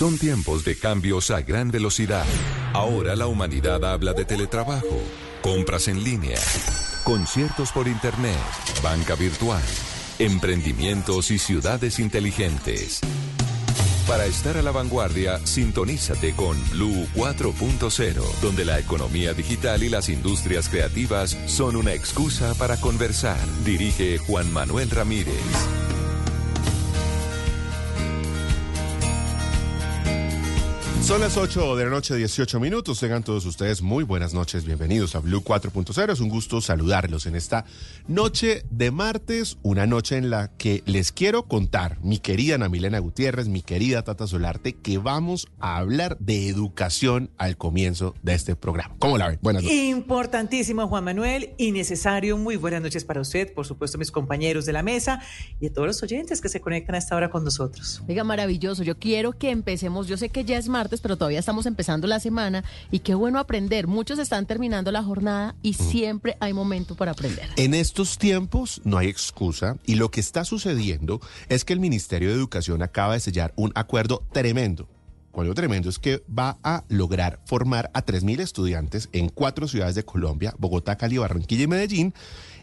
Son tiempos de cambios a gran velocidad. Ahora la humanidad habla de teletrabajo, compras en línea, conciertos por internet, banca virtual, emprendimientos y ciudades inteligentes. Para estar a la vanguardia, sintonízate con Blue 4.0, donde la economía digital y las industrias creativas son una excusa para conversar. Dirige Juan Manuel Ramírez. Son las 8 de la noche, 18 minutos. Tengan todos ustedes muy buenas noches. Bienvenidos a Blue 4.0. Es un gusto saludarlos en esta noche de martes, una noche en la que les quiero contar, mi querida Ana Milena Gutiérrez, mi querida Tata Solarte, que vamos a hablar de educación al comienzo de este programa. ¿Cómo la ven? Buenas noches. Importantísimo, Juan Manuel, y necesario. Muy buenas noches para usted, por supuesto, mis compañeros de la mesa y a todos los oyentes que se conectan a esta hora con nosotros. Oiga, maravilloso. Yo quiero que empecemos. Yo sé que ya es martes, pero todavía estamos empezando la semana y qué bueno aprender. Muchos están terminando la jornada y siempre hay momento para aprender. En estos tiempos no hay excusa y lo que está sucediendo es que el Ministerio de Educación acaba de sellar un acuerdo tremendo. Cuando tremendo es que va a lograr formar a 3.000 estudiantes en cuatro ciudades de Colombia, Bogotá, Cali, Barranquilla y Medellín,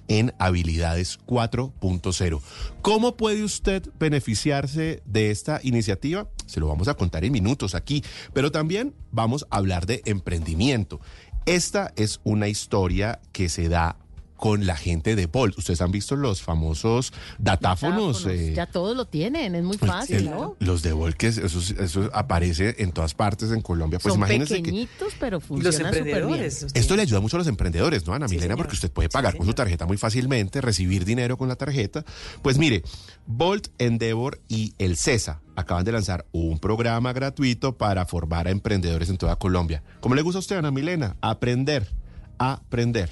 en habilidades 4.0. ¿Cómo puede usted beneficiarse de esta iniciativa? Se lo vamos a contar en minutos aquí, pero también vamos a hablar de emprendimiento. Esta es una historia que se da con la gente de Bolt. Ustedes han visto los famosos datáfonos. Datáfonos, eh, ya todos lo tienen, es muy pues, fácil, el- ¿no? Los de Bolt, que eso, eso aparece en todas partes en Colombia. Pues Son imagínense que pequeñitos, pero Los funcionan súper bien. esto le ayuda mucho a los emprendedores, ¿no, Ana Sí, Milena? señor. Porque usted puede Sí, pagar con su tarjeta muy fácilmente, recibir dinero con la tarjeta. Pues mire, Bolt, Endeavor y el CESA acaban de lanzar un programa gratuito para formar a emprendedores en toda Colombia. ¿Cómo le gusta a usted, Ana Milena? Aprender, aprender.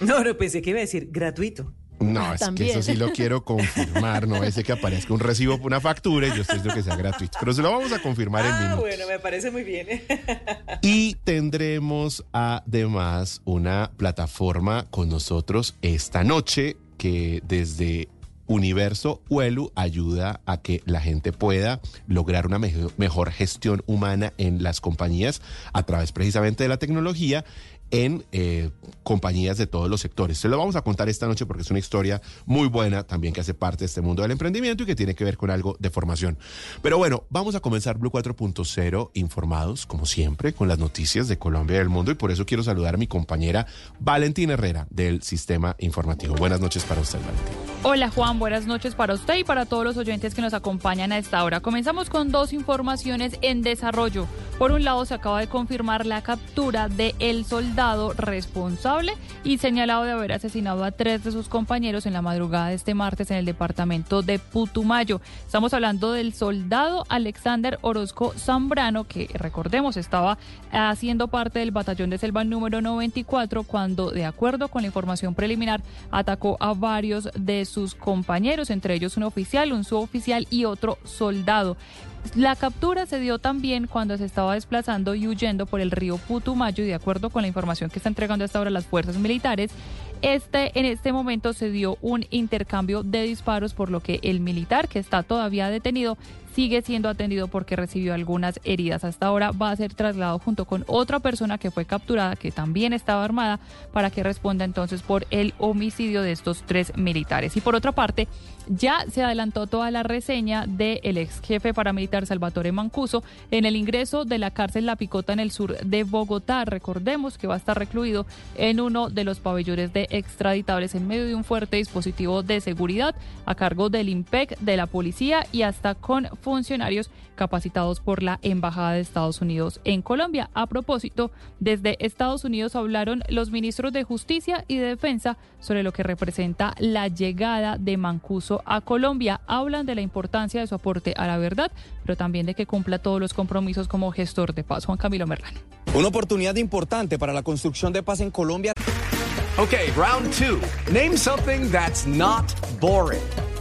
No, no pensé que iba a decir gratuito. No, es También. que eso sí lo quiero confirmar, no ese que aparezca un recibo, una factura y yo estoy que sea gratuito. Pero se lo vamos a confirmar en Ah, minutos. bueno, me parece muy bien. Y tendremos además una plataforma con nosotros esta noche que desde Universo Huelu ayuda a que la gente pueda lograr una mejo- mejor gestión humana en las compañías a través precisamente de la tecnología en eh, compañías de todos los sectores. Se lo vamos a contar esta noche porque es una historia muy buena también que hace parte de este mundo del emprendimiento y que tiene que ver con algo de formación. Pero bueno, vamos a comenzar Blue 4.0 informados, como siempre, con las noticias de Colombia y del mundo y por eso quiero saludar a mi compañera Valentina Herrera del Sistema Informativo. Buenas noches para usted, Valentina. Hola Juan, buenas noches para usted y para todos los oyentes que nos acompañan a esta hora. Comenzamos con dos informaciones en desarrollo. Por un lado, se acaba de confirmar la captura de el soldado responsable y señalado de haber asesinado a tres de sus compañeros en la madrugada de este martes en el departamento de Putumayo. Estamos hablando del soldado Alexander Orozco Zambrano, que recordemos estaba haciendo parte del batallón de selva número 94 cuando, de acuerdo con la información preliminar, atacó a varios de sus compañeros, entre ellos un oficial, un suboficial y otro soldado. La captura se dio también cuando se estaba desplazando y huyendo por el río Putumayo y de acuerdo con la información que está entregando hasta ahora las fuerzas militares, este, en este momento se dio un intercambio de disparos por lo que el militar que está todavía detenido sigue siendo atendido porque recibió algunas heridas. Hasta ahora va a ser trasladado junto con otra persona que fue capturada, que también estaba armada, para que responda entonces por el homicidio de estos tres militares. Y por otra parte, ya se adelantó toda la reseña del ex jefe paramilitar Salvatore Mancuso en el ingreso de la cárcel La Picota en el sur de Bogotá. Recordemos que va a estar recluido en uno de los pabellones de extraditables en medio de un fuerte dispositivo de seguridad a cargo del IMPEC, de la policía y hasta con funcionarios capacitados por la Embajada de Estados Unidos en Colombia. A propósito, desde Estados Unidos hablaron los ministros de Justicia y de Defensa sobre lo que representa la llegada de Mancuso a Colombia. Hablan de la importancia de su aporte a la verdad, pero también de que cumpla todos los compromisos como gestor de paz. Juan Camilo Merlán. Una oportunidad importante para la construcción de paz en Colombia. Okay, round two. Name something that's not boring.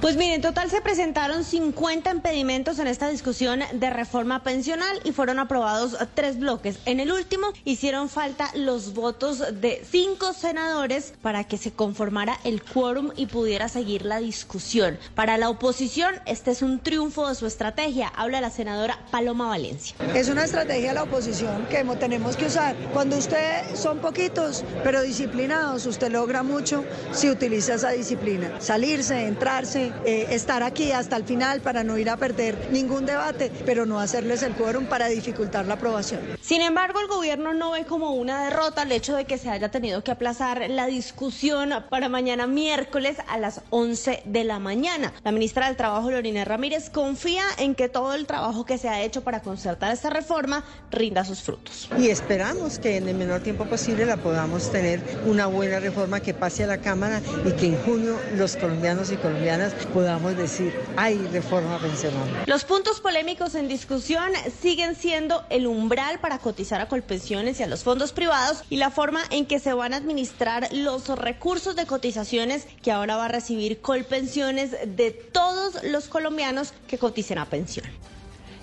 Pues miren, en total se presentaron 50 impedimentos en esta discusión de reforma pensional y fueron aprobados tres bloques. En el último hicieron falta los votos de cinco senadores para que se conformara el quórum y pudiera seguir la discusión. Para la oposición, este es un triunfo de su estrategia. Habla la senadora Paloma Valencia. Es una estrategia de la oposición que tenemos que usar. Cuando usted son poquitos, pero disciplinados, usted logra mucho si utiliza esa disciplina. Salirse, entrarse eh, estar aquí hasta el final para no ir a perder ningún debate, pero no hacerles el quórum para dificultar la aprobación. Sin embargo, el gobierno no ve como una derrota el hecho de que se haya tenido que aplazar la discusión para mañana miércoles a las 11 de la mañana. La ministra del Trabajo, Lorina Ramírez, confía en que todo el trabajo que se ha hecho para concertar esta reforma rinda sus frutos. Y esperamos que en el menor tiempo posible la podamos tener una buena reforma que pase a la Cámara y que en junio los colombianos y colombianas podamos decir, hay reforma pensional. Los puntos polémicos en discusión siguen siendo el umbral para cotizar a Colpensiones y a los fondos privados y la forma en que se van a administrar los recursos de cotizaciones que ahora va a recibir Colpensiones de todos los colombianos que coticen a pensión.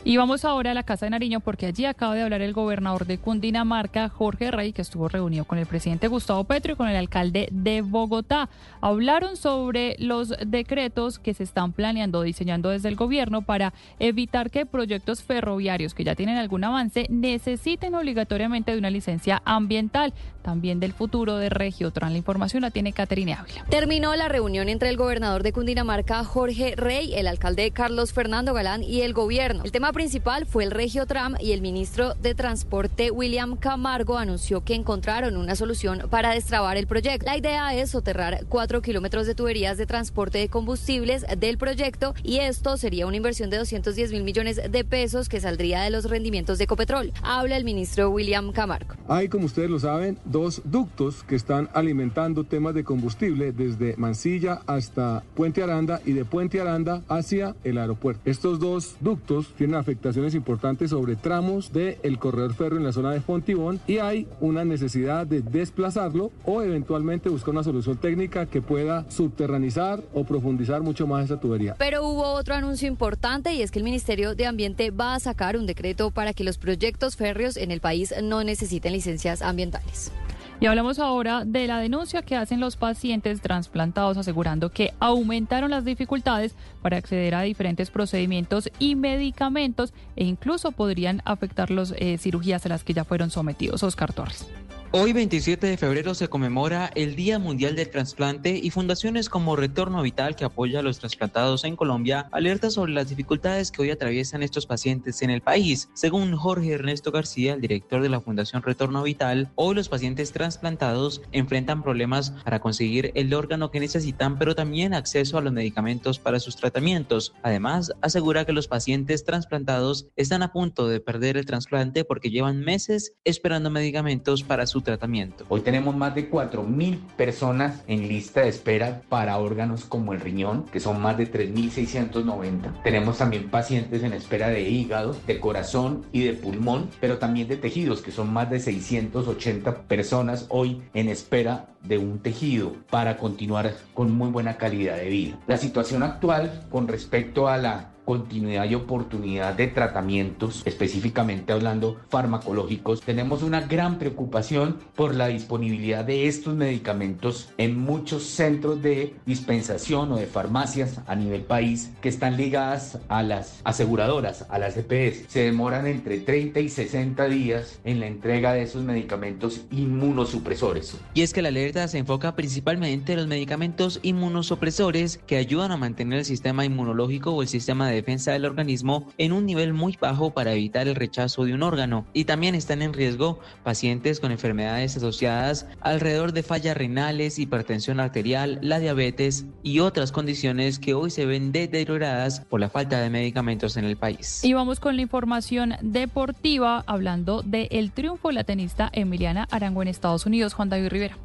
Y vamos ahora a la Casa de Nariño porque allí acaba de hablar el gobernador de Cundinamarca, Jorge Rey, que estuvo reunido con el presidente Gustavo Petro y con el alcalde de Bogotá. Hablaron sobre los decretos que se están planeando, diseñando desde el gobierno para evitar que proyectos ferroviarios que ya tienen algún avance necesiten obligatoriamente de una licencia ambiental. También del futuro de Regiotran. La información la tiene Caterina Ávila. Terminó la reunión entre el gobernador de Cundinamarca, Jorge Rey, el alcalde Carlos Fernando Galán y el gobierno. El tema principal fue el Regio Tram y el ministro de Transporte William Camargo anunció que encontraron una solución para destrabar el proyecto. La idea es soterrar cuatro kilómetros de tuberías de transporte de combustibles del proyecto y esto sería una inversión de 210 mil millones de pesos que saldría de los rendimientos de Ecopetrol. Habla el ministro William Camargo. Hay, como ustedes lo saben, dos ductos que están alimentando temas de combustible desde Mansilla hasta Puente Aranda y de Puente Aranda hacia el aeropuerto. Estos dos ductos tienen afectaciones importantes sobre tramos del corredor férreo en la zona de Fontibón y hay una necesidad de desplazarlo o eventualmente buscar una solución técnica que pueda subterranizar o profundizar mucho más esa tubería. Pero hubo otro anuncio importante y es que el Ministerio de Ambiente va a sacar un decreto para que los proyectos férreos en el país no necesiten licencias ambientales. Y hablamos ahora de la denuncia que hacen los pacientes trasplantados asegurando que aumentaron las dificultades para acceder a diferentes procedimientos y medicamentos e incluso podrían afectar las eh, cirugías a las que ya fueron sometidos. Oscar Torres. Hoy 27 de febrero se conmemora el Día Mundial del Trasplante y fundaciones como Retorno Vital que apoya a los trasplantados en Colombia alerta sobre las dificultades que hoy atraviesan estos pacientes en el país. Según Jorge Ernesto García, el director de la Fundación Retorno Vital, hoy los pacientes trasplantados enfrentan problemas para conseguir el órgano que necesitan, pero también acceso a los medicamentos para sus tratamientos. Además, asegura que los pacientes trasplantados están a punto de perder el trasplante porque llevan meses esperando medicamentos para su tratamiento. Hoy tenemos más de 4.000 personas en lista de espera para órganos como el riñón, que son más de 3.690. Tenemos también pacientes en espera de hígado, de corazón y de pulmón, pero también de tejidos, que son más de 680 personas hoy en espera de un tejido para continuar con muy buena calidad de vida. La situación actual con respecto a la continuidad y oportunidad de tratamientos, específicamente hablando farmacológicos, tenemos una gran preocupación por la disponibilidad de estos medicamentos en muchos centros de dispensación o de farmacias a nivel país que están ligadas a las aseguradoras, a las EPS. Se demoran entre 30 y 60 días en la entrega de esos medicamentos inmunosupresores. Y es que la alerta se enfoca principalmente en los medicamentos inmunosupresores que ayudan a mantener el sistema inmunológico o el sistema de defensa del organismo en un nivel muy bajo para evitar el rechazo de un órgano. Y también están en riesgo pacientes con enfermedades asociadas alrededor de fallas renales, hipertensión arterial, la diabetes y otras condiciones que hoy se ven deterioradas por la falta de medicamentos en el país. Y vamos con la información deportiva hablando del triunfo de la tenista Emiliana Arango en Estados Unidos, Juan David Rivera.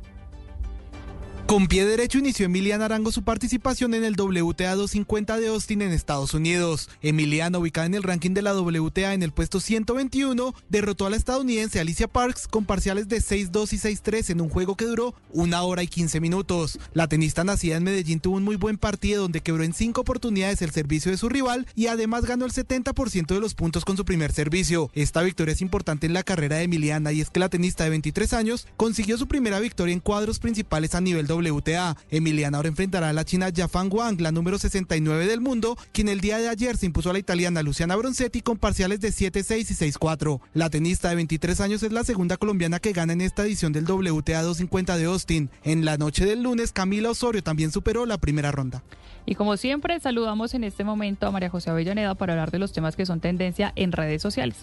Con pie derecho inició Emiliana Arango su participación en el WTA 250 de Austin en Estados Unidos. Emiliana, ubicada en el ranking de la WTA en el puesto 121, derrotó a la estadounidense Alicia Parks con parciales de 6-2 y 6-3 en un juego que duró una hora y 15 minutos. La tenista nacida en Medellín tuvo un muy buen partido donde quebró en cinco oportunidades el servicio de su rival y además ganó el 70% de los puntos con su primer servicio. Esta victoria es importante en la carrera de Emiliana y es que la tenista de 23 años consiguió su primera victoria en cuadros principales a nivel WTA. Emiliana ahora enfrentará a la china Yafan Wang, la número 69 del mundo, quien el día de ayer se impuso a la italiana Luciana Bronzetti con parciales de 7-6 y 6-4. La tenista de 23 años es la segunda colombiana que gana en esta edición del WTA 250 de Austin. En la noche del lunes, Camila Osorio también superó la primera ronda. Y como siempre, saludamos en este momento a María José Avellaneda para hablar de los temas que son tendencia en redes sociales.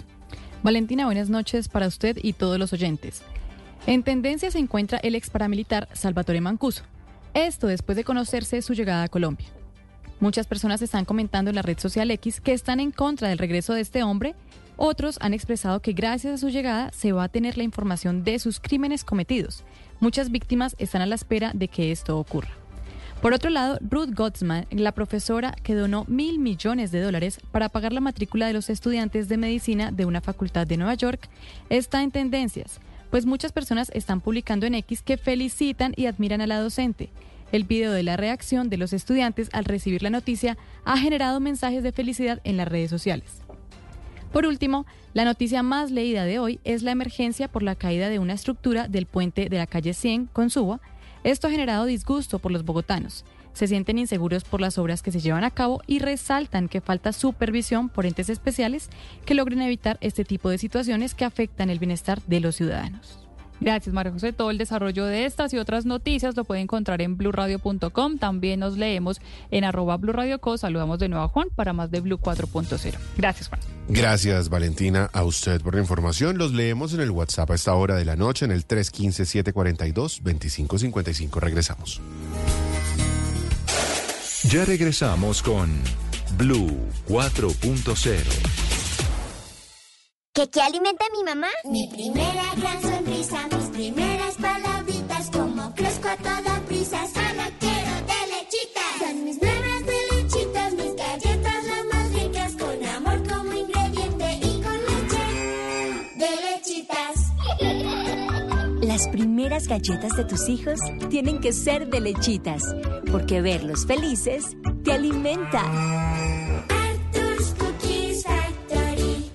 Valentina, buenas noches para usted y todos los oyentes. En tendencia se encuentra el ex paramilitar Salvatore Mancuso. Esto después de conocerse su llegada a Colombia. Muchas personas están comentando en la red social X que están en contra del regreso de este hombre. Otros han expresado que gracias a su llegada se va a tener la información de sus crímenes cometidos. Muchas víctimas están a la espera de que esto ocurra. Por otro lado, Ruth Gottsman, la profesora que donó mil millones de dólares para pagar la matrícula de los estudiantes de medicina de una facultad de Nueva York, está en tendencias pues muchas personas están publicando en X que felicitan y admiran a la docente. El video de la reacción de los estudiantes al recibir la noticia ha generado mensajes de felicidad en las redes sociales. Por último, la noticia más leída de hoy es la emergencia por la caída de una estructura del puente de la calle 100 con Suba. Esto ha generado disgusto por los bogotanos se sienten inseguros por las obras que se llevan a cabo y resaltan que falta supervisión por entes especiales que logren evitar este tipo de situaciones que afectan el bienestar de los ciudadanos. Gracias, María José. Todo el desarrollo de estas y otras noticias lo puede encontrar en blurradio.com. También nos leemos en arroba blurradioco. Saludamos de nuevo a Juan para más de Blue 4.0. Gracias, Juan. Gracias, Valentina, a usted por la información. Los leemos en el WhatsApp a esta hora de la noche en el 315-742-2555. Regresamos. Ya regresamos con Blue 4.0. ¿Qué, ¿Qué alimenta a mi mamá? Mi primera gran sonrisa, mis primeras palabritas, como crezco a toda prisa, Las primeras galletas de tus hijos tienen que ser de lechitas, porque verlos felices te alimenta. Arthur's Cookies Factory.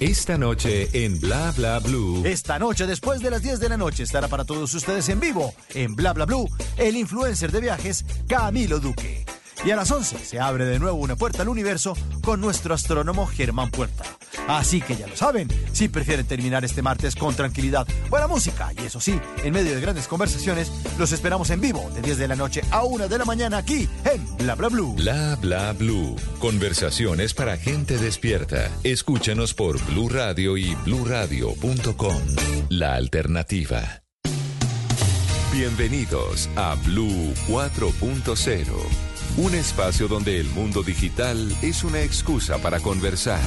Esta noche en Bla Bla Blue. Esta noche, después de las 10 de la noche, estará para todos ustedes en vivo, en Bla Bla Blue, el influencer de viajes Camilo Duque. Y a las 11 se abre de nuevo una puerta al universo con nuestro astrónomo Germán Puerta. Así que ya lo saben, si prefieren terminar este martes con tranquilidad, buena música y eso sí, en medio de grandes conversaciones, los esperamos en vivo de 10 de la noche a 1 de la mañana aquí en Bla Bla Blue. Bla Bla Blue. Conversaciones para gente despierta. Escúchanos por Blue Radio y bluradio.com. La alternativa. Bienvenidos a Blue 4.0. Un espacio donde el mundo digital es una excusa para conversar.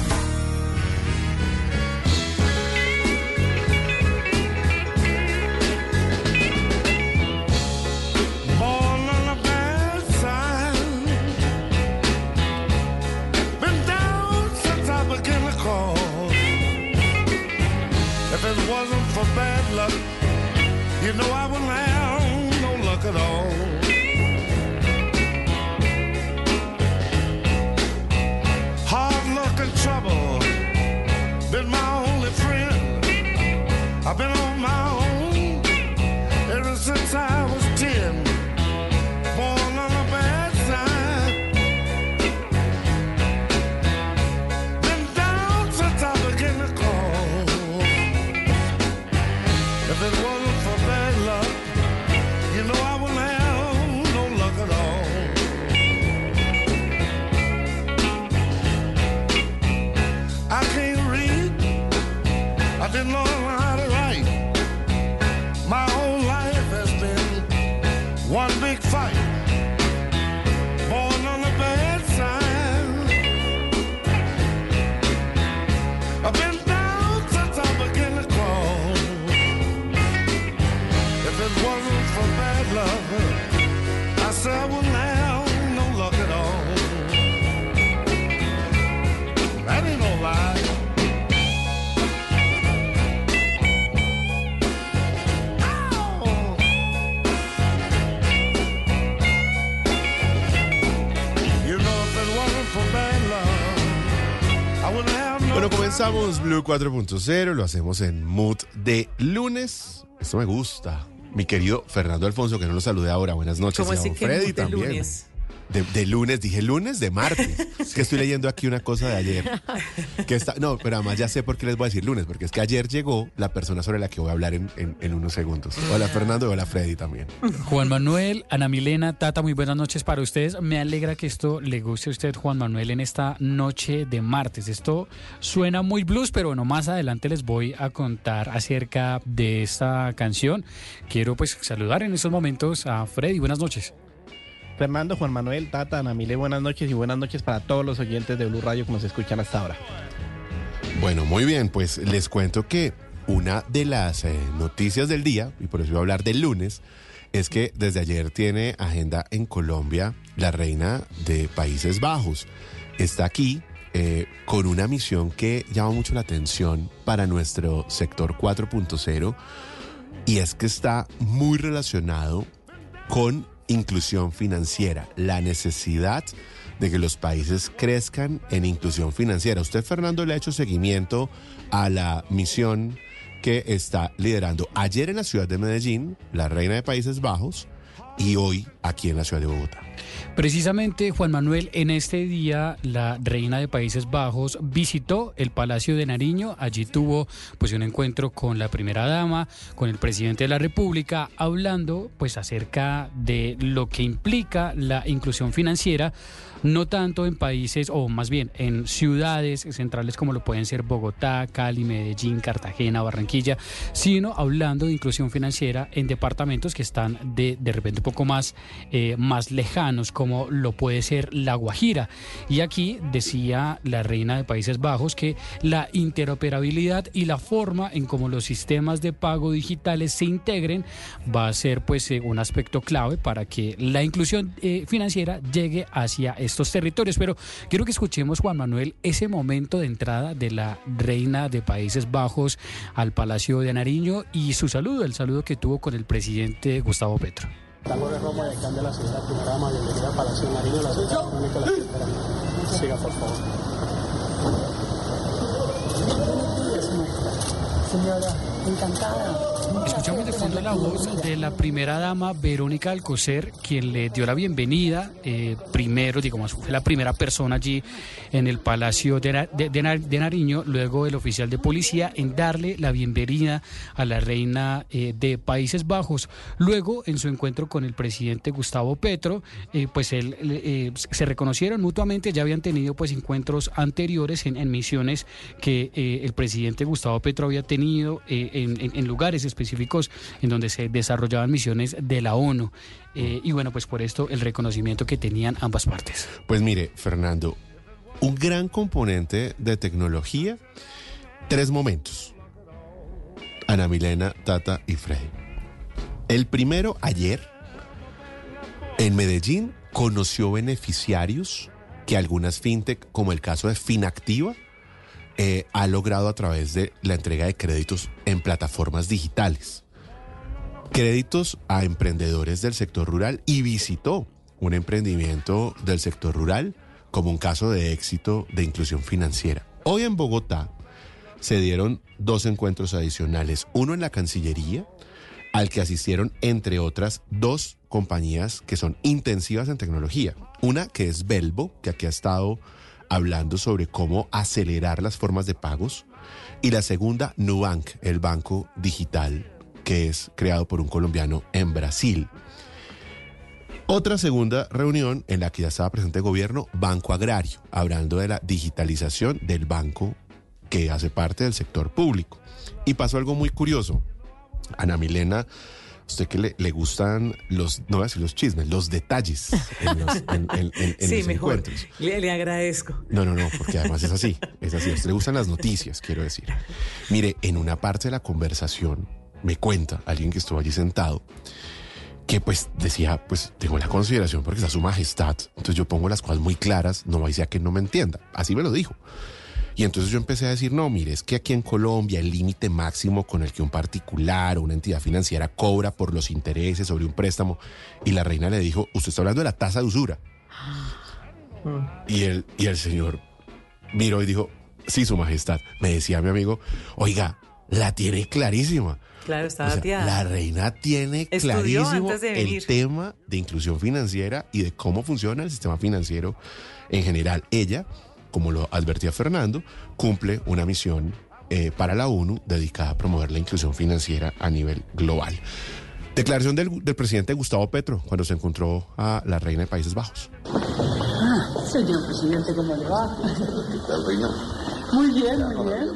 Blue 4.0, lo hacemos en mood de lunes. Esto me gusta. Mi querido Fernando Alfonso, que no lo saludé ahora. Buenas noches. ¿Cómo y a así don que Freddy también. lunes? De, de lunes, dije lunes, de martes. Es que estoy leyendo aquí una cosa de ayer. Que está, no, pero además ya sé por qué les voy a decir lunes, porque es que ayer llegó la persona sobre la que voy a hablar en, en- en unos segundos. Hola Fernando y hola Freddy también. Juan Manuel, Ana Milena, Tata, muy buenas noches para ustedes. Me alegra que esto le guste a usted, Juan Manuel, en esta noche de martes. Esto suena muy blues, pero bueno, más adelante les voy a contar acerca de esta canción. Quiero pues saludar en estos momentos a Freddy. Buenas noches. Fernando, Juan Manuel, Tata, Ana Mile, buenas noches y buenas noches para todos los oyentes de Blue Radio que nos escuchan hasta ahora. Bueno, muy bien, pues les cuento que una de las eh, noticias del día, y por eso voy a hablar del lunes, es que desde ayer tiene agenda en Colombia la reina de Países Bajos. Está aquí eh, con una misión que llama mucho la atención para nuestro sector 4.0 y es que está muy relacionado con inclusión financiera, la necesidad de que los países crezcan en inclusión financiera. Usted, Fernando, le ha hecho seguimiento a la misión que está liderando ayer en la ciudad de Medellín, la reina de Países Bajos, y hoy aquí en la ciudad de Bogotá. Precisamente, Juan Manuel, en este día la reina de Países Bajos visitó el Palacio de Nariño. Allí tuvo pues un encuentro con la primera dama, con el presidente de la República, hablando pues acerca de lo que implica la inclusión financiera no tanto en países, o más bien en ciudades centrales como lo pueden ser Bogotá, Cali, Medellín, Cartagena, Barranquilla, sino hablando de inclusión financiera en departamentos que están de, de repente un poco más, eh, más lejanos, como lo puede ser La Guajira. Y aquí decía la reina de Países Bajos que la interoperabilidad y la forma en cómo los sistemas de pago digitales se integren va a ser pues eh, un aspecto clave para que la inclusión eh, financiera llegue hacia estos territorios. Pero quiero que escuchemos, Juan Manuel, ese momento de entrada de la reina de Países Bajos al Palacio de Nariño y su saludo, el saludo que tuvo con el presidente Gustavo Petro. Carlos de Roma y cambia la ciudad, primera dama, bienvenida al Palacio de Nariño, la ciudad única la esperando. Siga, por favor. Señora, encantada. Escuchamos de fondo la voz de la primera dama Verónica Alcocer, quien le dio la bienvenida, eh, primero, digamos, fue la primera persona allí en el Palacio de, Na- de- de Nar- de Nariño, luego el oficial de policía en darle la bienvenida a la reina eh, de Países Bajos. Luego, en su encuentro con el presidente Gustavo Petro, eh, pues él, eh, se reconocieron mutuamente, ya habían tenido pues encuentros anteriores en, misiones que el presidente Gustavo Petro había tenido en, lugares específicos en donde se desarrollaban misiones de la ONU. Eh, y bueno, pues por esto el reconocimiento que tenían ambas partes. Pues mire, Fernando, un gran componente de tecnología, tres momentos. Ana Milena, Tata y Freddy. El primero, ayer, en Medellín, conoció beneficiarios que algunas fintech, como el caso de Finactiva, eh, ha logrado a través de la entrega de créditos en plataformas digitales. Créditos a emprendedores del sector rural y visitó un emprendimiento del sector rural como un caso de éxito de inclusión financiera. Hoy en Bogotá se dieron dos encuentros adicionales, uno en la Cancillería, al que asistieron, entre otras, dos compañías que son intensivas en tecnología. Una que es Belbo, que aquí ha estado hablando sobre cómo acelerar las formas de pagos. Y la segunda, Nubank, el banco digital que es creado por un colombiano en Brasil. Otra segunda reunión en la que ya estaba presente el gobierno, Banco Agrario, hablando de la digitalización del banco que hace parte del sector público. Y pasó algo muy curioso. Ana Milena, usted que le, le gustan los, no voy a decir los chismes, los detalles en los, en- en- en- en sí, los mejor. encuentros. Le, le agradezco. No, no, no, porque además es así, es así. A usted le gustan las noticias, quiero decir. Mire, en una parte de la conversación me cuenta alguien que estuvo allí sentado que pues decía, pues tengo la consideración porque está su majestad, entonces yo pongo las cosas muy claras, no vaya a que no me entienda. Así me lo dijo. Y entonces yo empecé a decir, no, mire, es que aquí en Colombia el límite máximo con el que un particular o una entidad financiera cobra por los intereses sobre un préstamo, y la reina le dijo, usted está hablando de la tasa de usura. Y el, y el señor miró y dijo, sí, su majestad. Me decía mi amigo, oiga, la tiene clarísima. Claro, está O sea, la reina tiene Estudió clarísimo el tema de inclusión financiera y de cómo funciona el sistema financiero en general. Ella, como lo advertía Fernando, cumple una misión eh, para la ONU dedicada a promover la inclusión financiera a nivel global. Declaración del, del presidente Gustavo Petro cuando se encontró a la reina de Países Bajos. Ah, señor presidente, ¿cómo le va? Muy bien, muy bien.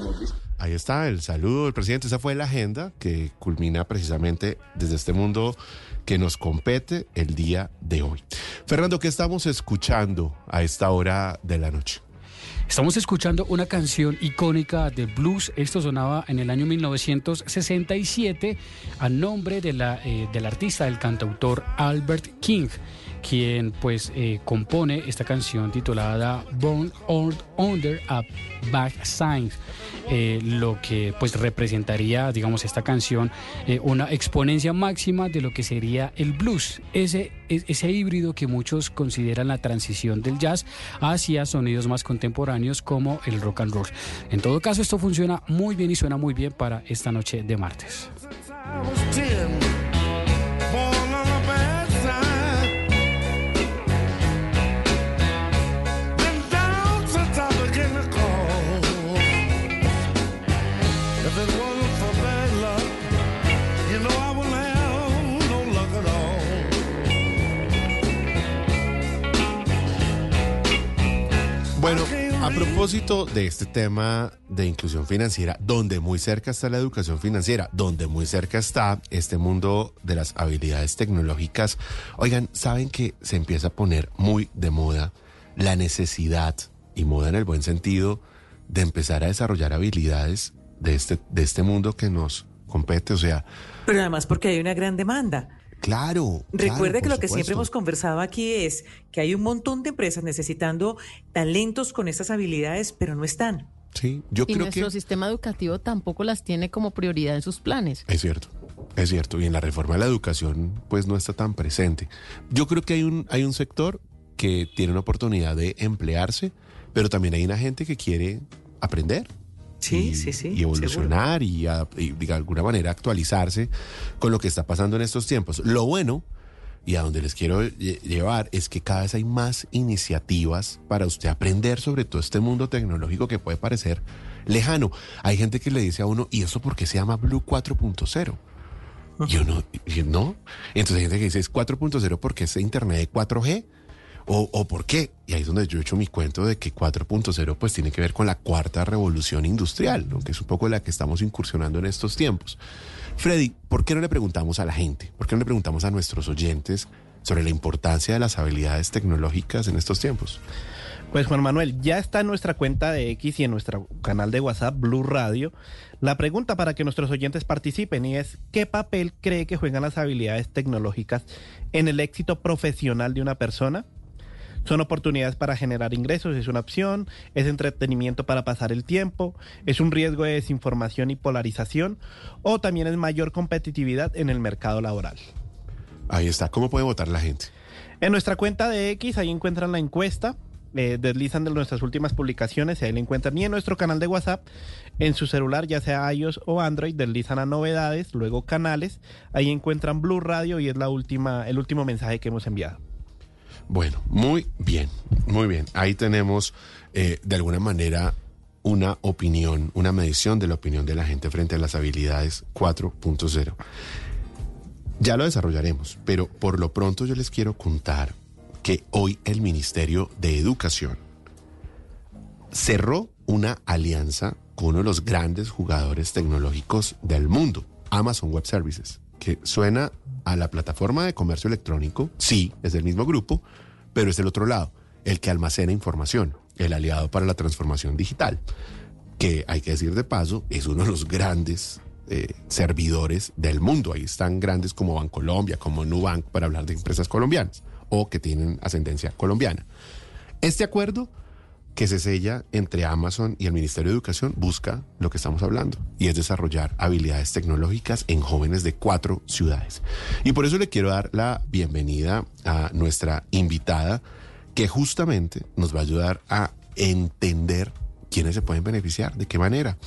Ahí está el saludo del presidente. Esa fue la agenda que culmina precisamente desde este mundo que nos compete el día de hoy. Fernando, ¿qué estamos escuchando a esta hora de la noche? Estamos escuchando una canción icónica de blues. Esto sonaba en el año 1967 a nombre de la, eh, del artista, del cantautor Albert King, quien pues eh, compone esta canción titulada Born Under a Bad Sign, eh, lo que pues representaría, digamos, esta canción eh, una exponencia máxima de lo que sería el blues, ese, es- ese híbrido que muchos consideran la transición del jazz hacia sonidos más contemporáneos como el rock and roll. En todo caso, esto funciona muy bien y suena muy bien para esta noche de martes. Bueno, a propósito de este tema de inclusión financiera, donde muy cerca está la educación financiera, donde muy cerca está este mundo de las habilidades tecnológicas, oigan, ¿saben que se empieza a poner muy de moda la necesidad, y moda en el buen sentido, de empezar a desarrollar habilidades de este, de este mundo que nos compete? O sea, Pero además porque hay una gran demanda. Claro. Recuerde claro, que lo que siempre hemos conversado aquí es que hay un montón de empresas necesitando talentos con estas habilidades, pero no están. Sí, yo y creo nuestro que... sistema educativo tampoco las tiene como prioridad en sus planes. Es cierto, es cierto. Y en la reforma de la educación, pues no está tan presente. Yo creo que hay un, hay un sector que tiene una oportunidad de emplearse, pero también hay una gente que quiere aprender. Sí, y, sí, sí, Y evolucionar y, a- y de alguna manera actualizarse con lo que está pasando en estos tiempos. Lo bueno, y a donde les quiero lle- llevar, es que cada vez hay más iniciativas para usted aprender sobre todo este mundo tecnológico que puede parecer lejano. Hay gente que le dice a uno, ¿y eso por qué se llama Blue 4.0? Y uno, y no. Entonces hay gente que dice, es 4.0 porque es internet de 4G. O, por qué? Y ahí es donde yo he hecho mi cuento de que 4.0 pues tiene que ver con la cuarta revolución industrial, ¿no? que es un poco la que estamos incursionando en estos tiempos. Freddy, ¿por qué no le preguntamos a la gente? ¿Por qué no le preguntamos a nuestros oyentes sobre la importancia de las habilidades tecnológicas en estos tiempos? Pues Juan Manuel, ya está en nuestra cuenta de X y en nuestro canal de WhatsApp Blue Radio la pregunta para que nuestros oyentes participen y es ¿qué papel cree que juegan las habilidades tecnológicas en el éxito profesional de una persona? Son oportunidades para generar ingresos, es una opción, es entretenimiento para pasar el tiempo, es un riesgo de desinformación y polarización o también es mayor competitividad en el mercado laboral. Ahí está, ¿cómo puede votar la gente? En nuestra cuenta de X, ahí encuentran la encuesta. eh, deslizan de nuestras últimas publicaciones, y ahí lo encuentran ni en nuestro canal de WhatsApp, en su celular, ya sea iOS o Android, deslizan a novedades, luego canales, ahí encuentran Blue Radio y es la última, el último mensaje que hemos enviado. Bueno, muy bien, muy bien. Ahí tenemos eh, de alguna manera una opinión, una medición de la opinión de la gente frente a las habilidades 4.0. Ya lo desarrollaremos, pero por lo pronto yo les quiero contar que hoy el Ministerio de Educación cerró una alianza con uno de los grandes jugadores tecnológicos del mundo, Amazon Web Services, que suena a la plataforma de comercio electrónico, sí, es del mismo grupo, pero es del otro lado, el que almacena información, el aliado para la transformación digital, que hay que decir de paso, es uno de los grandes eh, servidores del mundo. Ahí están grandes como Bancolombia, como Nubank, para hablar de empresas colombianas o que tienen ascendencia colombiana. Este acuerdo que se sella entre Amazon y el Ministerio de Educación busca lo que estamos hablando y es desarrollar habilidades tecnológicas en jóvenes de cuatro ciudades. Y por eso le quiero dar la bienvenida a nuestra invitada que justamente nos va a ayudar a entender quiénes se pueden beneficiar, de qué manera.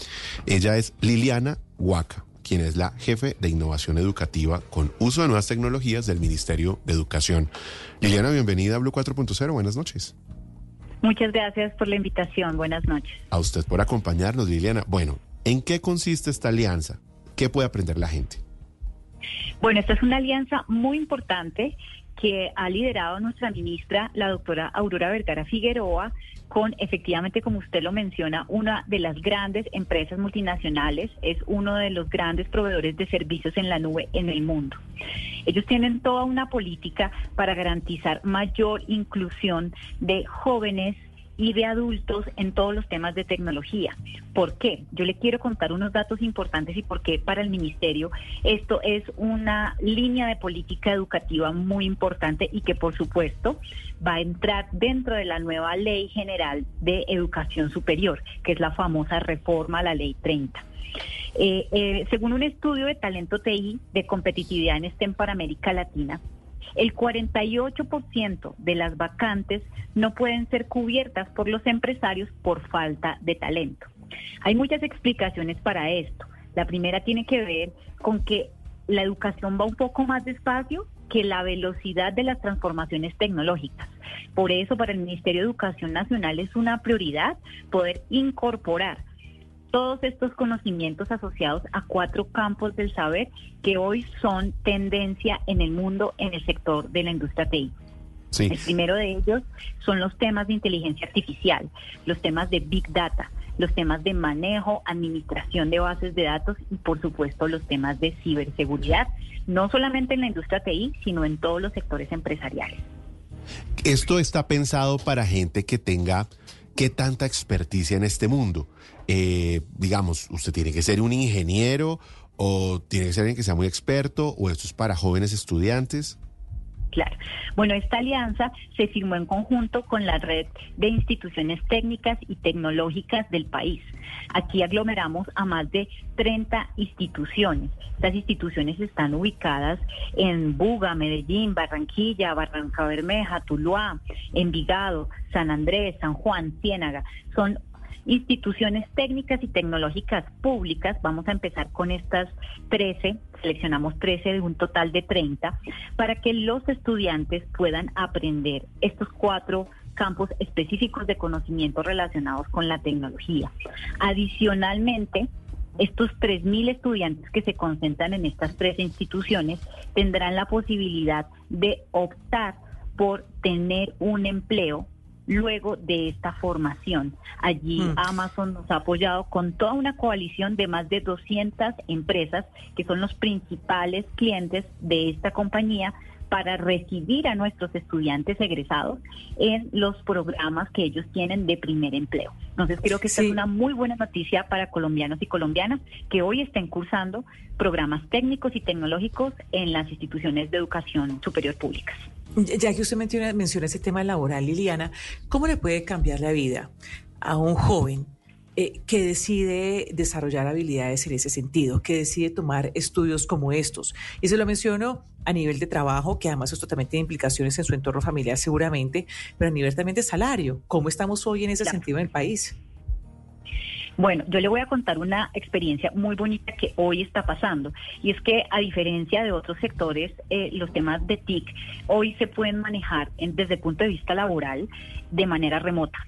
Ella es Liliana Huaca, quien es la jefe de innovación educativa con uso de nuevas tecnologías del Ministerio de Educación. Liliana, bienvenida a Blue 4.0. Buenas noches. Muchas gracias por la invitación. Buenas noches. A usted por acompañarnos, Liliana. Bueno, ¿en qué consiste esta alianza? ¿Qué puede aprender la gente? Bueno, esta es una alianza muy importante que ha liderado nuestra ministra, la doctora Aurora Vergara Figueroa, con efectivamente, como usted lo menciona, una de las grandes empresas multinacionales, es uno de los grandes proveedores de servicios en la nube en el mundo. Ellos tienen toda una política para garantizar mayor inclusión de jóvenes y de adultos en todos los temas de tecnología. ¿Por qué? Yo le quiero contar unos datos importantes y por qué para el ministerio esto es una línea de política educativa muy importante y que por supuesto va a entrar dentro de la nueva ley general de educación superior, que es la famosa reforma a la ley 30. Eh, eh, según un estudio de talento TI de competitividad en STEM para América Latina, el 48% de las vacantes no pueden ser cubiertas por los empresarios por falta de talento. Hay muchas explicaciones para esto. La primera tiene que ver con que la educación va un poco más despacio que la velocidad de las transformaciones tecnológicas. Por eso para el Ministerio de Educación Nacional es una prioridad poder incorporar todos estos conocimientos asociados a cuatro campos del saber que hoy son tendencia en el mundo en el sector de la industria TI. El primero de ellos son los temas de inteligencia artificial, los temas de big data, los temas de manejo, administración de bases de datos y por supuesto los temas de ciberseguridad, no solamente en la industria TI, sino en todos los sectores empresariales. Esto está pensado para gente que tenga qué tanta experticia en este mundo. Eh, digamos, usted tiene que ser un ingeniero o tiene que ser alguien que sea muy experto o esto es para jóvenes estudiantes. Claro. Bueno, esta alianza se firmó en conjunto con la red de instituciones técnicas y tecnológicas del país. Aquí aglomeramos a más de 30 instituciones. Estas instituciones están ubicadas en Buga, Medellín, Barranquilla, Barranca Bermeja, Tuluá, Envigado, San Andrés, San Juan, Ciénaga. Son instituciones técnicas y tecnológicas públicas. Vamos a empezar con estas 13, seleccionamos 13 de un total de 30, para que los estudiantes puedan aprender estos cuatro campos específicos de conocimiento relacionados con la tecnología. Adicionalmente, estos 3.000 estudiantes que se concentran en estas tres instituciones tendrán la posibilidad de optar por tener un empleo luego de esta formación. Allí mm. Amazon nos ha apoyado con toda una coalición de más de 200 empresas que son los principales clientes de esta compañía para recibir a nuestros estudiantes egresados en los programas que ellos tienen de primer empleo. Entonces creo que esta es una muy buena noticia para colombianos y colombianas que hoy estén cursando programas técnicos y tecnológicos en las instituciones de educación superior públicas. Ya que usted menciona, menciona ese tema laboral, Liliana, ¿cómo le puede cambiar la vida a un joven eh, que decide desarrollar habilidades en ese sentido, que decide tomar estudios como estos? Y se lo menciono a nivel de trabajo, que además esto también tiene implicaciones en su entorno familiar seguramente, pero a nivel también de salario. ¿Cómo estamos hoy en ese sentido en el país? Bueno, yo le voy a contar una experiencia muy bonita que hoy está pasando y es que a diferencia de otros sectores, eh, los temas de TIC hoy se pueden manejar en- desde el punto de vista laboral de manera remota.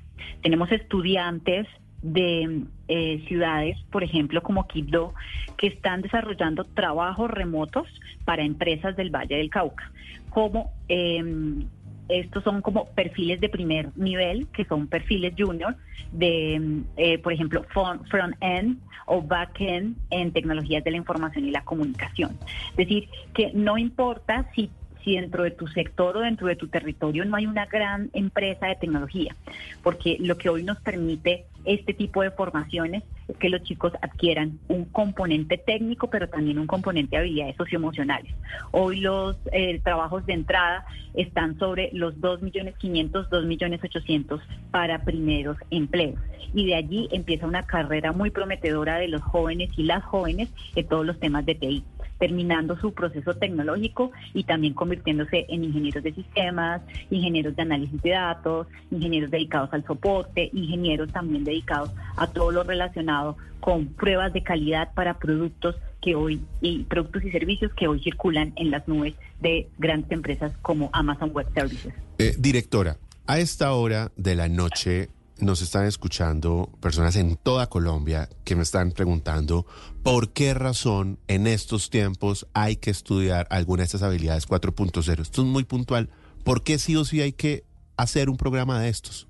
Tenemos estudiantes de eh, ciudades, por ejemplo, como Quibdó, que están desarrollando trabajos remotos para empresas del Valle del Cauca, como em, estos son como perfiles de primer nivel, que son perfiles junior de, mm, eh, por ejemplo, front, front end o back end en tecnologías de la información y la comunicación. Es decir, que no importa si si dentro de tu sector o dentro de tu territorio no hay una gran empresa de tecnología, porque lo que hoy nos permite este tipo de formaciones es que los chicos adquieran un componente técnico, pero también un componente de habilidades socioemocionales. Hoy los eh, trabajos de entrada están sobre los 2.500.000, 2.800.000 para primeros empleos. Y de allí empieza una carrera muy prometedora de los jóvenes y las jóvenes en todos los temas de TI terminando su proceso tecnológico y también convirtiéndose en ingenieros de sistemas, ingenieros de análisis de datos, ingenieros dedicados al soporte, ingenieros también dedicados a todo lo relacionado con pruebas de calidad para productos que hoy y productos y servicios que hoy circulan en las nubes de grandes empresas como Amazon Web Services. Eh, directora, a esta hora de la noche nos están escuchando personas en toda Colombia que me están preguntando por qué razón en estos tiempos hay que estudiar alguna de estas habilidades 4.0. Esto es muy puntual. ¿Por qué sí o sí hay que hacer un programa de estos?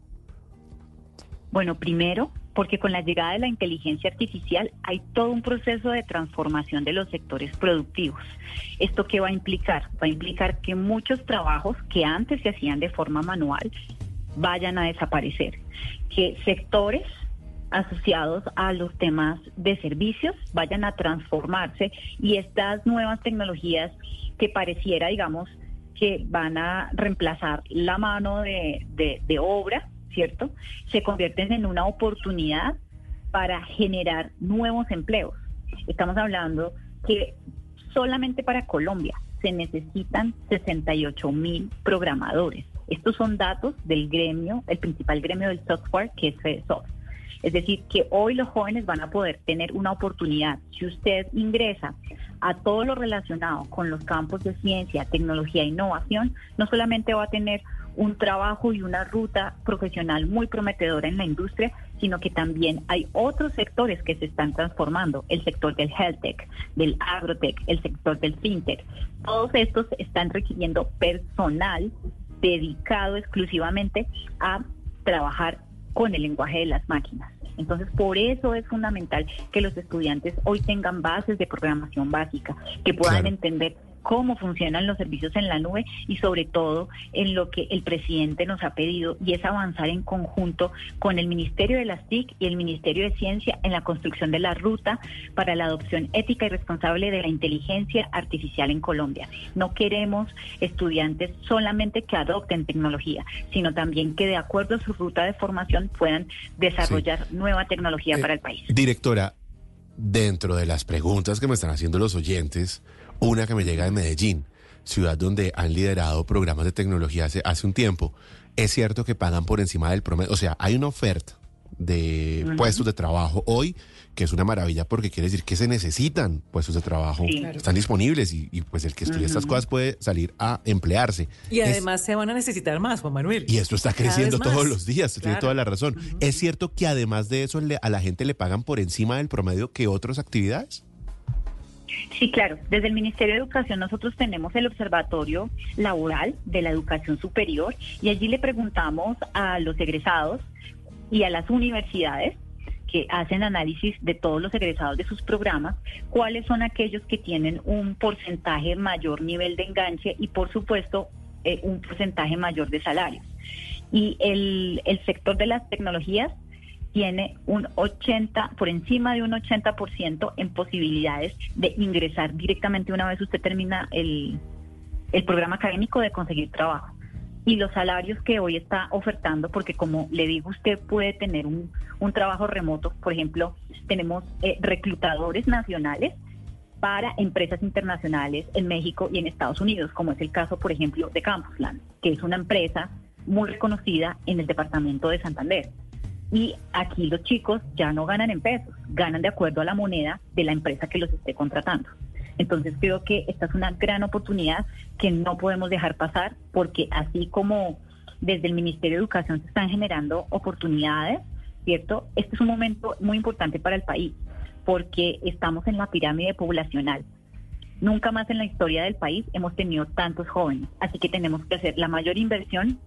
Bueno, primero, porque con la llegada de la inteligencia artificial hay todo un proceso de transformación de los sectores productivos. ¿Esto qué va a implicar? Va a implicar que muchos trabajos que antes se hacían de forma manual vayan a desaparecer, que sectores asociados a los temas de servicios vayan a transformarse y estas nuevas tecnologías que pareciera, digamos, que van a reemplazar la mano de, de, de obra, ¿cierto? Se convierten en una oportunidad para generar nuevos empleos. Estamos hablando que solamente para Colombia se necesitan 68 mil programadores. Estos son datos del gremio, el principal gremio del software, que es FEDSoft. Es decir, que hoy los jóvenes van a poder tener una oportunidad. Si usted ingresa a todo lo relacionado con los campos de ciencia, tecnología e innovación, no solamente va a tener un trabajo y una ruta profesional muy prometedora en la industria, sino que también hay otros sectores que se están transformando, el sector del health tech, del agrotech, el sector del fintech. Todos estos están requiriendo personal dedicado exclusivamente a trabajar con el lenguaje de las máquinas. Entonces, por eso es fundamental que los estudiantes hoy tengan bases de programación básica, que puedan Claro. entender cómo funcionan los servicios en la nube y sobre todo en lo que el presidente nos ha pedido y es avanzar en conjunto con el Ministerio de las TIC y el Ministerio de Ciencia en la construcción de la ruta para la adopción ética y responsable de la inteligencia artificial en Colombia. No queremos estudiantes solamente que adopten tecnología, sino también que de acuerdo a su ruta de formación puedan desarrollar nueva tecnología Eh, para el país. Directora, dentro de las preguntas que me están haciendo los oyentes, una que me llega de Medellín, ciudad donde han liderado programas de tecnología hace, hace un tiempo. Es cierto que pagan por encima del promedio, o sea, hay una oferta de puestos de trabajo hoy que es una maravilla porque quiere decir que se necesitan puestos de trabajo, Sí. Claro. están disponibles y, y, pues el que estudia estas cosas puede salir a emplearse. Y Es- además se van a necesitar más, Juan Manuel. y esto está creciendo todos los días, tiene toda la razón. ¿Es cierto que además de eso le- a la gente le pagan por encima del promedio que otras actividades? Sí, claro. Desde el Ministerio de Educación nosotros tenemos el Observatorio Laboral de la Educación Superior y allí le preguntamos a los egresados y a las universidades que hacen análisis de todos los egresados de sus programas, cuáles son aquellos que tienen un porcentaje mayor nivel de enganche y por supuesto eh, un porcentaje mayor de salarios. Y el, el sector de las tecnologías tiene un 80, por encima de un 80% en posibilidades de ingresar directamente una vez usted termina el, el programa académico de conseguir trabajo. Y los salarios que hoy está ofertando, porque como le digo, usted puede tener un, un trabajo remoto, por ejemplo, tenemos eh, reclutadores nacionales para empresas internacionales en México y en Estados Unidos, como es el caso, por ejemplo, de Campusland, que es una empresa muy reconocida en el departamento de Santander. Y aquí los chicos ya no ganan en pesos, ganan de acuerdo a la moneda de la empresa que los esté contratando. Entonces creo que esta es una gran oportunidad que no podemos dejar pasar porque así como desde el Ministerio de Educación se están generando oportunidades, ¿cierto? Este es un momento muy importante para el país porque estamos en la pirámide poblacional. Nunca más en la historia del país hemos tenido tantos jóvenes, así que tenemos que hacer la mayor inversión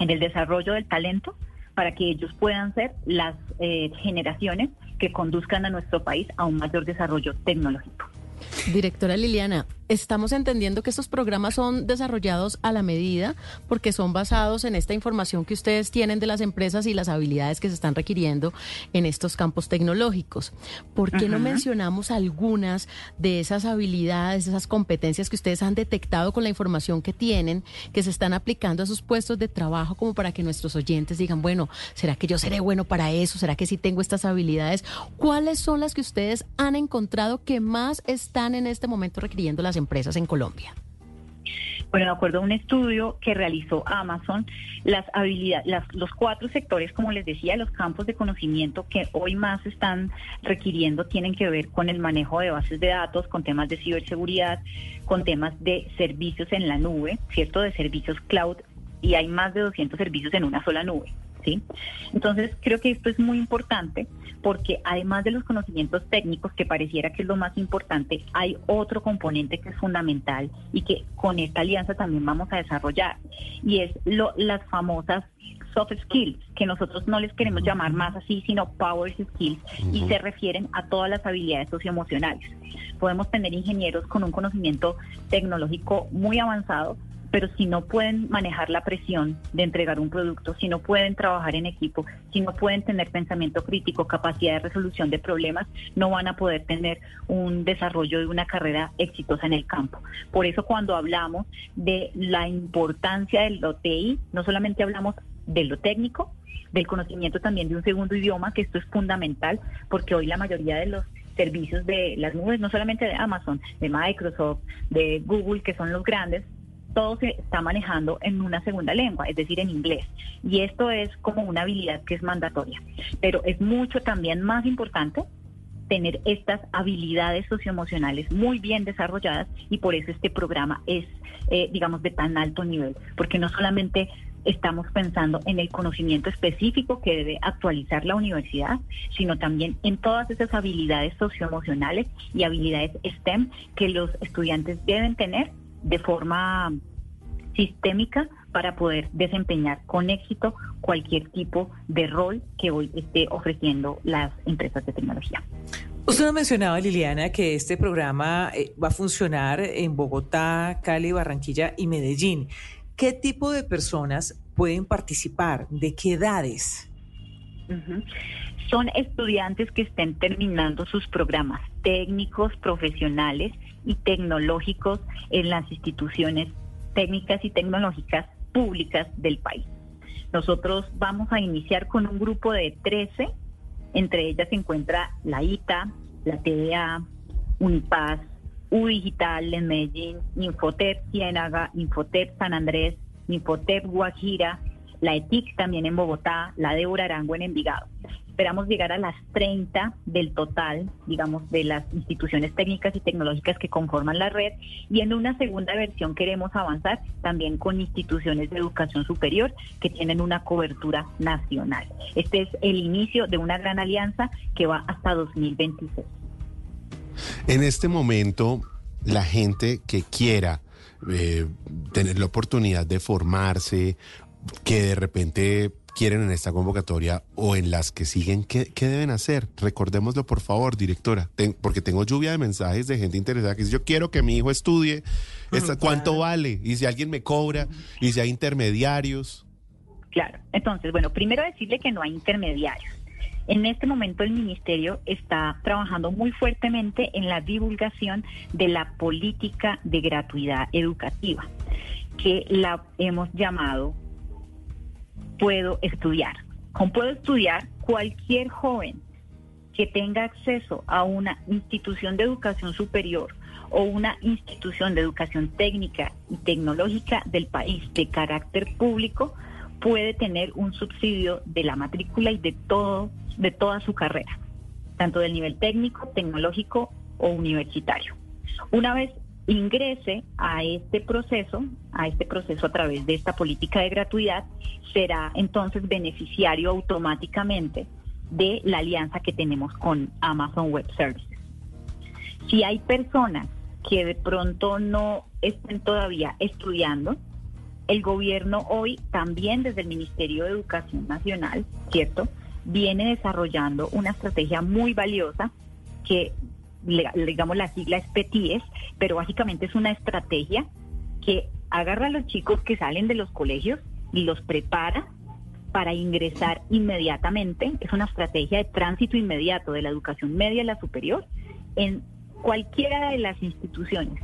en el desarrollo del talento para que ellos puedan ser las eh, generaciones que conduzcan a nuestro país a un mayor desarrollo tecnológico. Directora Liliana, estamos entendiendo que estos programas son desarrollados a la medida porque son basados en esta información que ustedes tienen de las empresas y las habilidades que se están requiriendo en estos campos tecnológicos. ¿Por qué no mencionamos algunas de esas habilidades, esas competencias que ustedes han detectado con la información que tienen, que se están aplicando a sus puestos de trabajo como para que nuestros oyentes digan, bueno, ¿será que yo seré bueno para eso? ¿Será que sí tengo estas habilidades? ¿Cuáles son las que ustedes han encontrado que más están en este momento requiriendo las empresas en Colombia? Bueno, de acuerdo a un estudio que realizó Amazon, las habilidades, las- los cuatro sectores, como les decía, los campos de conocimiento que hoy más están requiriendo tienen que ver con el manejo de bases de datos, con temas de ciberseguridad, con temas de servicios en la nube, ¿cierto? De servicios cloud, y hay más de 200 servicios en una sola nube. ¿Sí? Entonces, creo que esto es muy importante porque además de los conocimientos técnicos, que pareciera que es lo más importante, hay otro componente que es fundamental y que con esta alianza también vamos a desarrollar, y es lo, las famosas soft skills, que nosotros no les queremos llamar más así, sino power skills, y se refieren a todas las habilidades socioemocionales. Podemos tener ingenieros con un conocimiento tecnológico muy avanzado, pero si no pueden manejar la presión de entregar un producto, si no pueden trabajar en equipo, si no pueden tener pensamiento crítico, capacidad de resolución de problemas, no van a poder tener un desarrollo de una carrera exitosa en el campo. Por eso cuando hablamos de la importancia del OTI, no solamente hablamos de lo técnico, del conocimiento también de un segundo idioma, que esto es fundamental, porque hoy la mayoría de los servicios de las nubes, no solamente de Amazon, de Microsoft, de Google, que son los grandes, todo se está manejando en una segunda lengua, es decir, en inglés. Y esto es como una habilidad que es mandatoria. Pero es mucho también más importante tener estas habilidades socioemocionales muy bien desarrolladas y por eso este programa es, eh, digamos, de tan alto nivel, porque no solamente estamos pensando en el conocimiento específico que debe actualizar la universidad, sino también en todas esas habilidades socioemocionales y habilidades STEM que los estudiantes deben tener de forma sistémica para poder desempeñar con éxito cualquier tipo de rol que hoy esté ofreciendo las empresas de tecnología. Usted nos mencionaba, Liliana, que este programa eh, va a funcionar en Bogotá, Cali, Barranquilla y Medellín. ¿Qué tipo de personas pueden participar? ¿De qué edades? Son estudiantes que estén terminando sus programas técnicos, profesionales y tecnológicos en las instituciones técnicas y tecnológicas públicas del país. Nosotros vamos a iniciar con un grupo de 13, entre ellas se encuentra la ITA, la TDA, Unipaz, U Digital en Medellín, Infotep Ciénaga, Infotep San Andrés, Infotep Guajira, la ETIC también en Bogotá, la Débora Arango en Envigado. Esperamos llegar a las 30 del total, digamos, de las instituciones técnicas y tecnológicas que conforman la red y en una segunda versión queremos avanzar también con instituciones de educación superior que tienen una cobertura nacional. Este es el inicio de una gran alianza que va hasta 2026. En este momento, la gente que quiera eh, tener la oportunidad de formarse, que de repente quieren en esta convocatoria o en las que siguen, ¿qué, qué deben hacer? Recordémoslo, por favor, directora, Ten- porque tengo lluvia de mensajes de gente interesada que dice, yo quiero que mi hijo estudie, esta- ¿cuánto vale? Y si alguien me cobra, y si hay intermediarios. Claro. Entonces, bueno, primero decirle que no hay intermediarios. En este momento el ministerio está trabajando muy fuertemente en la divulgación de la política de gratuidad educativa, que la hemos llamado Puedo estudiar. Con Puedo estudiar, cualquier joven que tenga acceso a una institución de educación superior o una institución de educación técnica y tecnológica del país de carácter público puede tener un subsidio de la matrícula y de todo de toda su carrera, tanto del nivel técnico, tecnológico o universitario. Una vez ingrese a este proceso, a este proceso a través de esta política de gratuidad, será entonces beneficiario automáticamente de la alianza que tenemos con Amazon Web Services. Si hay personas que de pronto no estén todavía estudiando, el gobierno hoy también desde el Ministerio de Educación Nacional, ¿cierto? Viene desarrollando una estrategia muy valiosa que, digamos, la sigla es PETIES, pero básicamente es una estrategia que agarra a los chicos que salen de los colegios y los prepara para ingresar inmediatamente. Es una estrategia de tránsito inmediato de la educación media a la superior en cualquiera de las instituciones,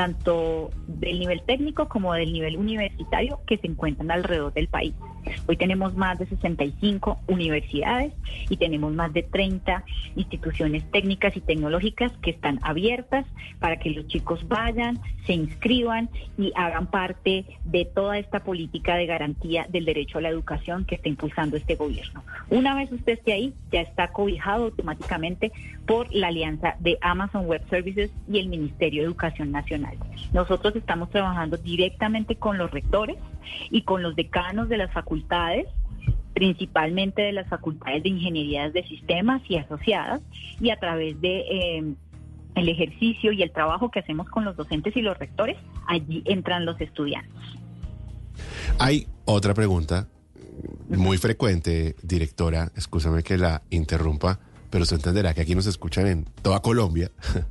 tanto del nivel técnico como del nivel universitario que se encuentran alrededor del país. Hoy tenemos más de 65 universidades y tenemos más de 30 instituciones técnicas y tecnológicas que están abiertas para que los chicos vayan, se inscriban y hagan parte de toda esta política de garantía del derecho a la educación que está impulsando este gobierno. Una vez usted esté ahí, ya está cobijado automáticamente por la alianza de Amazon Web Services y el Ministerio de Educación Nacional. Nosotros estamos trabajando directamente con los rectores y con los decanos de las facultades principalmente de las facultades de ingenierías de sistemas y asociadas y a través de eh, el ejercicio y el trabajo que hacemos con los docentes y los rectores allí entran los estudiantes Hay otra pregunta muy frecuente, directora, escúchame que la interrumpa, pero usted entenderá que aquí nos escuchan en toda Colombia.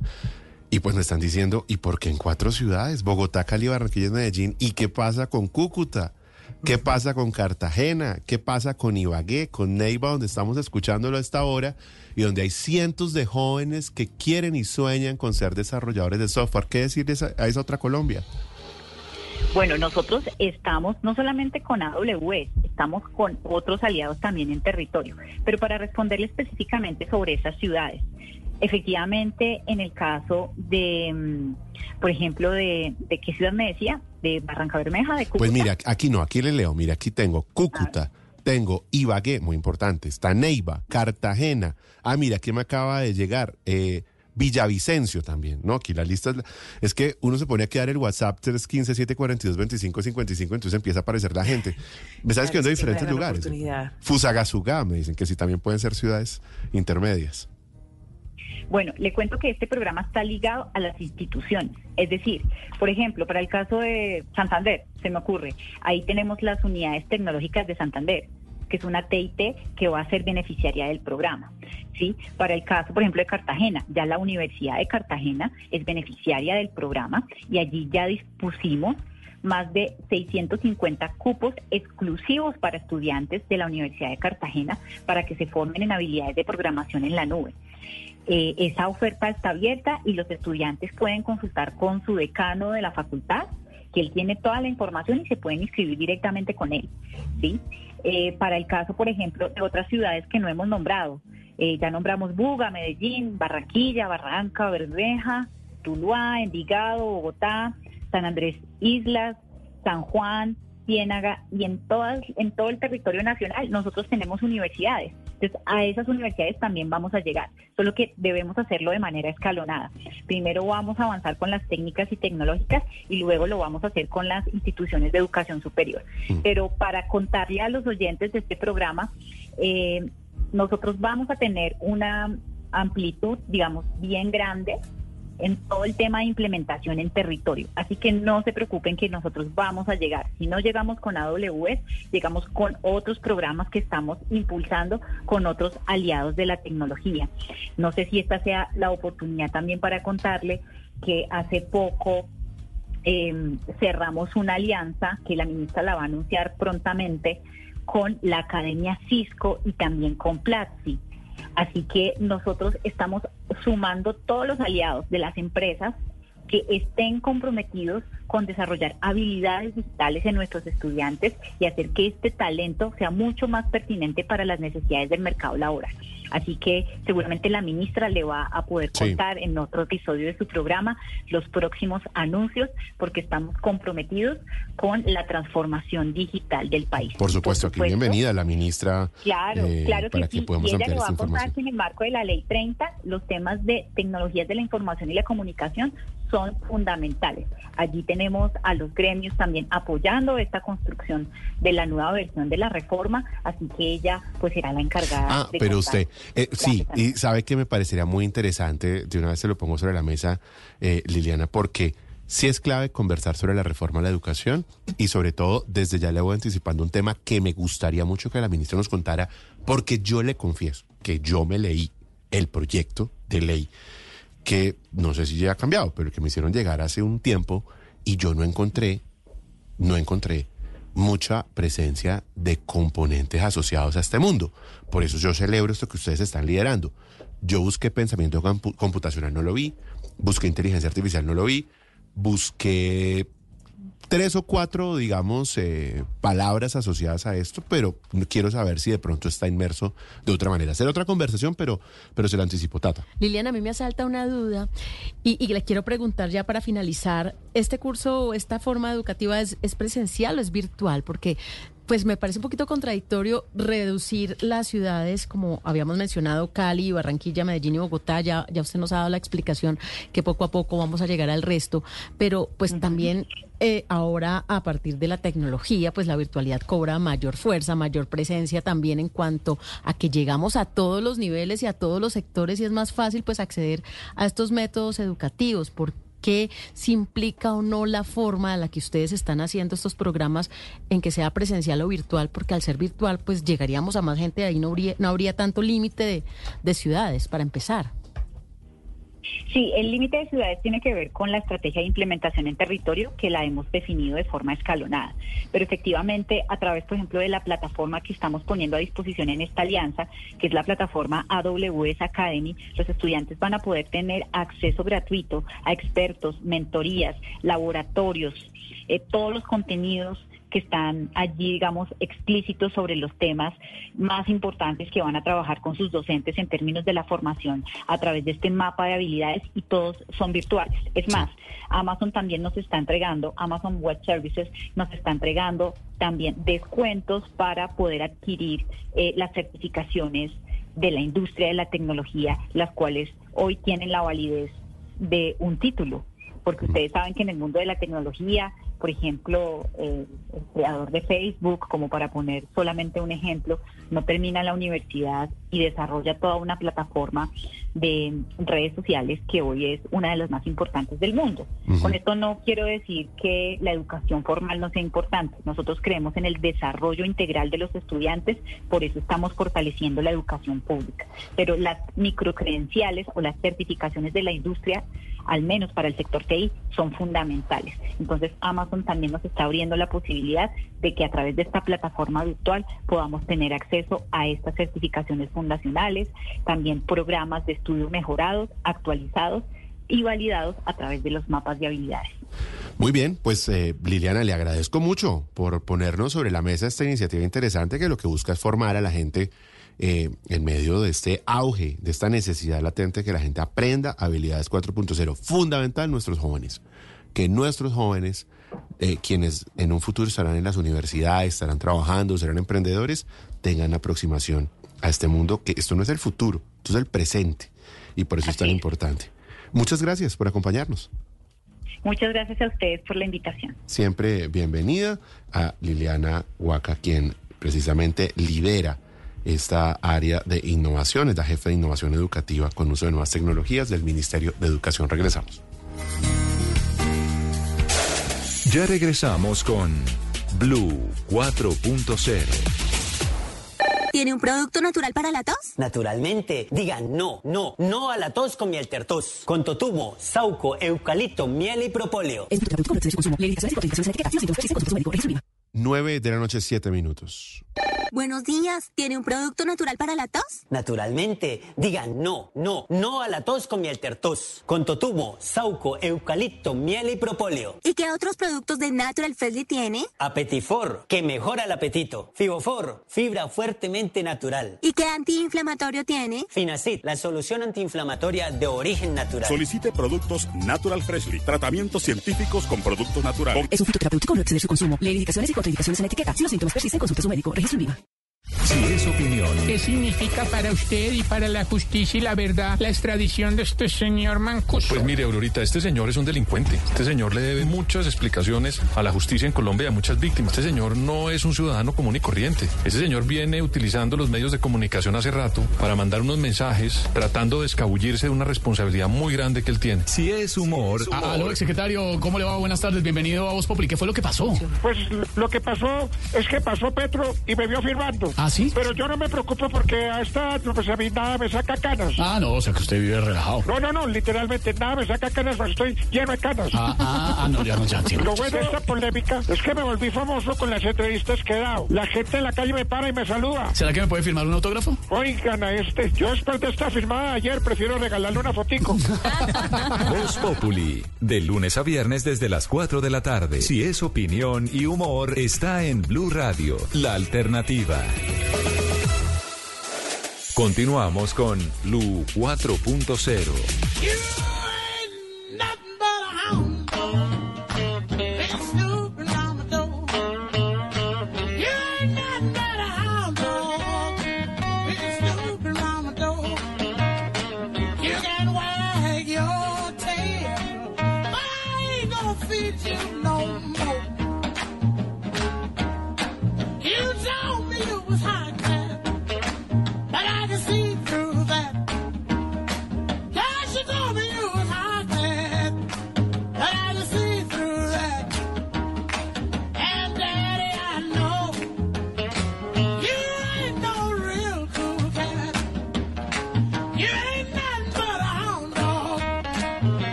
Y pues me están diciendo, ¿y por qué en cuatro ciudades? Bogotá, Cali, Barranquilla y Medellín. ¿Y qué pasa con Cúcuta? ¿Qué pasa con Cartagena? ¿Qué pasa con Ibagué, con Neiva, donde estamos escuchándolo a esta hora y donde hay cientos de jóvenes que quieren y sueñan con ser desarrolladores de software? ¿Qué decir de esa- a esa otra Colombia? Bueno, nosotros estamos no solamente con AWS, estamos con otros aliados también en territorio. Pero para responderle específicamente sobre esas ciudades, efectivamente en el caso de, mm, por ejemplo, de, de qué ciudad me decía, de Barranca Bermeja, de Cúcuta. Pues mira, aquí no, aquí le leo. Mira, aquí tengo Cúcuta, tengo Ibagué, muy importante, está Neiva, Cartagena. Ah, mira, aquí me acaba de llegar eh, Villavicencio también, ¿no? Aquí la lista es, la- es que uno se pone a quedar el WhatsApp 315-742-2555, entonces empieza a aparecer la gente. Me estás escribiendo de Qué gran diferentes lugares. Fusagasugá, me dicen que sí también pueden ser ciudades intermedias. Bueno, le cuento que este programa está ligado a las instituciones. Es decir, por ejemplo, para el caso de Santander, se me ocurre, ahí tenemos las unidades tecnológicas de Santander, que es una TIT que va a ser beneficiaria del programa. ¿sí? Para el caso, por ejemplo, de Cartagena, ya la Universidad de Cartagena es beneficiaria del programa y allí ya dispusimos más de 650 cupos exclusivos para estudiantes de la Universidad de Cartagena para que se formen en habilidades de programación en la nube. Eh, esa oferta está abierta y los estudiantes pueden consultar con su decano de la facultad, que él tiene toda la información y se pueden inscribir directamente con él. ¿sí? Eh, para el caso, por ejemplo, de otras ciudades que no hemos nombrado, eh, ya nombramos Buga, Medellín, Barranquilla, Barranca, Bermeja, Tuluá, Envigado, Bogotá, San Andrés Islas, San Juan, Ciénaga y en todas en todo el territorio nacional nosotros tenemos universidades. Entonces a esas universidades también vamos a llegar, solo que debemos hacerlo de manera escalonada. Primero vamos a avanzar con las técnicas y tecnológicas y luego lo vamos a hacer con las instituciones de educación superior. Pero para contarle a los oyentes de este programa, eh, nosotros vamos a tener una amplitud, digamos, bien grande en todo el tema de implementación en territorio. Así que no se preocupen que nosotros vamos a llegar. Si no llegamos con AWS, llegamos con otros programas que estamos impulsando con otros aliados de la tecnología. No sé si esta sea la oportunidad también para contarle que hace poco eh, cerramos una alianza que la ministra la va a anunciar prontamente con la Academia Cisco y también con Platzi. Así que nosotros estamos sumando todos los aliados de las empresas que estén comprometidos con desarrollar habilidades digitales en nuestros estudiantes y hacer que este talento sea mucho más pertinente para las necesidades del mercado laboral. Así que seguramente la ministra le va a poder Sí. contar en otro episodio de su programa los próximos anuncios porque estamos comprometidos con la transformación digital del país. Por supuesto, aquí supuesto. bienvenida la ministra. Claro, eh, claro que para sí. que podamos y ella le va a contar que en el marco de la ley 30 los temas de tecnologías de la información y la comunicación son fundamentales. Allí tenemos a los gremios también apoyando esta construcción de la nueva versión de la reforma, así que ella pues será la encargada. Ah, de pero usted, eh, sí, y sabe que me parecería muy interesante, de una vez se lo pongo sobre la mesa, eh, Liliana, porque sí es clave conversar sobre la reforma a la educación y sobre todo, desde ya le voy anticipando un tema que me gustaría mucho que la ministra nos contara, porque yo le confieso que yo me leí el proyecto de ley que no sé si ya ha cambiado, pero que me hicieron llegar hace un tiempo y yo no encontré, no encontré mucha presencia de componentes asociados a este mundo. Por eso yo celebro esto que ustedes están liderando. Yo busqué pensamiento compu- computacional, no lo vi. Busqué inteligencia artificial, no lo vi. Busqué tres o cuatro, digamos, eh, palabras asociadas a esto, pero quiero saber si de pronto está inmerso de otra manera. Será otra conversación, pero, pero se la anticipo, Tata. Liliana, a mí me asalta una duda y, y le quiero preguntar ya para finalizar, ¿este curso esta forma educativa es, es presencial o es virtual? Porque pues me parece un poquito contradictorio reducir las ciudades, como habíamos mencionado, Cali, Barranquilla, Medellín y Bogotá, ya, ya usted nos ha dado la explicación que poco a poco vamos a llegar al resto, pero pues también eh, ahora a partir de la tecnología, pues la virtualidad cobra mayor fuerza, mayor presencia también en cuanto a que llegamos a todos los niveles y a todos los sectores y es más fácil pues acceder a estos métodos educativos. ¿Por qué se implica o no la forma en la que ustedes están haciendo estos programas en que sea presencial o virtual? Porque al ser virtual pues llegaríamos a más gente, ahí no habría, no habría tanto límite de, de ciudades para empezar. Sí, el límite de ciudades tiene que ver con la estrategia de implementación en territorio que la hemos definido de forma escalonada. Pero efectivamente, a través, por ejemplo, de la plataforma que estamos poniendo a disposición en esta alianza, que es la plataforma AWS Academy, los estudiantes van a poder tener acceso gratuito a expertos, mentorías, laboratorios, eh, todos los contenidos que están allí, digamos, explícitos sobre los temas más importantes que van a trabajar con sus docentes en términos de la formación a través de este mapa de habilidades y todos son virtuales. Es más, Amazon también nos está entregando, Amazon Web Services nos está entregando también descuentos para poder adquirir eh, las certificaciones de la industria de la tecnología, las cuales hoy tienen la validez de un título, porque ustedes saben que en el mundo de la tecnología, por ejemplo, eh, el creador de Facebook, como para poner solamente un ejemplo, no termina la universidad y desarrolla toda una plataforma de redes sociales que hoy es una de las más importantes del mundo. Ujú. Con esto no quiero decir que la educación formal no sea importante. Nosotros creemos en el desarrollo integral de los estudiantes, por eso estamos fortaleciendo la educación pública. Pero las microcredenciales o las certificaciones de la industria, al menos para el sector TI, son fundamentales. Entonces Amazon también nos está abriendo la posibilidad de que a través de esta plataforma virtual podamos tener acceso a estas certificaciones fundacionales, también programas de estudio mejorados, actualizados y validados a través de los mapas de habilidades. Muy bien, pues eh, Liliana, le agradezco mucho por ponernos sobre la mesa esta iniciativa interesante que lo que busca es formar a la gente eh, en medio de este auge, de esta necesidad latente que la gente aprenda habilidades 4.0, fundamental nuestros jóvenes, que nuestros jóvenes, eh, quienes en un futuro estarán en las universidades, estarán trabajando, serán emprendedores, tengan aproximación a este mundo, que esto no es el futuro, esto es el presente, y por eso es tan importante. Muchas gracias por acompañarnos. Muchas gracias a ustedes por la invitación. Siempre bienvenida a Liliana Huaca, quien precisamente lidera esta área de innovación, es la jefe de innovación educativa con uso de nuevas tecnologías del Ministerio de Educación. Regresamos. Ya regresamos con Blue 4.0. ¿Tiene un producto natural para la tos? Naturalmente, digan no, no, no a la tos con miel tertos. Con totumo, sauco, eucalipto, miel y propóleo. 9 de la noche, 7 minutos. Buenos días. ¿Tiene un producto natural para la tos? Naturalmente, digan no, no, no a la tos con miel tertos. Con totumo, sauco, eucalipto, miel y propóleo. ¿Y qué otros productos de Natural Freshly tiene? Apetifor, que mejora el apetito. Fibofor, fibra fuertemente natural. ¿Y qué antiinflamatorio tiene? Finacid, la solución antiinflamatoria de origen natural. Solicite productos Natural Freshly. Tratamientos científicos con productos naturales. Es un fitoterapéutico, no exceder su consumo. Lee indicaciones y contraindicaciones en la etiqueta. Si los síntomas persisten, consulte a su médico. Registro en viva. Si es opinión, ¿Qué significa para usted y para la justicia y la verdad la extradición de este señor Mancuso? Pues mire, Aurorita, este señor es un delincuente. Este señor le debe muchas explicaciones a la justicia en Colombia y a muchas víctimas. Este señor no es un ciudadano común y corriente. Este señor viene utilizando los medios de comunicación hace rato para mandar unos mensajes tratando de escabullirse de una responsabilidad muy grande que él tiene. Si es humor. Ah, Aló, secretario, ¿cómo le va? Buenas tardes, bienvenido a Voz Populi. ¿Qué fue lo que pasó? Pues lo que pasó es que pasó Petro y me vio firmando. ¿Ah, sí? Pero yo no me preocupo porque a esta, pues a mí nada me saca canas. Ah, no, o sea que usted vive relajado. No, no, no, literalmente nada me saca canas, pues estoy lleno de canas. Ah, ah, ah, no, ya no, ya entiendo. Lo bueno de esta polémica es que me volví famoso con las entrevistas que he dado. La gente en la calle me para y me saluda. ¿Será que me puede firmar un autógrafo? Oigan a este, yo después de esta firmada ayer prefiero regalarle una fotico. Voz Populi, de lunes a viernes desde las 4 de la tarde. Si es opinión y humor, está en Blue Radio, la alternativa. Continuamos con Lu 4.0.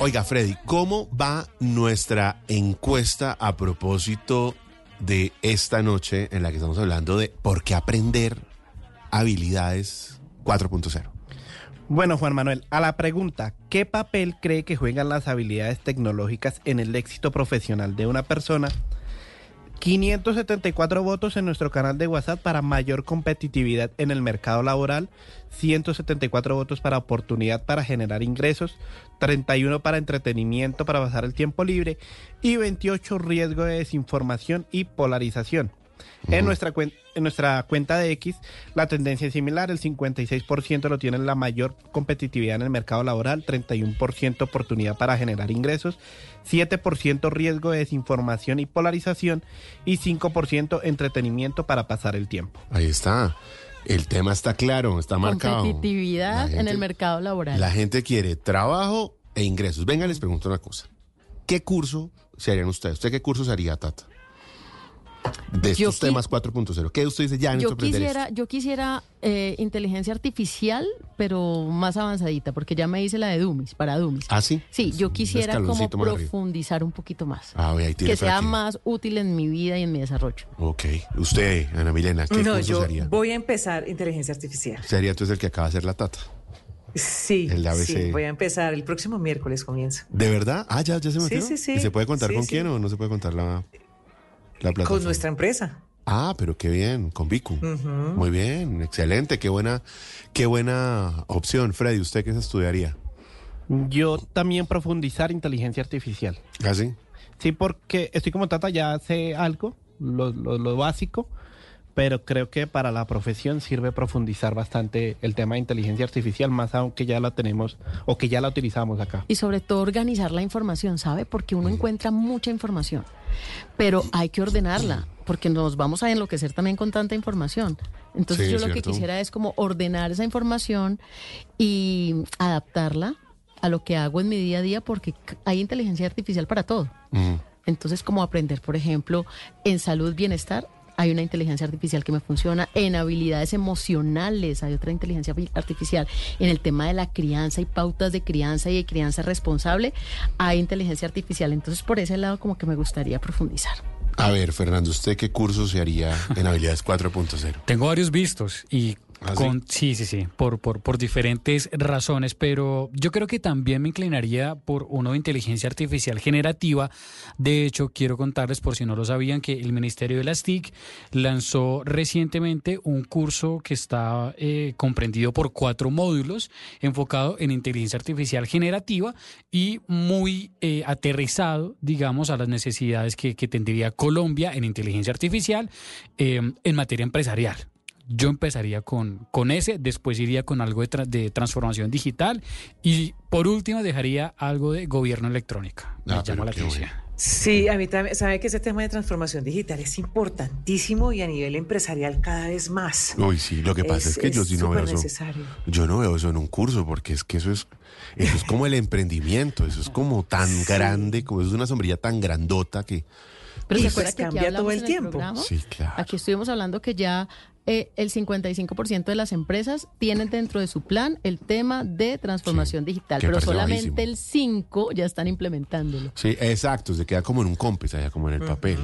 oiga, Freddy, ¿cómo va nuestra encuesta a propósito de esta noche en la que estamos hablando de por qué aprender habilidades 4.0? Bueno, Juan Manuel, a la pregunta, ¿qué papel cree que juegan las habilidades tecnológicas en el éxito profesional de una persona? 574 votos en nuestro canal de WhatsApp para mayor competitividad en el mercado laboral, 174 votos para oportunidad para generar ingresos, 31 para entretenimiento para pasar el tiempo libre y 28 riesgo de desinformación y polarización. En nuestra, en nuestra cuenta de X, la tendencia es similar, el 56% lo tiene la mayor competitividad en el mercado laboral, 31% oportunidad para generar ingresos, 7% riesgo de desinformación y polarización y 5% entretenimiento para pasar el tiempo. Ahí está. El tema está claro, está marcado. Competitividad en el mercado laboral. La gente quiere trabajo e ingresos. Venga, les pregunto una cosa. ¿Qué curso se harían ustedes? ¿Usted qué cursos haría, Tata? De Yo estos qui- temas 4.0. ¿Qué usted dice ya necesito Yo aprender esto? quisiera, yo quisiera eh, inteligencia artificial, pero más avanzadita, porque ya me hice la de Dummies, para Dummies. ¿Ah, sí? Sí, yo quisiera como profundizar un poquito más. Ah, ahí tiene que sea más útil en mi vida y en mi desarrollo. Ok. Usted, Ana Milena, ¿qué No, yo voy a empezar inteligencia artificial. Sería entonces el que acaba de hacer la Tata. Sí, El de ABC. sí, voy a empezar. El próximo miércoles comienzo. ¿De verdad? Ah, ya, ya se Sí, metió. sí, sí. ¿Y se puede contar Sí, con sí. quién o no se puede contar la, la plataforma? Con nuestra empresa. Ah, pero qué bien, con Vicu. Muy bien, excelente, qué buena, qué buena opción. Freddy, ¿usted qué se estudiaría? Yo también profundizar inteligencia artificial. ¿Ah, sí? Sí, porque estoy como Tata, ya sé algo, lo, lo- lo básico, pero creo que para la profesión sirve profundizar bastante el tema de inteligencia artificial, más aunque ya la tenemos o que ya la utilizamos acá. Y sobre todo organizar la información, ¿sabe? Porque uno encuentra mucha información, pero hay que ordenarla, porque nos vamos a enloquecer también con tanta información. Entonces Sí, yo lo que quisiera es como ordenar esa información y adaptarla a lo que hago en mi día a día, porque hay inteligencia artificial para todo. Entonces, como aprender, por ejemplo, en salud, bienestar, hay una inteligencia artificial que me funciona. En habilidades emocionales hay otra inteligencia fi- artificial. En el tema de la crianza y pautas de crianza y de crianza responsable, hay inteligencia artificial. Entonces, por ese lado, como que me gustaría profundizar. A ver, Fernando, ¿usted qué curso se haría en habilidades 4.0? Tengo varios vistos y ¿Ah, con sí, sí, sí, por, por, por diferentes razones, pero yo creo que también me inclinaría por uno de inteligencia artificial generativa. De hecho, quiero contarles, por si no lo sabían, que el Ministerio de las TIC lanzó recientemente un curso que está eh, comprendido por cuatro módulos enfocado en inteligencia artificial generativa y muy eh, aterrizado, digamos, a las necesidades que, que tendría Colombia en inteligencia artificial eh, en materia empresarial. Yo empezaría con, con ese, después iría con algo de, tra- de transformación digital y por último dejaría algo de gobierno electrónica. Me Ah, llama la atención. Sí, a mí también, sabe que ese tema de transformación digital es importantísimo y a nivel empresarial cada vez más. Uy, sí, lo que pasa es, que yo sí no veo eso. necesario. Yo no veo eso en un curso, porque es que eso es, eso es como el emprendimiento, eso es como tan grande, como eso es una sombrilla tan grandota que. Pero Y se pues acuerda que aquí cambia todo el tiempo. programa? Sí, claro. Aquí estuvimos hablando que ya eh, el 55% de las empresas tienen dentro de su plan el tema de transformación digital, pero solamente bajísimo. el 5 ya están implementándolo. Sí, exacto, se queda como en un compes allá, como en el papel.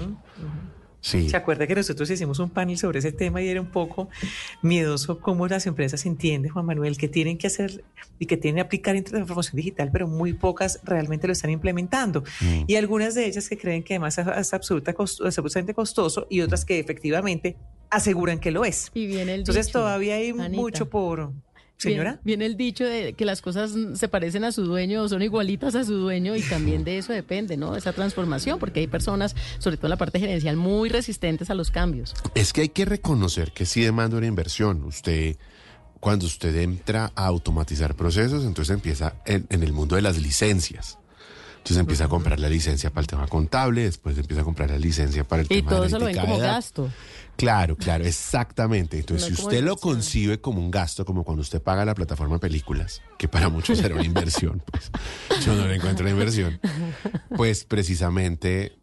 Sí. ¿Se acuerda que nosotros hicimos un panel sobre ese tema y era un poco miedoso cómo las empresas entienden, Juan Manuel, que tienen que hacer y que tienen que aplicar en transformación digital, pero muy pocas realmente lo están implementando. Mm. Y algunas de ellas que creen que además es, absoluta costo- es absolutamente costoso y otras que efectivamente aseguran que lo es. Y viene el Entonces dicho, todavía hay Anita. mucho por... Señora. Viene, viene el dicho de que las cosas se parecen a su dueño o son igualitas a su dueño y también de eso depende, ¿no? Esa transformación, porque hay personas, sobre todo en la parte gerencial, muy resistentes a los cambios. Es que hay que reconocer que sí demanda una inversión. Usted, cuando usted entra a automatizar procesos, entonces empieza en, en el mundo de las licencias. Entonces empieza a comprar la licencia para el tema contable, después empieza a comprar la licencia para el Y tema todo de eso lo ven como gasto. Claro, claro, exactamente. Entonces, No si usted lo concibe como un gasto, como cuando usted paga la plataforma de películas, que para muchos era una inversión, pues yo no le encuentro la inversión, pues precisamente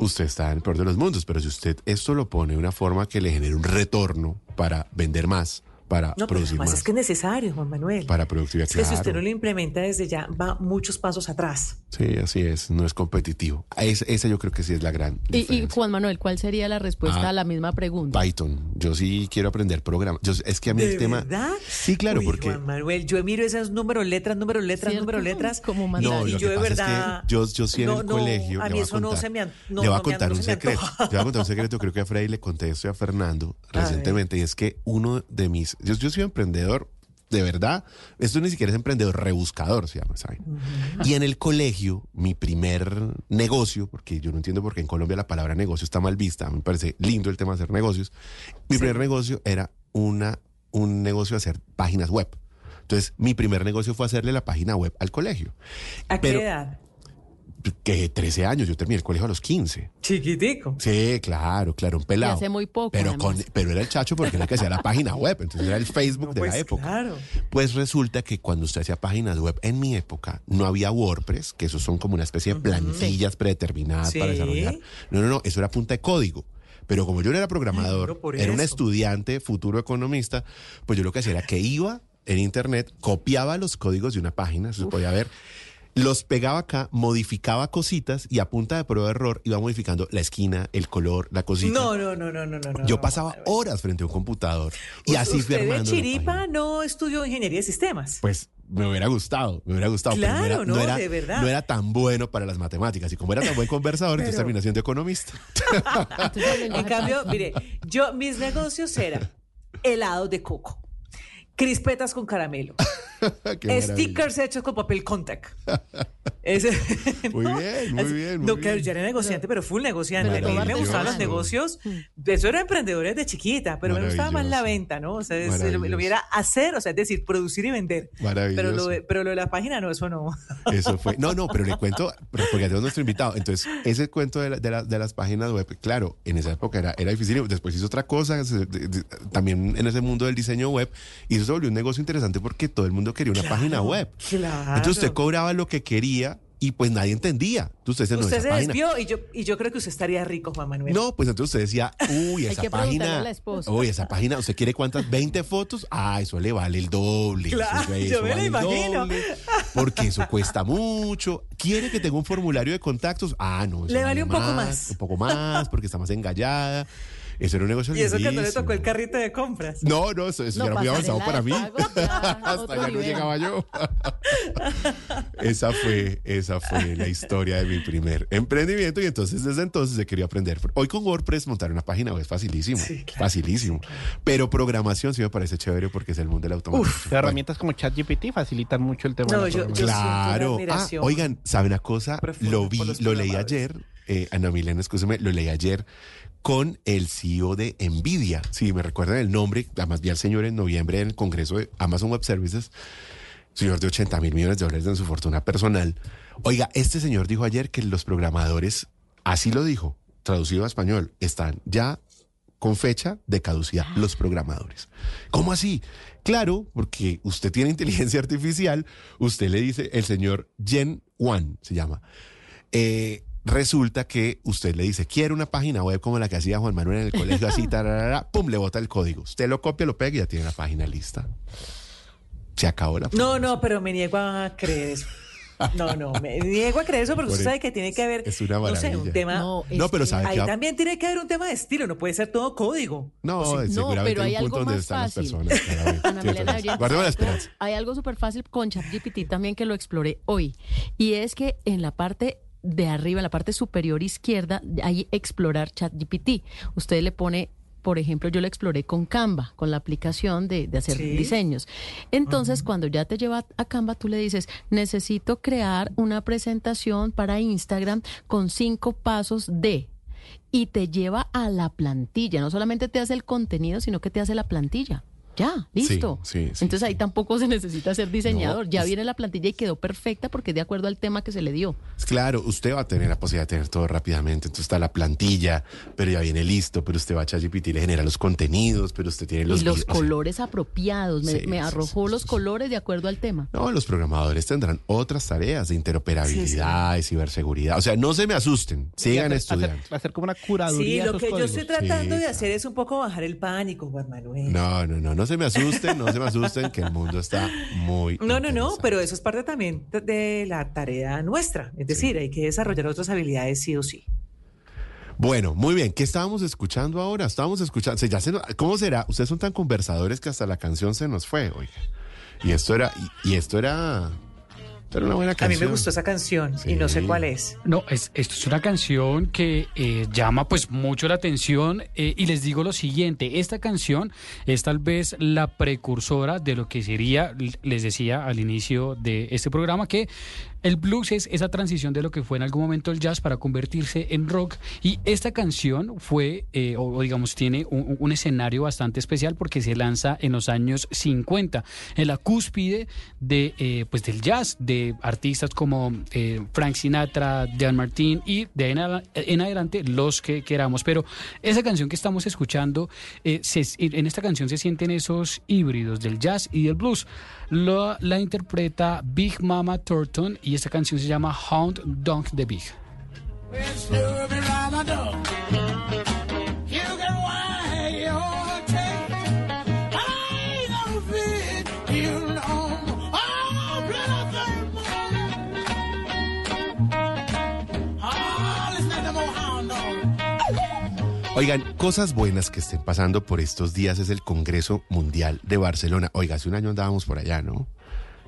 usted está en el peor de los mundos. Pero si usted esto lo pone de una forma que le genere un retorno para vender más, para No, pero producir más, es que es necesario, Juan Manuel. para productividad, Es que si usted claro. no lo implementa desde ya, va muchos pasos atrás. Sí, así es, no es competitivo. Es- esa yo creo que sí es la gran Y, y Juan Manuel, ¿cuál sería la respuesta Ah. a la misma pregunta? Python. Yo sí quiero aprender programas. Yo, es que a mí ¿De el tema. verdad? Sí, claro, Uy, porque. Juan Manuel, yo miro esos números, letras, números, letras, ¿Cierto? números, letras. Como No, y yo de pasa es verdad. que yo, yo sí en no, el no, colegio. A mí eso no se me an- no, le voy a contar un secreto. Le voy a contar un secreto. Creo que a Freddy le conté esto y a Fernando A recientemente. Y es que uno de mis. Yo, yo soy emprendedor. De verdad, esto ni siquiera es emprendedor, rebuscador se llama, ¿saben? Y en el colegio, mi primer negocio, porque yo no entiendo por qué en Colombia la palabra negocio está mal vista, me parece lindo el tema de hacer negocios. Mi primer negocio era una, un negocio de hacer páginas web. Entonces, mi primer negocio fue hacerle la página web al colegio. ¿A Pero- qué edad? Que 13 años, yo terminé el colegio a los 15. Chiquitico. Sí, claro, claro, un pelado. Y hace muy poco, Pero, además. con, pero era el chacho porque era el que hacía la página web, entonces era el Facebook de Pues la época. claro. Pues resulta que cuando usted hacía páginas web en mi época, no había WordPress, que esos son como una especie de plantillas predeterminadas para desarrollar. No, no, no, eso era punta de código. Pero como yo no era programador, no, era un eso. estudiante, futuro economista, pues yo lo que hacía era que iba en internet, copiaba los códigos de una página, eso se podía ver, los pegaba acá, modificaba cositas y a punta de prueba de error iba modificando la esquina, el color, la cosita. No, no, no, no, no, no. no, Yo no. pasaba horas frente a un computador y así fui armando. Chiripa no estudió ingeniería de sistemas. Pues me hubiera gustado, me hubiera gustado. pero Claro, no, no, era, no, de era, verdad. no era tan bueno para las matemáticas. Y como era tan buen conversador, entonces Pero- terminé siendo economista. En cambio, mire, yo mis negocios eran helados de coco, crispetas con caramelo, maravilla. Stickers hechos con papel contact. Ese- Muy bien, muy bien, muy no, claro, yo era negociante, pero full negociante. A mí me gustaban los negocios. Eso era emprendedores de chiquita, pero me gustaba más la venta, ¿no? O sea, es- lo, lo viera hacer, o sea, es decir, producir y vender. Pero Maravilloso. lo, de, pero lo de la página no, eso no. Eso fue. No, no, pero le cuento, porque tenemos nuestro invitado. Entonces, ese cuento de, la- de la- de las páginas web, claro, en esa época era, era difícil. Después hizo otra cosa, también en ese mundo del diseño web, eso se volvió un negocio interesante porque todo el mundo quería una Claro, página web. claro. Entonces, usted cobraba lo que quería y pues nadie entendía. Entonces, usted, decía, Usted no, se página. desvió y yo, y yo creo que usted estaría rico, Juan Manuel. No, pues entonces usted decía, uy, Hay esa que página. a la esposa. Uy, esa página, ¿usted quiere cuántas? ¿20 fotos? Ah, eso le vale el doble. Claro, Eso- yo me lo vale imagino. doble, porque eso cuesta mucho. ¿Quiere que tenga un formulario de contactos? Ah, no. eso Le vale un poco más. Un poco más, porque está más engallada. Eso era un negocio Y eso que no le tocó el carrito de compras. No, no, eso, eso No, ya era muy avanzado para mí. de Hasta allá no llegaba yo. esa fue, esa fue la historia de mi primer emprendimiento y entonces desde entonces he querido aprender. Hoy con WordPress montar una página web es facilísimo, facilísimo. Pero programación sí me parece chévere porque es el mundo del automóvil. herramientas como ChatGPT facilitan mucho el tema No, de la yo- yo. Claro. Ah, oigan, ¿sabe una cosa? Lo vi, lo leí ayer, eh, Ana Milena, escúcheme, lo leí ayer con el CEO de Nvidia. Si me recuerdan el nombre, además vi al señor en noviembre en el Congreso de Amazon Web Services, señor de 80 mil millones de dólares en su fortuna personal. Oiga, este señor dijo ayer que los programadores, así lo dijo, traducido a español, están ya con fecha de caducidad los programadores. ¿Cómo así? Claro, porque usted tiene inteligencia artificial, usted le dice, el señor Jen Wan se llama. Eh, resulta que usted le dice, quiero una página web como la que hacía Juan Manuel en el colegio, así, tararara, pum, le bota el código. Usted lo copia, lo pega y ya tiene la página lista. Se acabó la No, no, pero me niego a creer eso. No, no, me niego a creer eso porque Por usted sabe que tiene que haber, Es una no sé, maravilla. un tema. No, es No, pero que- sabe ahí que va- también tiene que haber un tema de estilo, no puede ser todo código. No, ¿O sí? seguramente pero hay un punto algo donde más están las fácil. Hay algo súper fácil con ChatGPT también que lo exploré hoy. Y es que en la parte de arriba, en la parte superior izquierda, hay explorar ChatGPT. Usted le pone, por ejemplo, yo lo exploré con Canva, con la aplicación de, de hacer Sí. diseños. Entonces, cuando ya te lleva a Canva, tú le dices, necesito crear una presentación para Instagram con cinco pasos de y te lleva a la plantilla. No solamente te hace el contenido, sino que te hace la plantilla. Ya, listo. Sí, sí, Entonces ahí tampoco se necesita ser diseñador. No, ya es- viene la plantilla y quedó perfecta porque es de acuerdo al tema que se le dio. Claro, usted va a tener la posibilidad de tener todo rápidamente. Entonces está la plantilla, pero ya viene listo, pero usted va a ChatGPT y le genera los contenidos, pero usted tiene los... y los vi- o sea, colores apropiados. Me, Sí, me sí, arrojó los colores de acuerdo al tema. No, los programadores tendrán otras tareas de interoperabilidad, de ciberseguridad. O sea, no se me asusten, sigan hacer- estudiando. Hacer, hacer como una Sí, curaduría. de lo que yo estoy tratando Sí, de hacer es un poco bajar el pánico, Juan Manuel. No, no, no, no se me asusten, no se me asusten, que el mundo está muy... No, no, no, pero eso es parte también de- la tarea nuestra. Es decir, hay que desarrollar otras habilidades sí o sí. Bueno, muy bien. ¿Qué estábamos escuchando ahora? Estábamos escuchando. se- ya se ¿Cómo será? Ustedes son tan conversadores que hasta la canción se nos fue, oiga. Y esto era, y, y esto era, una buena A mí canción. me gustó esa canción y no sé cuál es. No, es, esto es una canción que eh, llama pues mucho la atención eh, y les digo lo siguiente, esta canción es tal vez la precursora de lo que sería, les decía al inicio de este programa, que el blues es esa transición de lo que fue en algún momento el jazz para convertirse en rock y esta canción fue, eh, o, digamos, tiene un, escenario bastante especial porque se lanza en los años 50, en la cúspide de, eh, pues del jazz, de artistas como eh, Frank Sinatra, Dan Martin y de ahí en, adelante los que queramos. Pero esa canción que estamos escuchando, en esta canción se sienten esos híbridos del jazz y del blues. Lo- la interpreta Big Mama Thornton y esta canción se llama Hound Dog the Big. Oigan, cosas buenas que estén pasando por estos días es el Congreso Mundial de Barcelona. Oiga, hace un año andábamos por allá, ¿no?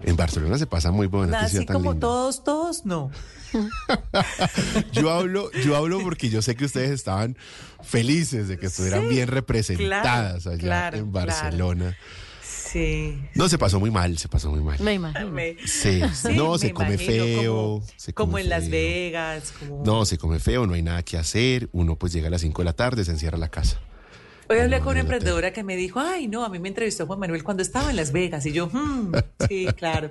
En Barcelona se pasa muy buena, Así tan como linda. todos, todos, no. Yo hablo, yo hablo porque yo sé que ustedes estaban felices de que estuvieran Sí, bien representadas claro, allá claro, en claro. Barcelona. Sí. No, se pasó muy mal, se pasó muy mal. Me imagino. Sí, Sí, no, me se come feo. Como, se como come en Las. Vegas. Como... No, se come feo, no hay nada que hacer. Uno pues llega a las 5 de la tarde, se encierra en la casa. Hoy hablé con una emprendedora que me dijo, ay, no, a mí me entrevistó Juan Manuel cuando estaba en Las Vegas. Y yo, "Hmm, sí, claro.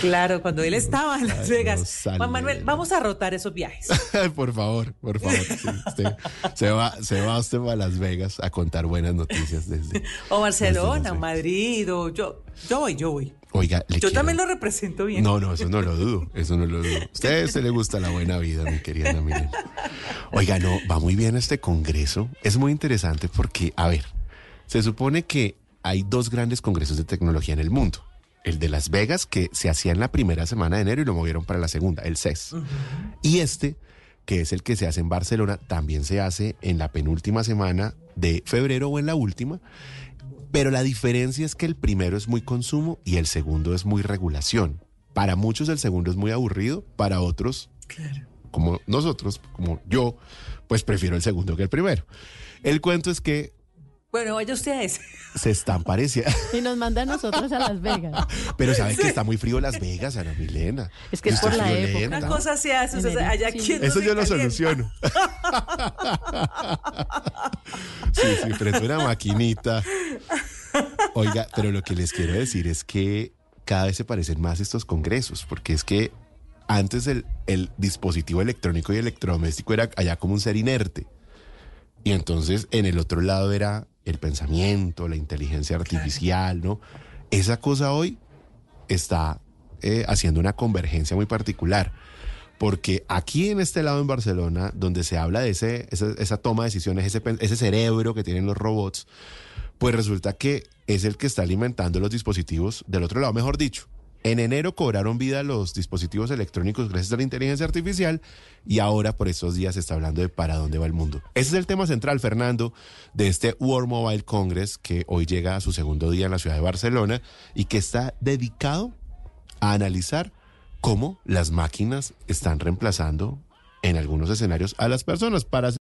Claro, cuando él estaba en Las Ay, Vegas. no. Juan Manuel, vamos a rotar esos viajes. por favor, por favor. sí, usted- se, va, se va usted a Las Vegas a contar buenas noticias desde... O Barcelona, Desde o Madrid, o yo, yo voy, yo voy. Oiga, le Yo quiero- también lo represento bien. No, no, eso no lo dudo, eso no lo dudo. A usted se le gusta la buena vida, mi querida Ana. Oiga, no, va muy bien este congreso. Es muy interesante porque, a ver, se supone que hay dos grandes congresos de tecnología en el mundo. El de Las Vegas, que se hacía en la primera semana de enero y lo movieron para la segunda, el CES. Y este, que es el que se hace en Barcelona, también se hace en la penúltima semana de febrero o en la última. Pero la diferencia es que el primero es muy consumo y el segundo es muy regulación. Para muchos el segundo es muy aburrido, para otros, como nosotros, como yo, pues prefiero el segundo que el primero. El cuento es que Bueno, vaya usted a ese. se están pareciendo. Y nos manda a nosotros a Las Vegas. Pero sabe que está muy frío Las Vegas, Ana Milena. Es que es por la época. Una cosa se hace, o sea, allá Sí. quien no Eso yo lo calienta? soluciono. Sí, sí, prendo una maquinita. Oiga, pero lo que les quiero decir es que cada vez se parecen más estos congresos, porque es que antes el, el dispositivo electrónico y electrodoméstico era allá como un ser inerte. Y entonces en el otro lado era el pensamiento, la inteligencia artificial, ¿no? Esa cosa hoy está eh, haciendo una convergencia muy particular. Porque aquí en este lado en Barcelona, donde se habla de ese, esa, esa toma de decisiones, ese, ese cerebro que tienen los robots, pues resulta que es el que está alimentando los dispositivos del otro lado, mejor dicho. En enero cobraron vida los dispositivos electrónicos gracias a la inteligencia artificial y ahora por estos días se está hablando de para dónde va el mundo. Ese es el tema central, Fernando, de este World Mobile Congress que hoy llega a su segundo día en la ciudad de Barcelona y que está dedicado a analizar cómo las máquinas están reemplazando en algunos escenarios a las personas para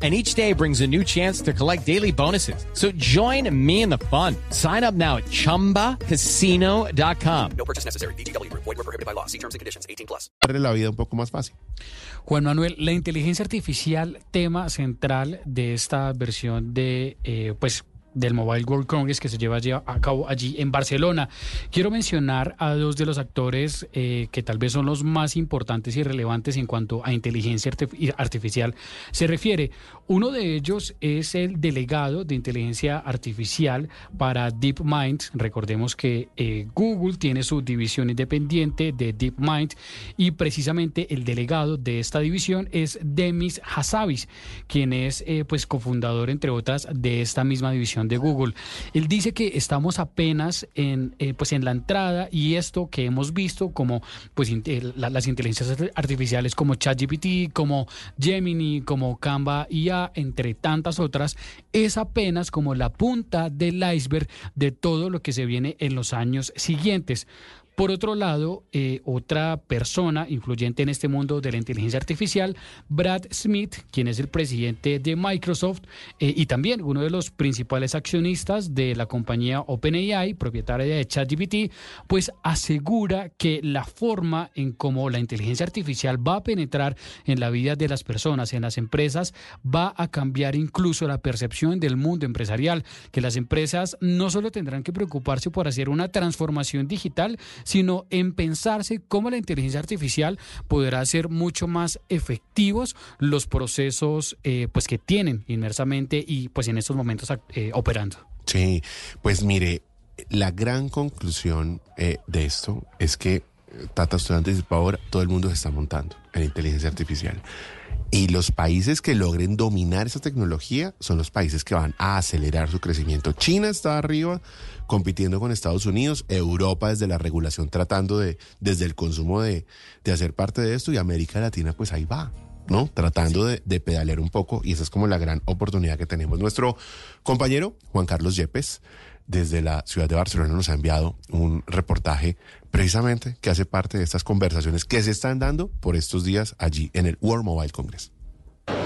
And each day brings a new chance to collect daily bonuses. So join me in the fun. Sign up now at chumbacasino.com. No purchase necessary. VGW Group. Void were prohibited by law. See terms and conditions. 18 plus. la vida un poco más fácil. Juan Manuel, la inteligencia artificial, tema central de esta versión de, eh, pues, del Mobile World Congress que se lleva a cabo allí en Barcelona. Quiero mencionar a dos de los actores eh, que tal vez son los más importantes y relevantes en cuanto a inteligencia artif- artificial se refiere. Uno de ellos es el delegado de inteligencia artificial para DeepMind. Recordemos que eh, Google tiene su división independiente de DeepMind y precisamente el delegado de esta división es Demis Hassabis, quien es eh, pues cofundador entre otras de esta misma división de Google. Él dice que estamos apenas en eh, pues en la entrada y esto que hemos visto como pues eh, la- las inteligencias artificiales como ChatGPT, como Gemini, como Canva IA, entre tantas otras, es apenas como la punta del iceberg de todo lo que se viene en los años siguientes. Por otro lado, eh, otra persona influyente en este mundo de la inteligencia artificial, Brad Smith, quien es el presidente de Microsoft eh, y también uno de los principales accionistas de la compañía OpenAI, propietaria de ChatGPT, pues asegura que la forma en cómo la inteligencia artificial va a penetrar en la vida de las personas, en las empresas, va a cambiar incluso la percepción del mundo empresarial, que las empresas no solo tendrán que preocuparse por hacer una transformación digital, sino en pensarse cómo la inteligencia artificial podrá hacer mucho más efectivos los procesos eh, pues que tienen inmersamente y pues en estos momentos eh, operando. Sí, pues mire, la gran conclusión eh, de esto es que, Tata, usted anticipado todo el mundo se está montando en inteligencia artificial. Y los países que logren dominar esa tecnología son los países que van a acelerar su crecimiento. China está arriba compitiendo con Estados Unidos, Europa desde la regulación tratando de, desde el consumo de, de hacer parte de esto y América Latina pues ahí va. ¿no? Tratando de, de pedalear un poco y esa es como la gran oportunidad que tenemos. Nuestro compañero Juan Carlos Yepes desde la ciudad de Barcelona nos ha enviado un reportaje precisamente que hace parte de estas conversaciones que se están dando por estos días allí en el World Mobile Congress.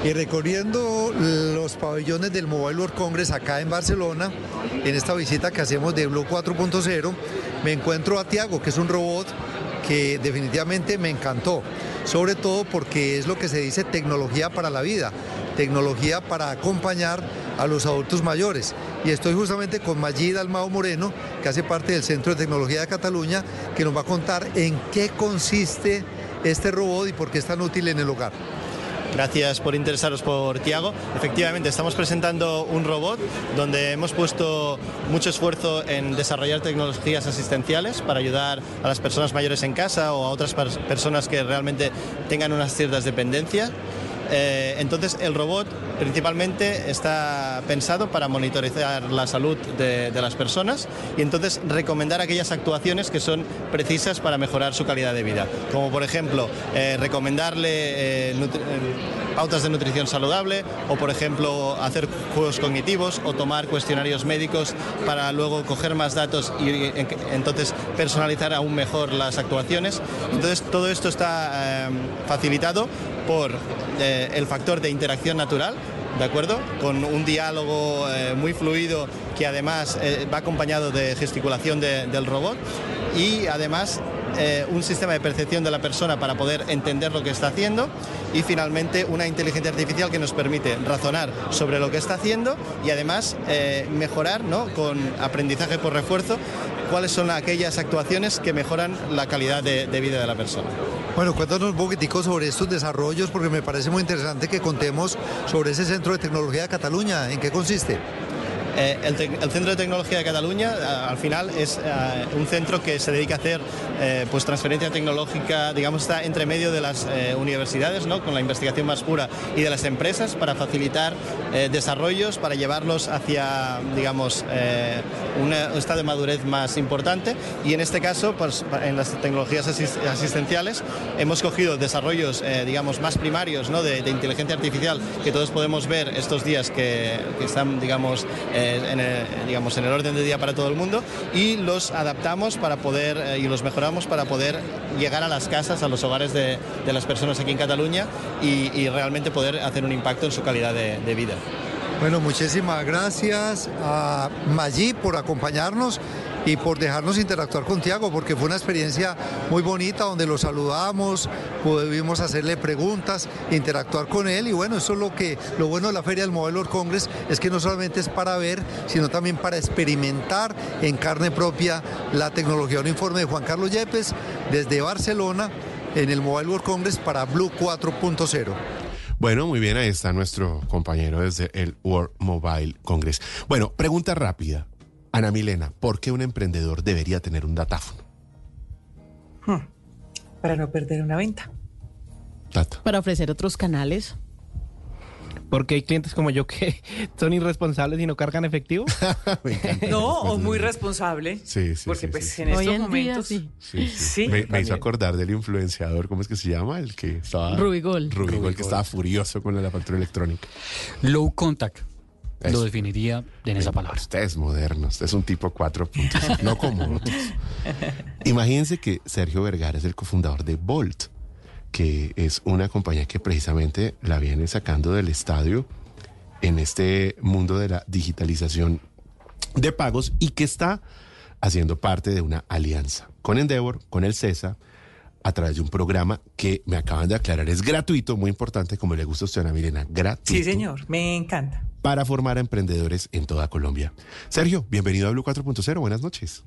Y recorriendo los pabellones del Mobile World Congress acá en Barcelona, en esta visita que hacemos de Blue 4.0, me encuentro a Tiago, que es un robot que definitivamente me encantó, sobre todo porque es lo que se dice tecnología para la vida, tecnología para acompañar a los adultos mayores. Y estoy justamente con Magid Almao Moreno, que hace parte del Centro de Tecnología de Cataluña, que nos va a contar en qué consiste este robot y por qué es tan útil en el hogar. Gracias por interesaros por Tiago. Efectivamente, estamos presentando un robot donde hemos puesto mucho esfuerzo en desarrollar tecnologías asistenciales para ayudar a las personas mayores en casa o a otras pers- personas que realmente tengan unas ciertas dependencias. Eh, entonces el robot principalmente está pensado para monitorizar la salud de, las personas y entonces recomendar aquellas actuaciones que son precisas para mejorar su calidad de vida. Como por ejemplo eh, recomendarle eh, eh, pautas de nutrición saludable o por ejemplo hacer juegos cognitivos o tomar cuestionarios médicos para luego coger más datos y en- entonces personalizar aún mejor las actuaciones. Entonces todo esto está facilitado por eh, el factor de interacción natural, ¿de acuerdo? Con un diálogo eh, muy fluido que además eh, va acompañado de gesticulación de- del robot y además un sistema de percepción de la persona para poder entender lo que está haciendo y finalmente una inteligencia artificial que nos permite razonar sobre lo que está haciendo y además mejorar ¿no? con aprendizaje por refuerzo cuáles son aquellas actuaciones que mejoran la calidad de- vida de la persona. Bueno, cuéntanos un poquitico sobre estos desarrollos porque me parece muy interesante que contemos sobre ese Centro de Tecnología de Cataluña. ¿En qué consiste? Eh, el, Centro de Tecnología de Cataluña, eh, al final, es eh, un centro que se dedica a hacer pues transferencia tecnológica, digamos, está entre medio de las universidades, ¿no? con la investigación más pura, y de las empresas para facilitar desarrollos, para llevarlos hacia, digamos, un estado de madurez más importante. Y en este caso, pues, en las tecnologías asis- asistenciales, hemos cogido desarrollos, digamos, más primarios ¿no? de, inteligencia artificial que todos podemos ver estos días que, están, digamos, en el, digamos, en el orden de día para todo el mundo y los adaptamos para poder eh, y los mejoramos para poder llegar a las casas, a los hogares de, de las personas aquí en Cataluña y, y realmente poder hacer un impacto en su calidad de, de vida. Bueno, muchísimas gracias a Maggi por acompañarnos y por dejarnos interactuar con Tiago, porque fue una experiencia muy bonita donde lo saludamos, pudimos hacerle preguntas, interactuar con él y bueno, eso es lo que lo bueno de la Feria del Mobile World Congress es que no solamente es para ver, sino también para experimentar en carne propia la tecnología. Un informe de Juan Carlos Yepes desde Barcelona en el Mobile World Congress para Blue 4.0. Bueno, muy bien, ahí está nuestro compañero desde el World Mobile Congress. Bueno, pregunta rápida. Ana Milena, ¿por qué un emprendedor debería tener un datáfono? Para no perder una venta. Para ofrecer otros canales. Porque hay clientes como yo que son irresponsables y no cargan efectivo. No, o muy responsable. Sí, sí, Porque sí, pues sí, en sí. estos en momentos... sí. Sí, sí. Sí. me, me hizo acordar del influenciador, ¿cómo es que se llama? El que estaba... Rubigol. Rubigol, que estaba furioso con la factura electrónica. Low contact. Eso. Lo definiría en esa palabra. Usted es moderno, usted es un tipo 4 puntos, no como otros. Imagínense que Sergio Vergara es el cofundador de Bolt, que es una compañía que precisamente la viene sacando del estadio en este mundo de la digitalización de pagos y que está haciendo parte de una alianza con Endeavor, con el CESA, a través de un programa que me acaban de aclarar es gratuito, muy importante, como le gusta a usted, Ana Milena, gratuito Sí, señor, me encanta. Para formar a emprendedores en toda Colombia. Sergio, bienvenido a Blue 4.0, buenas noches.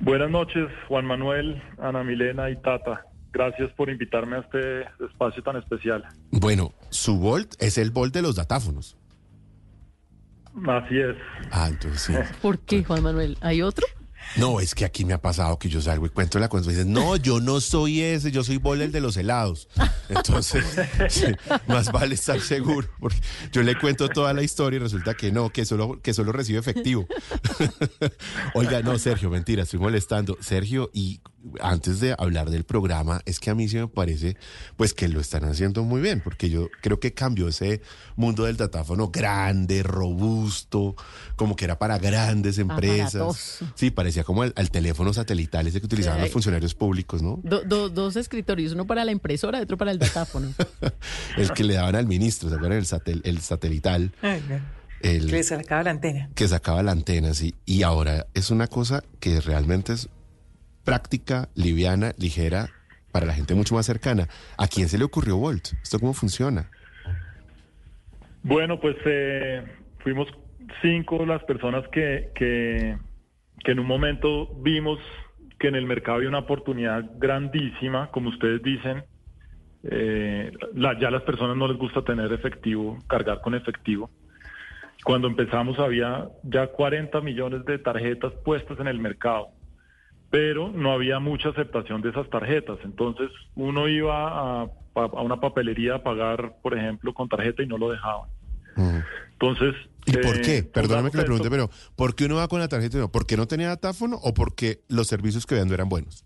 Buenas noches, Juan Manuel, Ana Milena y Tata. Gracias por invitarme a este espacio tan especial. Bueno, su Volt es el Volt de los datáfonos. Así es. Ah, entonces sí. ¿Por qué, Juan Manuel? ¿Hay otro? No, es que aquí me ha pasado que yo salgo y cuento la cosa y dicen, no, yo no soy ese, yo soy Volt el de los helados. Entonces, más vale estar seguro, porque yo le cuento toda la historia y resulta que no, que solo, que solo recibe efectivo. Oiga, no, Sergio, mentira, estoy molestando. Sergio, ¿y antes de hablar del programa, es que a mí sí me parece pues que lo están haciendo muy bien, porque yo creo que cambió ese mundo del datáfono grande, robusto, como que era para grandes empresas. Aparatoso. Sí, parecía como el, al teléfono satelital ese que utilizaban Sí. los funcionarios públicos, ¿no? Do- do- dos escritorios, uno para la impresora y otro para el datáfono. El que le daban al ministro, ¿se acuerdan? El, satel- el satelital. Ay, no. El, Que le sacaba la antena. que sacaba la antena, sí. Y ahora es una cosa que realmente es práctica, liviana, ligera, para la gente mucho más cercana. ¿A quién se le ocurrió Volt? ¿Esto cómo funciona? Bueno, pues eh, fuimos cinco las personas que, que, en un momento vimos que en el mercado había una oportunidad grandísima, como ustedes dicen. eh, ya las personas no les gusta tener efectivo, cargar con efectivo. Cuando empezamos había ya 40 millones de tarjetas puestas en el mercado, pero no había mucha aceptación de esas tarjetas. Entonces uno iba a, a una papelería a pagar, por ejemplo, con tarjeta y no lo dejaban. Entonces... ¿Y por eh, qué? Perdóname que le pregunte, pero ¿por qué uno va con la tarjeta? y no? ¿Por qué no tenía datáfono o porque los servicios que vean no eran buenos?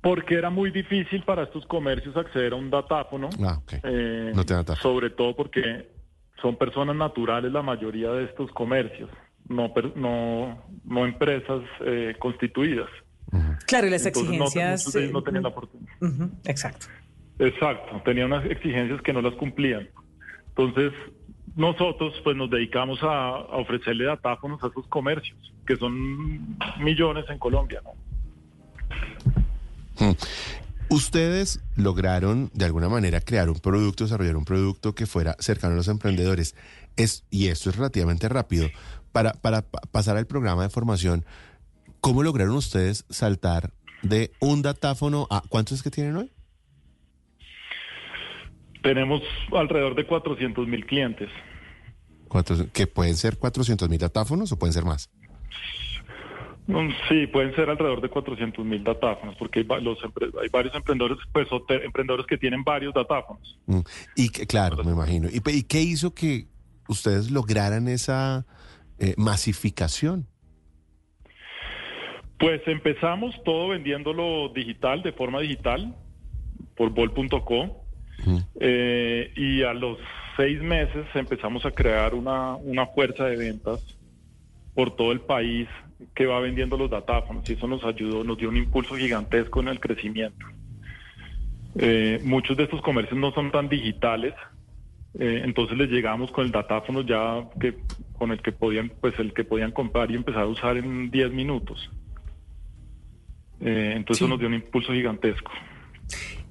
Porque era muy difícil para estos comercios acceder a un datáfono. Ah, eh, No te datáfono. Sobre todo porque son personas naturales la mayoría de estos comercios, no, no, no empresas eh, constituidas. Claro, y las Entonces, exigencias. no eh, tenían la oportunidad. exacto. Exacto, tenían unas exigencias que no las cumplían. Entonces, nosotros pues nos dedicamos a, a ofrecerle datáfonos a esos comercios, que son millones en Colombia, ¿no? Hmm. Ustedes lograron de alguna manera crear un producto, desarrollar un producto que fuera cercano a los emprendedores. Es, y esto es relativamente rápido. Para, para pa- pasar al programa de formación, ¿cómo lograron ustedes saltar de un datáfono a cuántos es que tienen hoy? Tenemos alrededor de 400 mil clientes. Que pueden ser 400 mil datáfonos o pueden ser más. Mm, Sí, pueden ser alrededor de 400 mil datáfonos, porque hay, los varios emprendedores, pues emprendedores que tienen varios datáfonos. Mm, Y que, claro, me imagino. ¿Y, pe- y qué hizo que ustedes lograran esa eh, masificación? Pues empezamos todo vendiéndolo digital, de forma digital, por bol.co. Eh, y a los seis meses empezamos a crear una, una fuerza de ventas por todo el país que va vendiendo los datáfonos y eso nos ayudó, nos dio un impulso gigantesco en el crecimiento. Eh, muchos de estos comercios no son tan digitales, eh, entonces les llegamos con el datáfono ya que con el que podían, pues el que podían comprar y empezar a usar en 10 minutos. Eh, entonces eso nos dio un impulso gigantesco.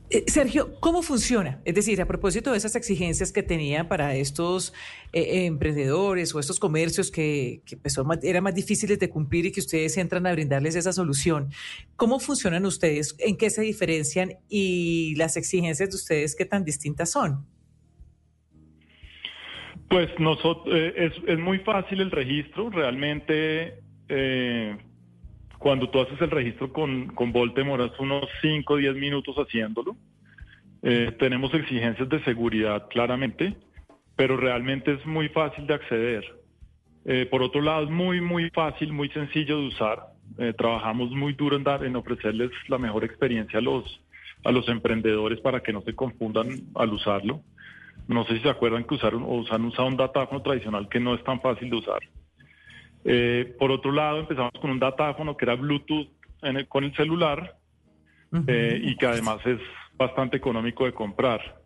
Eh, Sergio, ¿cómo funciona? Es decir, a propósito de esas exigencias que tenían para estos eh, emprendedores o estos comercios que, que, pues, son más- eran más difíciles de cumplir y que ustedes entran a brindarles esa solución, ¿cómo funcionan ustedes? ¿En qué se diferencian? Y las exigencias de ustedes, ¿qué tan distintas son? Pues nosotros, es, es muy fácil el registro, realmente eh, cuando tú haces el registro con, con Volt demoras unos 5 o 10 minutos haciéndolo. Eh, tenemos exigencias de seguridad claramente, pero realmente es muy fácil de acceder. Eh, por otro lado, es muy, muy fácil, muy sencillo de usar. Eh, trabajamos muy duro en, dar, en ofrecerles la mejor experiencia a los, a los emprendedores para que no se confundan al usarlo. No sé si se acuerdan que usaron o han usado un datáfono tradicional que no es tan fácil de usar. Eh, por otro lado, empezamos con un datáfono que era Bluetooth en el- con el celular eh, y que además es bastante económico de comprar.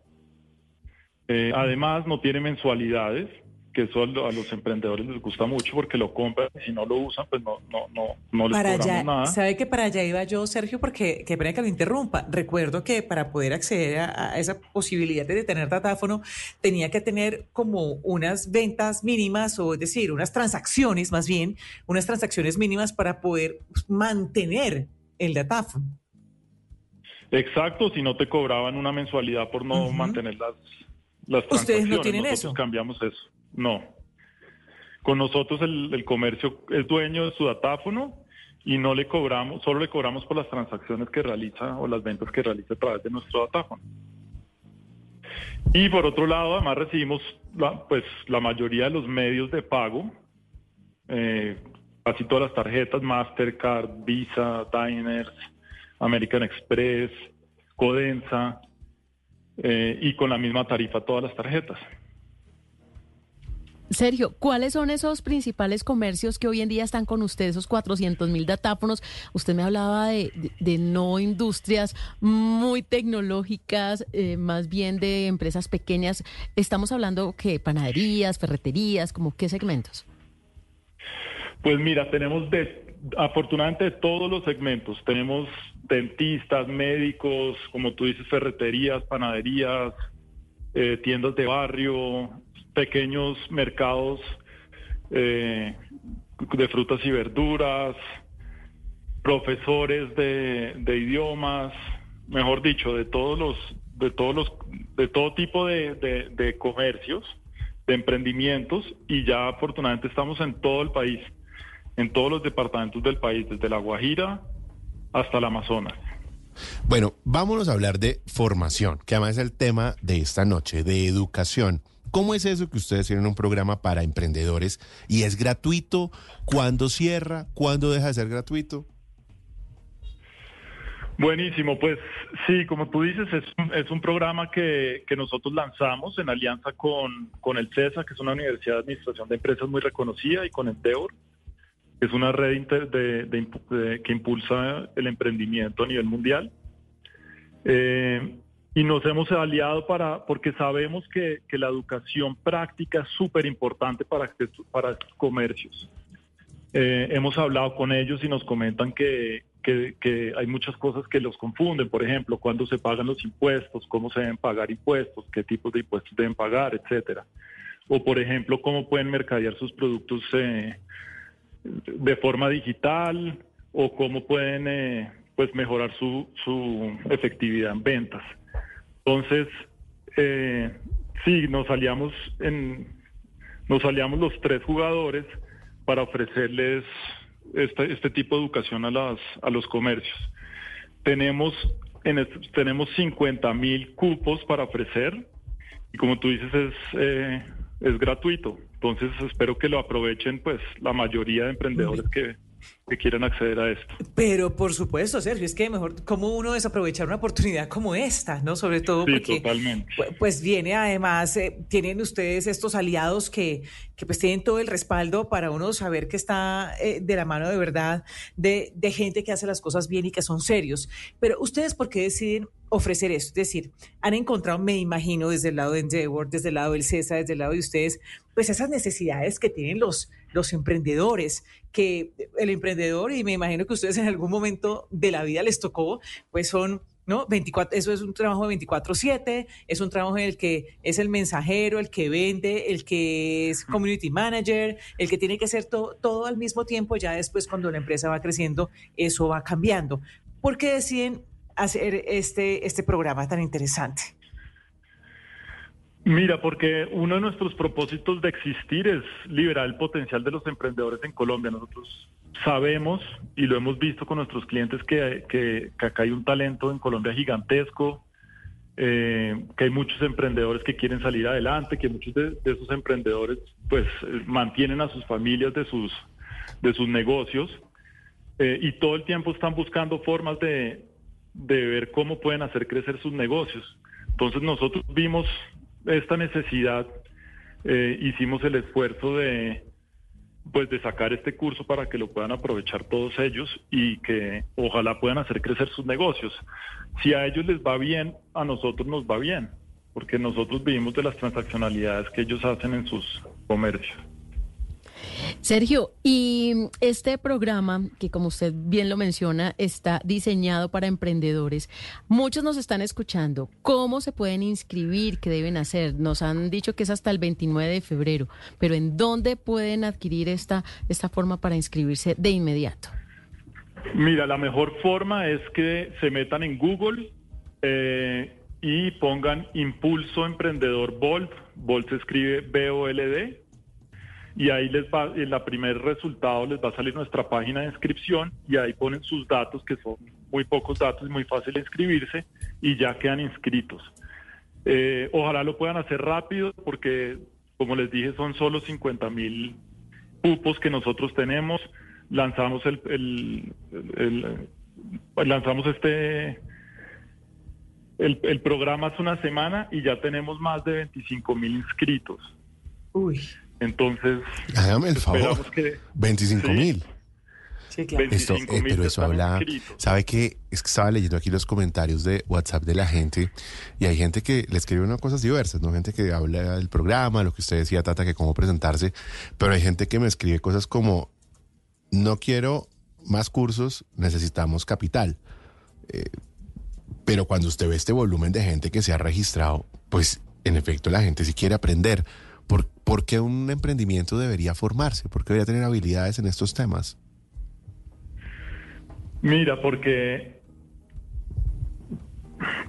Eh, además, no tiene mensualidades, que eso a, lo- a los emprendedores les gusta mucho porque lo compran y si no lo usan, pues no, no, no, no les Para allá, nada. ¿sabe que para allá iba yo, Sergio? Porque, qué pena que lo interrumpa. Recuerdo que para poder acceder a, a esa posibilidad de tener datáfono, tenía que tener como unas ventas mínimas, o es decir, unas transacciones más bien, unas transacciones mínimas para poder mantener el datáfono. Exacto, si no te cobraban una mensualidad por no mantener las, las ¿Ustedes no tienen Nosotros eso? cambiamos eso. No. Con nosotros el, el comercio es dueño de su datáfono y no le cobramos, solo le cobramos por las transacciones que realiza o las ventas que realiza a través de nuestro datáfono. Y por otro lado, además recibimos la, pues la mayoría de los medios de pago, eh, casi todas las tarjetas, Mastercard, Visa, Diners, American Express, Codensa, eh, y con la misma tarifa todas las tarjetas. Sergio, ¿cuáles son esos principales comercios que hoy en día están con ustedes, esos 400 mil datáfonos? Usted me hablaba de, de- de no industrias muy tecnológicas, eh, más bien de empresas pequeñas. Estamos hablando que panaderías, ferreterías, como qué segmentos. Pues mira, tenemos de, afortunadamente de todos los segmentos. Tenemos dentistas, médicos, como tú dices, ferreterías, panaderías, eh, tiendas de barrio, pequeños mercados eh, de frutas y verduras, profesores de, idiomas, mejor dicho, de todos los, de todos los, de todo tipo de- de comercios, de emprendimientos, y ya afortunadamente estamos en todo el país, en todos los departamentos del país, desde La Guajira hasta el Amazonas. Bueno, vámonos a hablar de formación, que además es el tema de esta noche, de educación. ¿Cómo es eso que ustedes tienen un programa para emprendedores y es gratuito? ¿Cuándo cierra? ¿Cuándo deja de ser gratuito? Buenísimo, pues sí, como tú dices, es un, es un programa que, que nosotros lanzamos en alianza con, con el CESA, que es una universidad de administración de empresas muy reconocida, y con Endeavor, es una red de- que impulsa el emprendimiento a nivel mundial. Eh, y nos hemos aliado para, porque sabemos que, que la educación práctica es súper importante para, para comercios. Eh, hemos hablado con ellos y nos comentan que, que- que hay muchas cosas que los confunden. Por ejemplo, cuándo se pagan los impuestos, cómo se deben pagar impuestos, qué tipos de impuestos deben pagar, etcétera. O, por ejemplo, cómo pueden mercadear sus productos eh, de forma digital o cómo pueden eh, pues mejorar su, su efectividad en ventas. Entonces, eh, sí, nos aliamos en, nos aliamos los tres jugadores para ofrecerles este, este tipo de educación a, las, a los comercios. Tenemos, en tenemos 50 mil cupos para ofrecer y como tú dices es, eh, es gratuito. Entonces espero que lo aprovechen pues la mayoría de emprendedores que, que quieran acceder a esto. Pero por supuesto, Sergio, es que mejor cómo uno desaprovechar una oportunidad como esta, ¿no? Sobre todo Sí, porque totalmente. pu- pues viene además, eh, tienen ustedes estos aliados que, que pues tienen todo el respaldo para uno saber que está eh, de la mano de verdad de, gente que hace las cosas bien y que son serios. Pero ustedes, ¿por qué deciden ofrecer esto? Es decir, han encontrado, me imagino, desde el lado de Endeavor, desde el lado del CESA, desde el lado de ustedes, pues esas necesidades que tienen los, los emprendedores, que el emprendedor, y me imagino que ustedes en algún momento de la vida les tocó, pues son ¿no? 24, eso es un trabajo de 24/7, es un trabajo en el que es el mensajero, el que vende, el que es community manager, el que tiene que hacer to- todo al mismo tiempo, ya después cuando la empresa va creciendo, eso va cambiando. ¿Por qué deciden hacer este, este programa tan interesante? Mira, porque uno de nuestros propósitos de existir es liberar el potencial de los emprendedores en Colombia. Nosotros sabemos y lo hemos visto con nuestros clientes que, que- que acá hay un talento en Colombia gigantesco, eh, que hay muchos emprendedores que quieren salir adelante, que muchos de, esos emprendedores pues eh, mantienen a sus familias de sus, de sus negocios eh, y todo el tiempo están buscando formas de, de ver cómo pueden hacer crecer sus negocios. Entonces nosotros vimos esta necesidad, hicimos el esfuerzo de pues de sacar este curso para que lo puedan aprovechar todos ellos y que ojalá puedan hacer crecer sus negocios. Si a ellos les va bien, a nosotros nos va bien, porque nosotros vivimos de las transaccionalidades que ellos hacen en sus comercios. Sergio, y este programa, que como usted bien lo menciona, está diseñado para emprendedores. Muchos nos están escuchando. ¿Cómo se pueden inscribir? ¿Qué deben hacer? Nos han dicho que es hasta el 29 de febrero, pero ¿en dónde pueden adquirir esta, esta forma para inscribirse de inmediato? Mira, la mejor forma es que se metan en Google eh, y pongan Impulso Emprendedor Bolt. Bolt se escribe B-O-L-D. Y ahí les va, en la primer resultado les va a salir nuestra página de inscripción y ahí ponen sus datos, que son muy pocos datos muy fácil inscribirse, y ya quedan inscritos. Eh, ojalá lo puedan hacer rápido porque, como les dije, son solo 50 mil cupos que nosotros tenemos. Lanzamos el, el- el- lanzamos este, el, el programa hace una semana y ya tenemos más de 25 mil inscritos. Uy. Entonces, Hágame el favor. esperamos que... 25 Sí. mil. Sí, claro. Esto, 25 eh, mil pero eso habla, inscritos. ¿sabe qué? Es que estaba leyendo aquí los comentarios de WhatsApp de la gente y hay gente que le escribe unas cosas diversas, ¿no? Gente que habla del programa, lo que usted decía, Tata, que cómo presentarse, pero hay gente que me escribe cosas como, no quiero más cursos, necesitamos capital. Eh, pero cuando usted ve este volumen de gente que se ha registrado, pues en efecto la gente sí quiere aprender. ¿Por, qué un emprendimiento debería formarse? ¿Por qué debería tener habilidades en estos temas? Mira, porque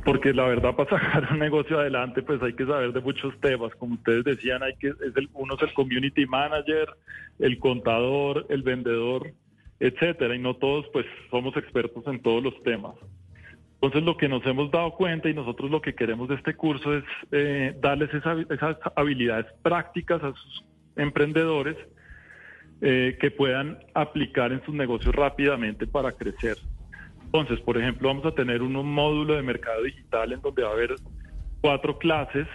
porque la verdad para sacar un negocio adelante pues hay que saber de muchos temas, como ustedes decían, hay que es el, uno es el community manager, el contador, el vendedor, etcétera, y no todos pues somos expertos en todos los temas. Entonces lo que nos hemos dado cuenta y nosotros lo que queremos de este curso es eh, darles esa- esas habilidades prácticas a sus emprendedores eh, que puedan aplicar en sus negocios rápidamente para crecer. Entonces, por ejemplo, vamos a tener un, un módulo de mercado digital en donde va a haber cuatro clases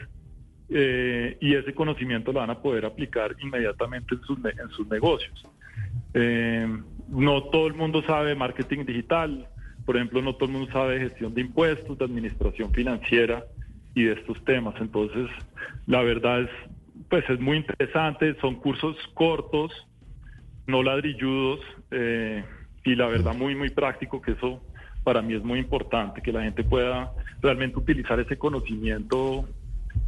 eh, y ese conocimiento lo van a poder aplicar inmediatamente en sus, en sus negocios. No todo el mundo sabe marketing digital, por ejemplo, no todo el mundo sabe de gestión de impuestos, de administración financiera y de estos temas. Entonces, la verdad es, pues es muy interesante, son cursos cortos, no ladrilludos eh, y la verdad muy, muy práctico, que eso para mí es muy importante, que la gente pueda realmente utilizar ese conocimiento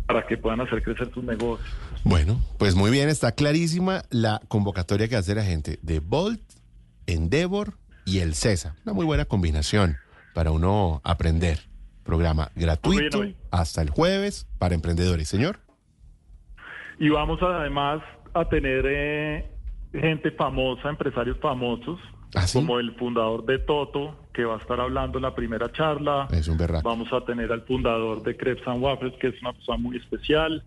para que puedan hacer crecer sus negocios. Bueno, pues muy bien, está clarísima la convocatoria que hace la gente de Bolt, Endeavor y el CESA. Una muy buena combinación para uno aprender. Programa gratuito hasta el jueves para emprendedores, señor. Y vamos a, además a tener eh, gente famosa, empresarios famosos, ¿Ah, sí? como el fundador de Toto, que va a estar hablando en la primera charla. Es un berraco. Vamos a tener al fundador de Crepes and Waffles, que es una persona muy especial.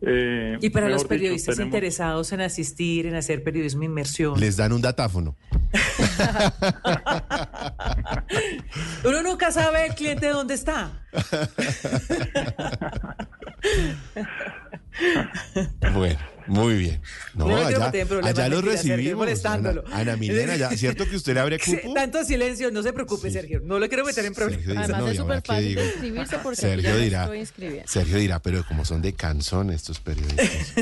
Eh, Y para los dicho, periodistas tenemos- interesados en asistir, en hacer periodismo inmersión. Les dan un datáfono. Uno nunca sabe el cliente dónde está. Bueno, muy bien. No, allá, allá los mentira, Sergio, recibimos. Ana, Ana Milena, ya, ¿cierto que usted le abre Sí, cupo? tanto silencio, no se preocupe, Sergio. No lo quiero meter en problemas. Dice, Además no, es ¿y ahora súper fácil inscribirse porque Sergio dirá, estoy inscribiendo. Sergio dirá, pero como son de canzón estos periodistas.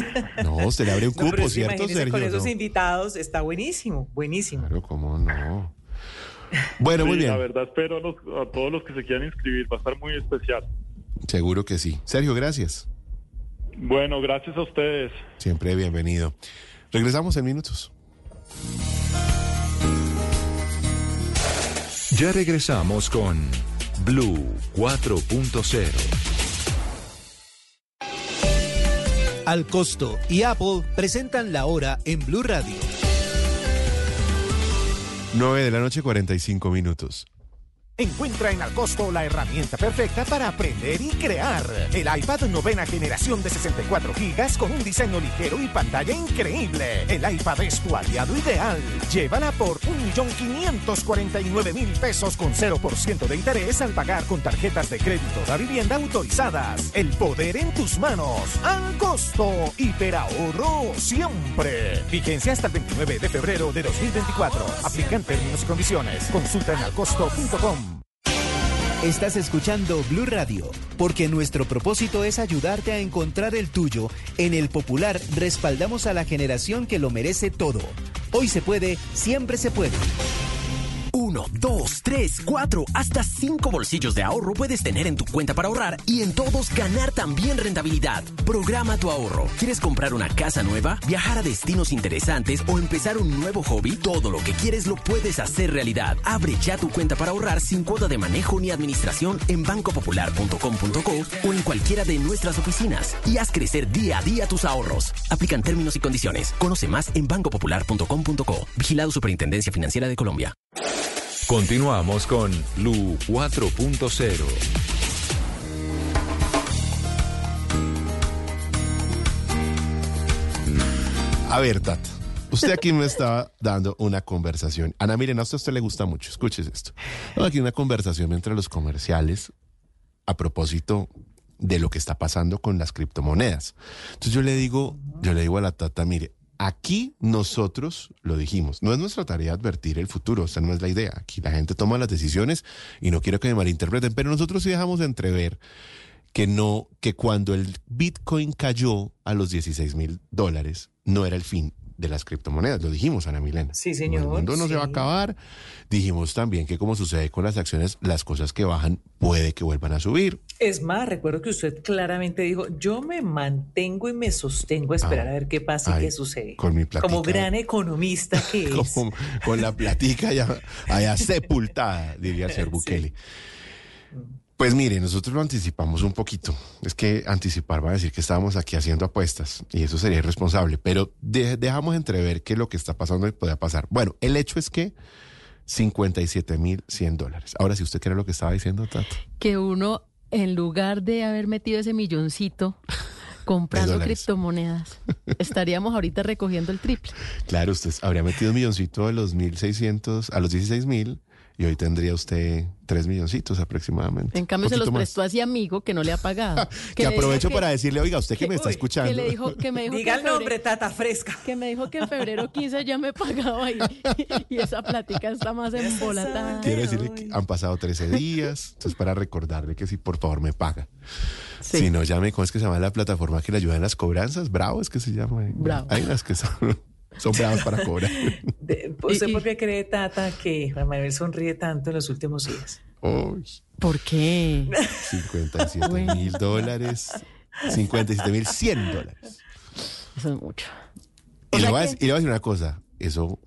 No, usted le abre un No, cupo, ¿cierto, Sergio? Con esos No. invitados está buenísimo, buenísimo. Claro, cómo no. Bueno, muy bien. La verdad, espero a, los- a todos los que se quieran inscribir. Va a estar muy especial. Seguro que sí. Sergio, gracias. Bueno, gracias a ustedes. Siempre bienvenido. Regresamos en minutos. Ya regresamos con Blue 4.0. Al costo y Apple presentan la hora en Blue Radio. 9 de la noche, 45 minutos. Encuentra en Alcosto la herramienta perfecta para aprender y crear. El iPad novena generación de 64 gigas con un diseño ligero y pantalla increíble. El iPad es tu aliado ideal. Llévala por 1.549.000 pesos con 0% de interés al pagar con tarjetas de crédito de vivienda autorizadas. El poder en tus manos. Al costo. Hiperahorro siempre. Vigencia hasta el 29 de febrero de 2024. Aplican términos y condiciones. Consulta en alcosto.com. Estás escuchando Blue Radio, porque nuestro propósito es ayudarte a encontrar el tuyo. En el Popular respaldamos a la generación que lo merece todo. Hoy se puede, siempre se puede. Uno, dos, tres, cuatro, hasta cinco bolsillos de ahorro puedes tener en tu cuenta para ahorrar y en todos ganar también rentabilidad. Programa tu ahorro. ¿Quieres comprar una casa nueva, viajar a destinos interesantes o empezar un nuevo hobby? Todo lo que quieres lo puedes hacer realidad. Abre ya tu cuenta para ahorrar sin cuota de manejo ni administración en bancopopular.com.co o en cualquiera de nuestras oficinas y haz crecer día a día tus ahorros. Aplican términos y condiciones. Conoce más en bancopopular.com.co. Vigilado Superintendencia Financiera de Colombia. Continuamos con Blue 4.0. A ver, Tata, Usted aquí me estaba dando una conversación. Ana, miren, a usted, a usted le gusta mucho. Escuches esto. Aquí una conversación entre los comerciales a propósito de lo que está pasando con las criptomonedas. Entonces yo le digo, yo le digo a la tata, mire, aquí nosotros lo dijimos, no es nuestra tarea advertir el futuro, esa no es la idea. Aquí la gente toma las decisiones y no quiero que me malinterpreten, pero nosotros sí dejamos de entrever que no, que cuando el Bitcoin cayó a los 16 mil dólares, no era el fin de las criptomonedas. Lo dijimos, Ana Milena. Sí, señor. El mundo no se va a acabar. Dijimos también que como sucede con las acciones, las cosas que bajan puede que vuelvan a subir. Es más, recuerdo que usted claramente dijo, yo me mantengo y me sostengo a esperar Ah, a ver qué pasa y qué sucede. con mi platica. Como gran economista que es. Como- con la platica ya allá sepultada, diría el señor Bukele. Pues mire, nosotros lo anticipamos un poquito. Es que anticipar va a decir que estábamos aquí haciendo apuestas y eso sería irresponsable, pero de- dejamos entrever que lo que está pasando y podía pasar. Bueno, el hecho es que 57 mil 100 dólares. Ahora, si usted quiere lo que estaba diciendo, Tato. Que uno, en lugar de haber metido ese milloncito comprando criptomonedas, estaríamos ahorita recogiendo el triple. Claro, usted habría metido un milloncito de los 1.600 a los 16 mil y hoy tendría usted 3 milloncitos aproximadamente. En cambio, se los más. prestó así amigo que no le ha pagado. Que aprovecho que- para decirle, oiga, usted que, me está uy, escuchando. Que le dijo, que me dijo Diga que el nombre, tata fresca. Que me dijo que en febrero 15 ya me pagaba y, y esa plática está más embolatada. Quiero decirle que han pasado 13 días, entonces para recordarle que si por favor me paga. Sí. Si no, llame, ¿cómo es que se llama la plataforma que le ayuda en las cobranzas? Bravo es que se llama. Bravo. Hay unas que son, son bravas para cobrar. De- ¿Usted por qué cree, Tata, que Juan Manuel sonríe tanto en los últimos días? Uy, ¿Por qué? 57 mil dólares, 57 mil 100 dólares. Eso es mucho. Y le, voy a, y le voy a decir una cosa, eso,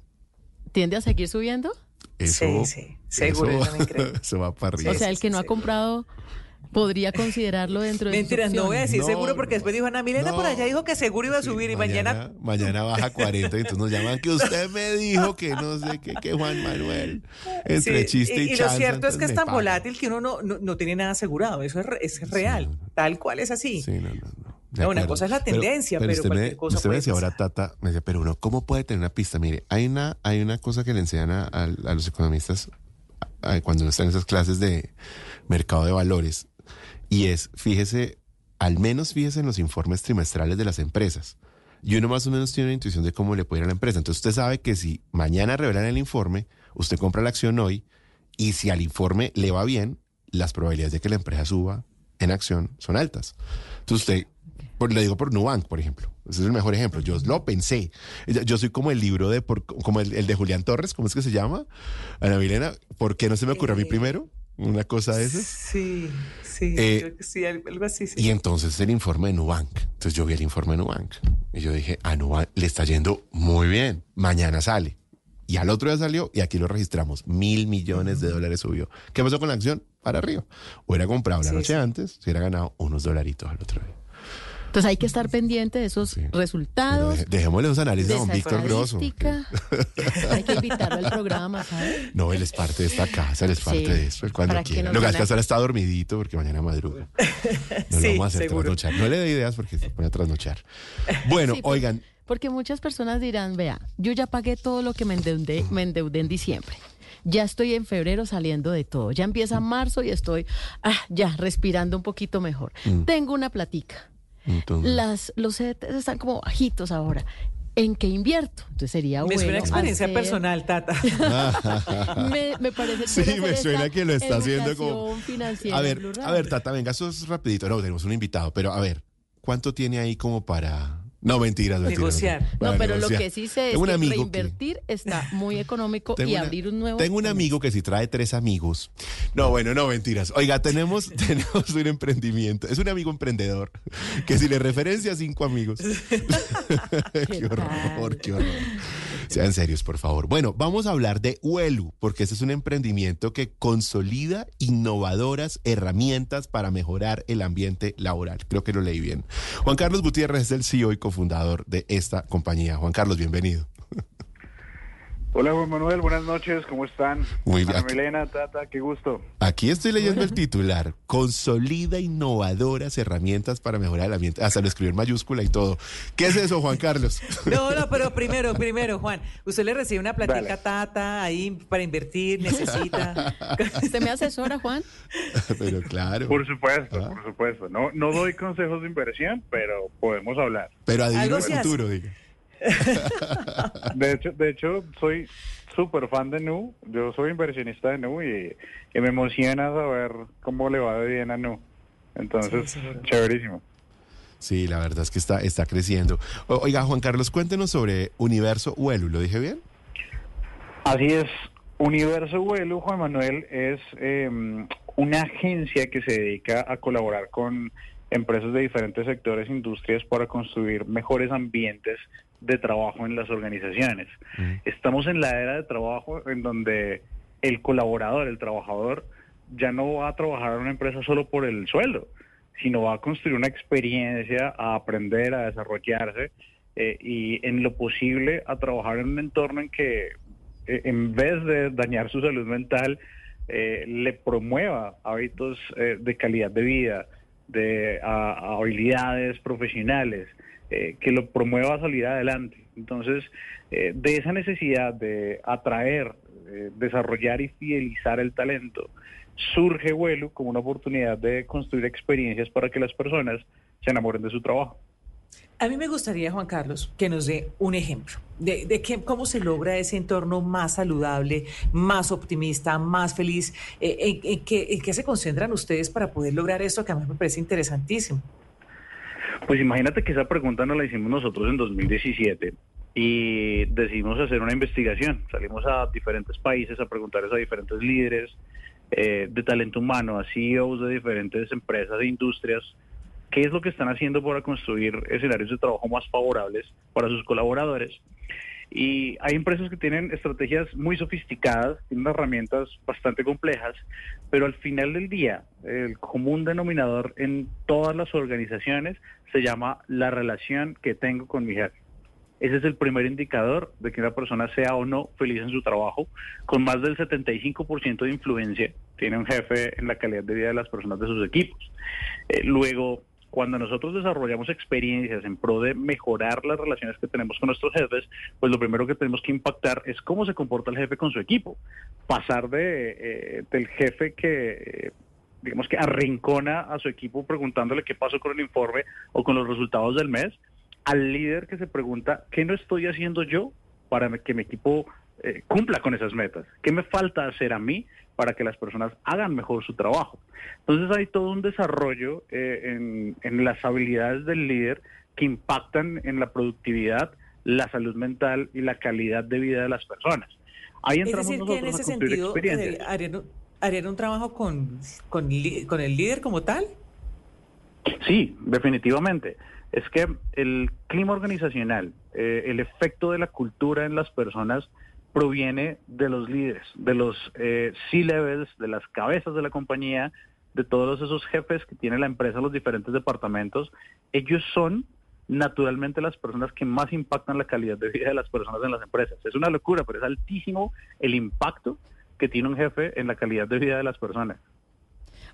¿Tiende a seguir subiendo? eso, Sí, sí, seguro, eso va para arriba. o sea, el que no ha comprado podría considerarlo dentro de sus Mentira, no voy a decir No, seguro porque después dijo Ana Milena por allá dijo que seguro iba a subir y mañana... mañana baja 40 y entonces nos llaman que usted me dijo que no sé qué, que Juan Manuel, entre Sí, chiste y, y, y lo cierto es que es tan paga. volátil que uno no, no, no tiene nada asegurado. Eso es, es real. Tal cual es así. Sí, no, no, no. No, una cosa es la tendencia, pero usted me, cualquier cosa usted me decía ahora. Tata, me decía, pero uno, ¿cómo puede tener una pista? Mire, hay una, hay una cosa que le enseñan a, a- a los economistas a- a- cuando están en esas clases de mercado de valores, y es, fíjese, al menos fíjese en los informes trimestrales de las empresas. Y uno más o menos tiene una intuición de cómo le puede ir a la empresa. Entonces usted sabe que si mañana revelan el informe, usted compra la acción hoy, y si al informe le va bien, las probabilidades de que la empresa suba en acción son altas. Entonces usted, por, le digo por Nubank, por ejemplo. Ese es el mejor ejemplo. Yo lo pensé. Yo soy como el libro de, por- como el, el de Julián Torres, ¿cómo es que se llama? Ana Milena, ¿por qué no se me ocurrió a mí primero? Una cosa de esas. Sí, sí, Eh, creo que sí, algo algo así. Sí. Y entonces el informe de Nubank. Entonces yo vi el informe de Nubank. Y yo dije, a Nubank le está yendo muy bien. Mañana sale. Y al otro día salió y aquí lo registramos. Mil millones de dólares subió. ¿Qué pasó con la acción? Para arriba. Hubiera comprado la Sí, noche sí. antes, se hubiera ganado unos dolaritos al otro día. Entonces hay que estar pendiente de esos resultados. Dejémosle los análisis de a don Víctor Grosso. hay que invitarlo al programa, ¿sabes? No, él es parte de esta casa, él es parte Sí, de esto, él cuando para que quiera. nos Lo que es que ahora está dormidito porque mañana madruga. No Sí, lo vamos a hacer seguro. trasnochar. No le dé ideas porque se pone a trasnochar. Bueno, Sí, oigan, Porque muchas personas dirán, vea, yo ya pagué todo lo que me endeudé, me endeudé en diciembre. Ya estoy en febrero saliendo de todo. Ya empieza marzo y estoy ah, ya respirando un poquito mejor. Mm. Tengo una platica. Entonces, Las, los CDTs están como bajitos ahora. ¿En qué invierto? Entonces sería Me bueno. suena experiencia hacer- personal, Tata. Me, me parece Sí, me suena que lo está haciendo como- financiera a ver, a ver, Tata, venga, eso es rapidito. No, tenemos un invitado, pero a ver, ¿cuánto tiene ahí como para...? No, mentiras, mentiras. Negociar. No, pero lo que sí sé es un que amigo que- reinvertir está muy económico Tengo y una- abrir un nuevo. Tengo un amigo que si trae tres amigos. No, bueno, no, mentiras. Oiga, tenemos, tenemos un emprendimiento. Es un amigo emprendedor que si le referencia a cinco amigos. qué horror, qué horror. Sean serios, por favor. Bueno, vamos a hablar de Uelu, porque este es un emprendimiento que consolida innovadoras herramientas para mejorar el ambiente laboral. Creo que lo leí bien. Juan Carlos Gutiérrez es el CEO y cofundador de esta compañía. Juan Carlos, bienvenido. Hola Juan Manuel, buenas noches, ¿cómo están? Muy bien. Milena, Tata, qué gusto. Aquí estoy leyendo el titular. Consolida innovadoras herramientas para mejorar el ambiente. Hasta lo escribió en mayúscula y todo. ¿Qué es eso, Juan Carlos? No, no, pero primero, primero, Juan, usted le recibe una platica Dale. tata ahí para invertir, necesita. ¿Usted me asesora, Juan? pero claro. Por supuesto, Ah. por supuesto. No, no doy consejos de inversión, pero podemos hablar. Pero adivina Algo el futuro, diga. De hecho, de hecho soy súper fan de Nu. Yo soy inversionista de Nu y, y me emociona saber cómo le va de bien a Nu. Entonces, Sí, chéverísimo. Sí, la verdad es que está, está creciendo. O- Oiga, Juan Carlos, cuéntenos sobre Universo Uelu. ¿Lo dije bien? Así es. Universo Vuelo, Juan Manuel, es eh, una agencia que se dedica a colaborar con empresas de diferentes sectores e industrias para construir mejores ambientes de trabajo en las organizaciones. Estamos en la era de trabajo en donde el colaborador, el trabajador, ya no va a trabajar en una empresa solo por el sueldo, sino va a construir una experiencia, a aprender, a desarrollarse eh, y en lo posible a trabajar en un entorno en que eh, en vez de dañar su salud mental, eh, le promueva hábitos de calidad de vida, de a- a habilidades profesionales, eh, que lo promueva a salir adelante. Entonces, eh, de esa necesidad de atraer, desarrollar y fidelizar el talento, surge Vuelo como una oportunidad de construir experiencias para que las personas se enamoren de su trabajo. A mí me gustaría, Juan Carlos, que nos dé un ejemplo de, de qué- cómo se logra ese entorno más saludable, más optimista, más feliz. Eh, en, en se concentran ustedes para poder lograr esto que a mí me parece interesantísimo? Pues imagínate que esa pregunta nos la hicimos nosotros en 2017 y decidimos hacer una investigación. Salimos a diferentes países a preguntarles a diferentes líderes eh, de talento humano, a CEOs de diferentes empresas e industrias, qué es lo que están haciendo para construir escenarios de trabajo más favorables para sus colaboradores. Y hay empresas que tienen estrategias muy sofisticadas, tienen herramientas bastante complejas, pero al final del día, el común denominador en todas las organizaciones se llama la relación que tengo con mi jefe. Ese es el primer indicador de que una persona sea o no feliz en su trabajo. Con más del 75% de influencia, tiene un jefe en la calidad de vida de las personas de sus equipos. Eh, luego, cuando nosotros desarrollamos experiencias en pro de mejorar las relaciones que tenemos con nuestros jefes, pues lo primero que tenemos que impactar es cómo se comporta el jefe con su equipo. Pasar de eh, del jefe que eh, digamos que arrincona a su equipo preguntándole qué pasó con el informe o con los resultados del mes, al líder que se pregunta qué no estoy haciendo yo para que mi equipo eh, cumpla con esas metas, qué me falta hacer a mí para que las personas hagan mejor su trabajo. Entonces hay todo un desarrollo eh, en, en las habilidades del líder que impactan en la productividad, la salud mental y la calidad de vida de las personas. Ahí Es decir, que en ese a sentido eh, harían, un- harían un trabajo con, con, con el líder como tal. Sí, definitivamente. Es que el clima organizacional, eh, el efecto de la cultura en las personas proviene de los líderes, de los eh, C-levels, de las cabezas de la compañía, de todos esos jefes que tiene la empresa, los diferentes departamentos. Ellos son naturalmente las personas que más impactan la calidad de vida de las personas en las empresas. Es una locura, pero es altísimo el impacto que tiene un jefe en la calidad de vida de las personas.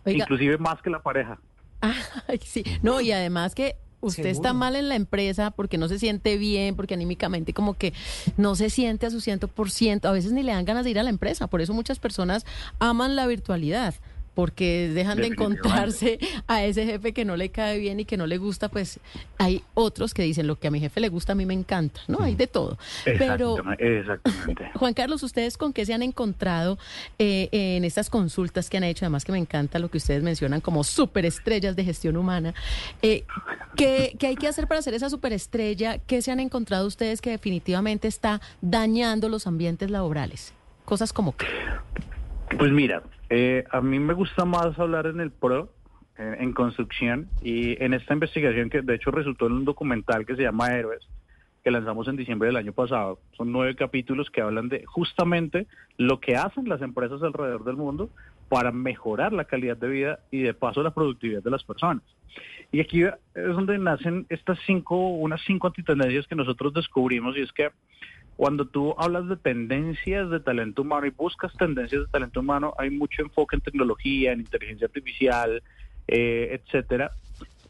Oiga. Inclusive más que la pareja. Ay, sí. No, y además que usted está mal en la empresa porque no se siente bien, porque anímicamente como que no se siente a su 100%, a veces ni le dan ganas de ir a la empresa, por eso muchas personas aman la virtualidad. Porque dejan de encontrarse a ese jefe que no le cae bien y que no le gusta, pues hay otros que dicen lo que a mi jefe le gusta, a mí me encanta, ¿no? Hay de todo. Pero Exactamente. exactamente. Juan Carlos, ¿ustedes con qué se han encontrado eh, en estas consultas que han hecho? Además que me encanta lo que ustedes mencionan como superestrellas de gestión humana. Eh, ¿qué, qué hay que hacer para ser esa superestrella? ¿Qué se han encontrado ustedes que definitivamente está dañando los ambientes laborales? Cosas como. Pues mira, eh, a mí me gusta más hablar en el PRO, eh, en construcción, y en esta investigación que de hecho resultó en un documental que se llama Héroes, que lanzamos en diciembre del año pasado. Son nueve capítulos que hablan de justamente lo que hacen las empresas alrededor del mundo para mejorar la calidad de vida y de paso la productividad de las personas. Y aquí es donde nacen estas cinco, unas cinco antitendencias que nosotros descubrimos y es que Cuando tú hablas de tendencias de talento humano y buscas tendencias de talento humano, hay mucho enfoque en tecnología, en inteligencia artificial, eh, etcétera.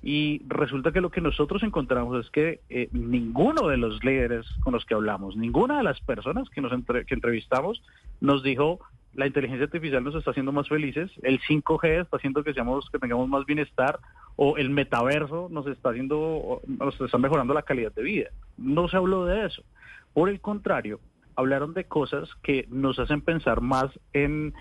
Y resulta que lo que nosotros encontramos es que eh, ninguno de los líderes con los que hablamos, ninguna de las personas que nos entre- que entrevistamos nos dijo la inteligencia artificial nos está haciendo más felices, el 5G está haciendo que seamos que tengamos más bienestar o el metaverso nos está haciendo nos está mejorando la calidad de vida. No se habló de eso. Por el contrario, hablaron de cosas que nos hacen pensar más en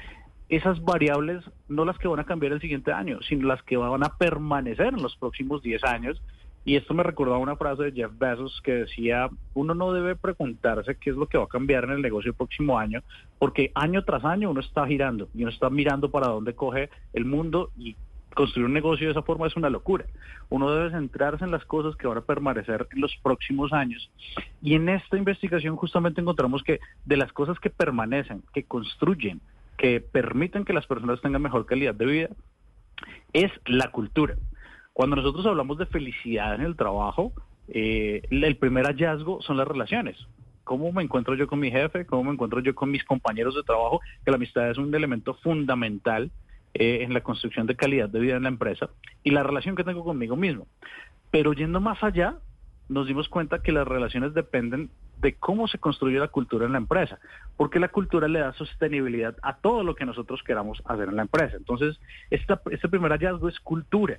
esas variables, no las que van a cambiar el siguiente año, sino las que van a permanecer en los próximos 10 años. Y esto me recordaba una frase de Jeff Bezos que decía, uno no debe preguntarse qué es lo que va a cambiar en el negocio el próximo año, porque año tras año uno está girando y uno está mirando para dónde coge el mundo y construir un negocio de esa forma es una locura. Uno debe centrarse en las cosas que van a permanecer en los próximos años. Y en esta investigación justamente encontramos que de las cosas que permanecen, que construyen, que permiten que las personas tengan mejor calidad de vida, es la cultura. Cuando nosotros hablamos de felicidad en el trabajo, eh, el primer hallazgo son las relaciones. ¿Cómo me encuentro yo con mi jefe? ¿Cómo me encuentro yo con mis compañeros de trabajo? Que la amistad es un elemento fundamental eh, en la construcción de calidad de vida en la empresa y la relación que tengo conmigo mismo. Pero yendo más allá, nos dimos cuenta que las relaciones dependen de cómo se construye la cultura en la empresa, porque la cultura le da sostenibilidad a todo lo que nosotros queramos hacer en la empresa. Entonces, esta, este primer hallazgo es cultura.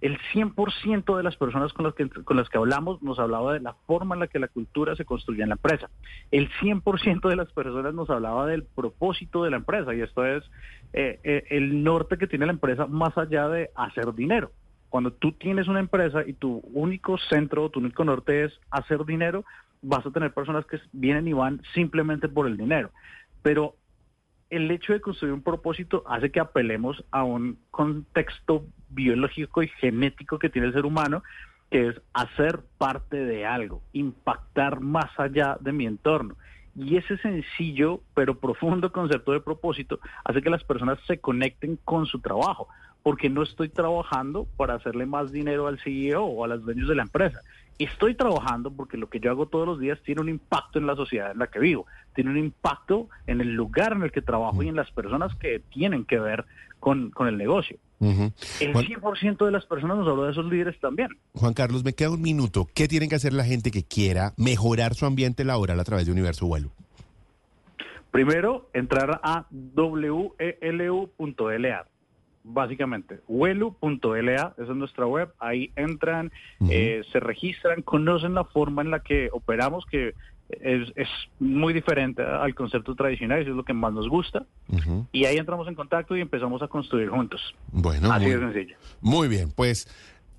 El 100% de las personas con las, que, con las que hablamos nos hablaba de la forma en la que la cultura se construye en la empresa. El 100% de las personas nos hablaba del propósito de la empresa y esto es eh, eh, el norte que tiene la empresa más allá de hacer dinero. Cuando tú tienes una empresa y tu único centro, tu único norte es hacer dinero, vas a tener personas que vienen y van simplemente por el dinero. Pero el hecho de construir un propósito hace que apelemos a un contexto biológico y genético que tiene el ser humano, que es hacer parte de algo, impactar más allá de mi entorno. Y ese sencillo pero profundo concepto de propósito hace que las personas se conecten con su trabajo, porque no estoy trabajando para hacerle más dinero al CEO o a los dueños de la empresa. Estoy trabajando porque lo que yo hago todos los días tiene un impacto en la sociedad en la que vivo, tiene un impacto en el lugar en el que trabajo y en las personas que tienen que ver con, con el negocio. Ujú. El Juan, 100% de las personas nos habló de esos líderes también. Juan Carlos, me queda un minuto. ¿Qué tiene que hacer la gente que quiera mejorar su ambiente laboral a través de Universo Vuelo? Primero, entrar a welu.la. Básicamente, welu.la, esa es nuestra web. Ahí entran, eh, se registran, conocen la forma en la que operamos, que es, es muy diferente al concepto tradicional, eso es lo que más nos gusta. Y ahí entramos en contacto y empezamos a construir juntos. Bueno, Así muy, de sencillo. muy bien. Pues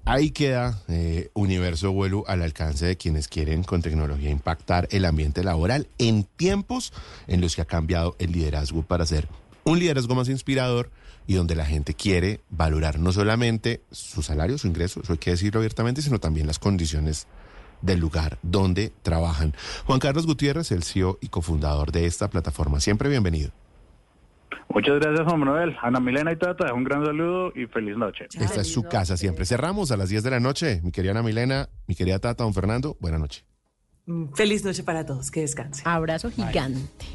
ahí queda eh, Universo Vuelo al alcance de quienes quieren con tecnología impactar el ambiente laboral en tiempos en los que ha cambiado el liderazgo para ser un liderazgo más inspirador y donde la gente quiere valorar no solamente su salario, su ingreso, eso hay que decirlo abiertamente, sino también las condiciones del lugar donde trabajan. Juan Carlos Gutiérrez, el CEO y cofundador de esta plataforma. Siempre bienvenido. Muchas gracias, Juan Manuel. Ana Milena y Tata, un gran saludo y feliz noche. Esta es su casa siempre. Cerramos a las 10 de la noche. Mi querida Ana Milena, mi querida Tata, don Fernando, buena noche. Mm, Feliz noche para todos, que descansen. Abrazo gigante.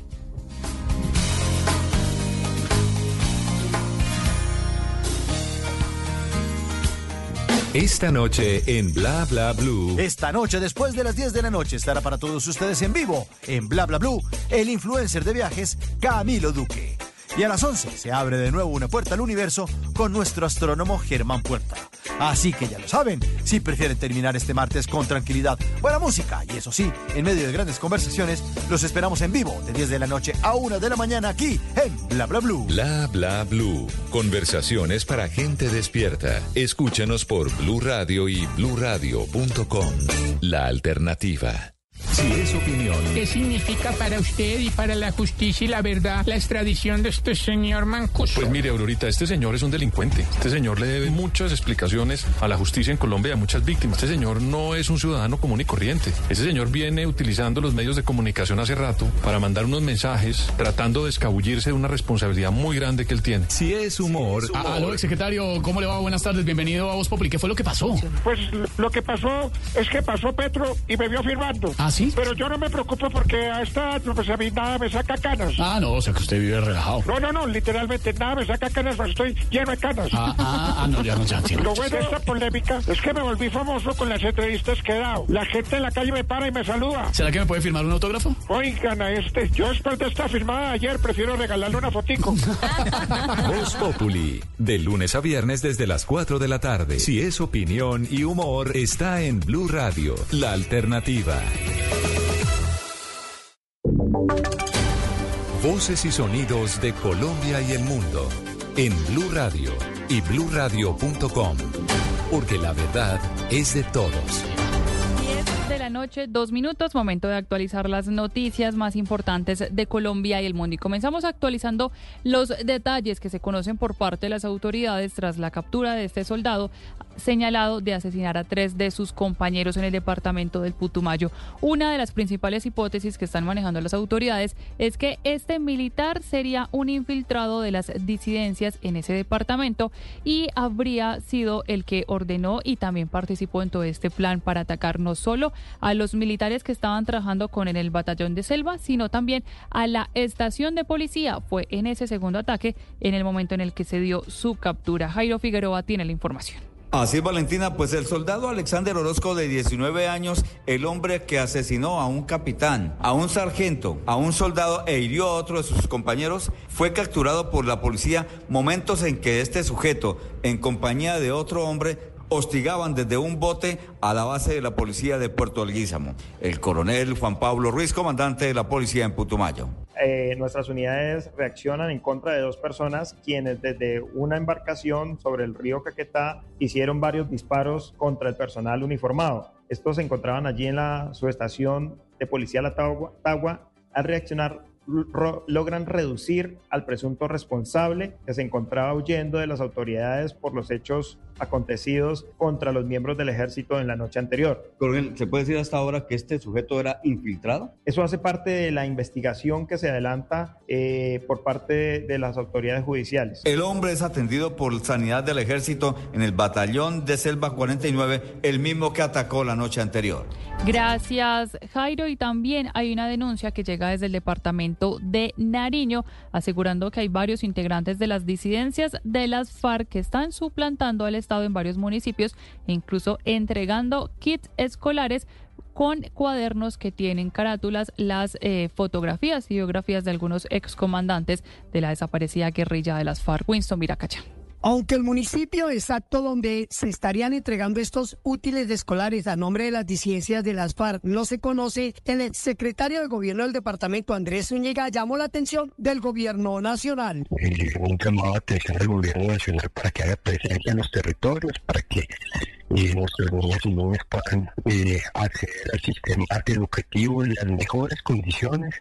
Esta noche en Bla Bla Blue. Esta noche, después de las 10 de la noche, estará para todos ustedes en vivo, en Bla Bla Blue, el influencer de viajes Camilo Duque. Y a las 11 se abre de nuevo una puerta al universo con nuestro astrónomo Germán Puerta. Así que ya lo saben, si prefieren terminar este martes con tranquilidad, buena música y eso sí, en medio de grandes conversaciones, los esperamos en vivo de 10 de la noche a 1 de la mañana aquí en Bla Bla Blue. Bla Bla Blue. Conversaciones para gente despierta. Escúchanos por Blue Radio y bluradio.com. La alternativa. Si es opinión, ¿Qué significa para usted y para la justicia y la verdad la extradición de este señor Mancuso? Pues mire, Aurorita, este señor es un delincuente. Este señor le debe muchas explicaciones a la justicia en Colombia y a muchas víctimas. Este señor no es un ciudadano común y corriente. Ese señor viene utilizando los medios de comunicación hace rato para mandar unos mensajes tratando de escabullirse de una responsabilidad muy grande que él tiene. Si es humor. Ah, Aló, exsecretario, ¿cómo le va? Buenas tardes, bienvenido a Voz Populi. ¿Qué fue lo que pasó? Pues lo que pasó es que pasó Petro y me vio firmando. ¿Ah, sí? sí. Pero yo no me preocupo porque a esta, pues a mí nada me saca canas. Ah, no, o sea que usted vive relajado. No, no, no, literalmente nada me saca canas, pero estoy lleno de canas. Ah, ah, ah, no, ya no, ya entiendo. Lo bueno de esta polémica es que me volví famoso con las entrevistas que he dado. La gente en la calle me para y me saluda. ¿Será que me puede firmar un autógrafo? Oigan a este, yo después de esta firmada de ayer prefiero regalarle una fotico. Voz Populi, de lunes a viernes desde las 4 de la tarde. Si es opinión y humor, está en Blue Radio, la alternativa. Voces y sonidos de Colombia y el mundo en Blue Radio y bluradio.com, porque la verdad es de todos. 10 de la noche, dos minutos, momento de actualizar las noticias más importantes de Colombia y el mundo. Y comenzamos actualizando los detalles que se conocen por parte de las autoridades tras la captura de este soldado señalado de asesinar a tres de sus compañeros en el departamento del Putumayo. Una de las principales hipótesis que están manejando las autoridades es que este militar sería un infiltrado de las disidencias en ese departamento y habría sido el que ordenó y también participó en todo este plan para atacar no solo a los militares que estaban trabajando con en el batallón de selva, sino también a la estación de policía. Fue en ese segundo ataque en el momento en el que se dio su captura. Jairo Figueroa tiene la información. Así es, Valentina, pues el soldado Alexander Orozco de 19 años, el hombre que asesinó a un capitán, a un sargento, a un soldado e hirió a otro de sus compañeros, fue capturado por la policía momentos en que este sujeto, en compañía de otro hombre, hostigaban desde un bote a la base de la policía de Puerto Alguízamo. El coronel Juan Pablo Ruiz, comandante de la policía en Putumayo. Eh, nuestras unidades reaccionan en contra de dos personas quienes desde una embarcación sobre el río Caquetá hicieron varios disparos contra el personal uniformado. Estos se encontraban allí en la subestación de policía La Tagua. Tagua. Al reaccionar logran reducir al presunto responsable que se encontraba huyendo de las autoridades por los hechos acontecidos contra los miembros del ejército en la noche anterior. Coronel, ¿se puede decir hasta ahora que este sujeto era infiltrado? Eso hace parte de la investigación que se adelanta eh, por parte de las autoridades judiciales. El hombre es atendido por sanidad del ejército en el batallón de Selva 49, el mismo que atacó la noche anterior. Gracias, Jairo. Y también hay una denuncia que llega desde el departamento de Nariño, asegurando que hay varios integrantes de las disidencias de las FARC que están suplantando al Estado en varios municipios e incluso entregando kits escolares con cuadernos que tienen carátulas las eh, fotografías y biografías de algunos excomandantes de la desaparecida guerrilla de las FARC. Winston Viracacha. Aunque el municipio exacto donde se estarían entregando estos útiles de escolares a nombre de las disidencias de las FARC no se conoce, el secretario de gobierno del departamento, Andrés Zúñiga, llamó la atención del gobierno nacional. eh, un llamado de atención al gobierno nacional para que haga presencia en los territorios, para que nuestros niñas y niños puedan eh, acceder al sistema educativo en las mejores condiciones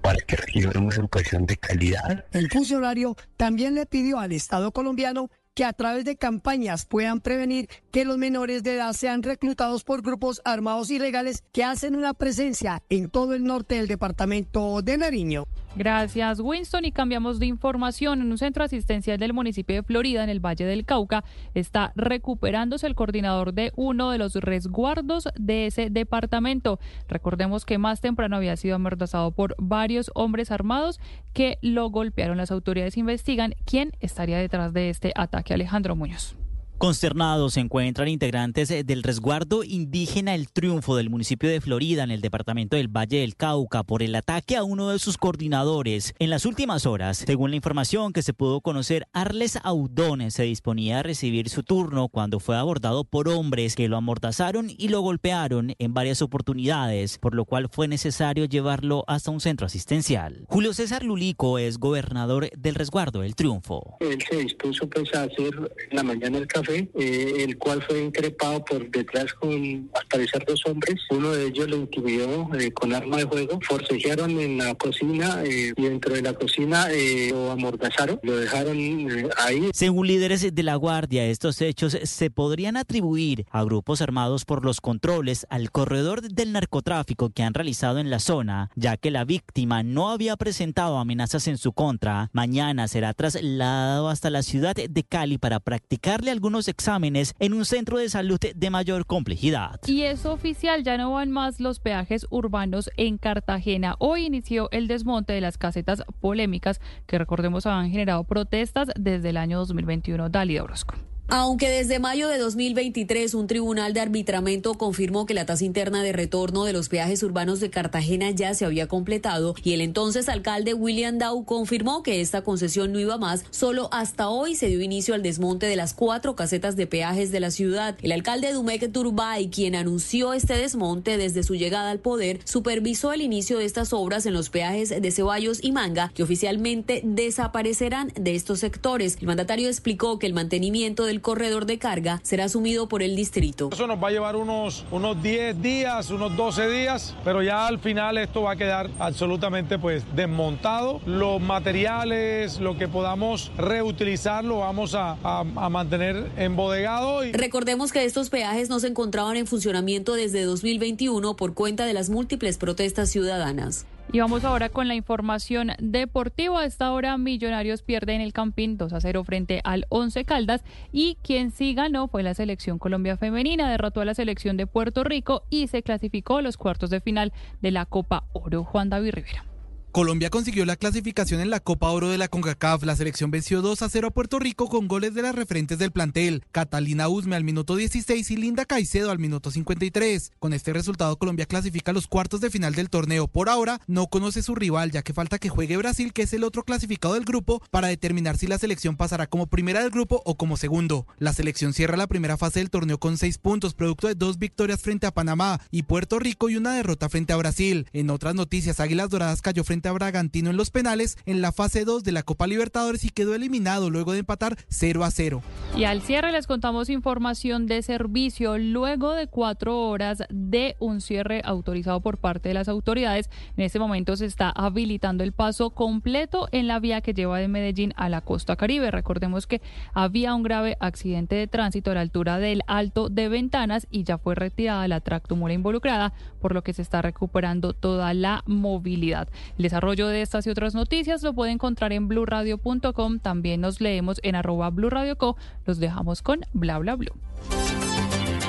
para que reciban una educación de calidad. El funcionario también le pidió al Estado colombiano que a través de campañas puedan prevenir que los menores de edad sean reclutados por grupos armados ilegales que hacen una presencia en todo el norte del departamento de Nariño. Gracias, Winston. Y cambiamos de información. En un centro asistencial del municipio de Florida, en el Valle del Cauca, está recuperándose el coordinador de uno de los resguardos de ese departamento. Recordemos que más temprano había sido amordazado por varios hombres armados que lo golpearon. Las autoridades investigan quién estaría detrás de este ataque. Alejandro Muñoz. Consternados se encuentran integrantes eh, del resguardo indígena El Triunfo del municipio de Florida en el departamento del Valle del Cauca por el ataque a uno de sus coordinadores. En las últimas horas, según la información que se pudo conocer, Arles Audones se disponía a recibir su turno cuando fue abordado por hombres que lo amordazaron y lo golpearon en varias oportunidades, por lo cual fue necesario llevarlo hasta un centro asistencial. Julio César Lulico es gobernador del resguardo El Triunfo. Él se dispuso pues a hacer la mañana el café, eh, el cual fue increpado por detrás con al parecer dos hombres. Uno de ellos lo intimidó eh, con arma de fuego, forcejearon en la cocina eh, y dentro de la cocina lo amordazaron, lo dejaron ahí. Según líderes de la Guardia, estos hechos se podrían atribuir a grupos armados por los controles al corredor del narcotráfico que han realizado en la zona, ya que la víctima no había presentado amenazas en su contra. Mañana será trasladado hasta la ciudad de Cali para practicarle algunos exámenes en un centro de salud de mayor complejidad. Y es oficial, ya no van más los peajes urbanos en Cartagena. Hoy inició el desmonte de las casetas polémicas que recordemos han generado protestas desde el año 2021. Dalida Orozco. Aunque desde mayo de 2023 un tribunal de arbitramiento confirmó que la tasa interna de retorno de los peajes urbanos de Cartagena ya se había completado y el entonces alcalde William Dow confirmó que esta concesión no iba más, solo hasta hoy se dio inicio al desmonte de las cuatro casetas de peajes de la ciudad. El alcalde Dumek Turbay, quien anunció este desmonte desde su llegada al poder, supervisó el inicio de estas obras en los peajes de Ceballos y Manga, que oficialmente desaparecerán de estos sectores. El mandatario explicó que el mantenimiento del corredor de carga será asumido por el distrito. Eso nos va a llevar unos, unos 10 días, unos 12 días, pero ya al final esto va a quedar absolutamente pues desmontado. Los materiales, lo que podamos reutilizar, lo vamos a, a, a mantener embodegado. Y... Recordemos que estos peajes no se encontraban en funcionamiento desde 2021 por cuenta de las múltiples protestas ciudadanas. Y vamos ahora con la información deportiva. A esta hora Millonarios pierde en el Campín 2 a 0 frente al 11 Caldas y quien sí ganó fue la selección Colombia femenina, derrotó a la selección de Puerto Rico y se clasificó a los cuartos de final de la Copa Oro. Juan David Rivera. Colombia consiguió la clasificación en la Copa Oro de la CONCACAF. La selección venció 2 a 0 a Puerto Rico con goles de las referentes del plantel, Catalina Usme al minuto 16 y Linda Caicedo al minuto 53. Con este resultado Colombia clasifica a los cuartos de final del torneo. Por ahora no conoce su rival ya que falta que juegue Brasil, que es el otro clasificado del grupo, para determinar si la selección pasará como primera del grupo o como segundo. La selección cierra la primera fase del torneo con seis puntos, producto de dos victorias frente a Panamá y Puerto Rico y una derrota frente a Brasil. En otras noticias, Águilas Doradas cayó frente a Bragantino en los penales en la fase 2 de la Copa Libertadores y quedó eliminado luego de empatar 0 a 0. Y al cierre les contamos información de servicio luego de cuatro horas de un cierre autorizado por parte de las autoridades. En este momento se está habilitando el paso completo en la vía que lleva de Medellín a la costa caribe. Recordemos que había un grave accidente de tránsito a la altura del Alto de Ventanas y ya fue retirada la tractomula involucrada, por lo que se está recuperando toda la movilidad. El desarrollo de estas y otras noticias lo puede encontrar en blurradio.com. También nos leemos en arroba blurradioco. Los dejamos con bla bla blue.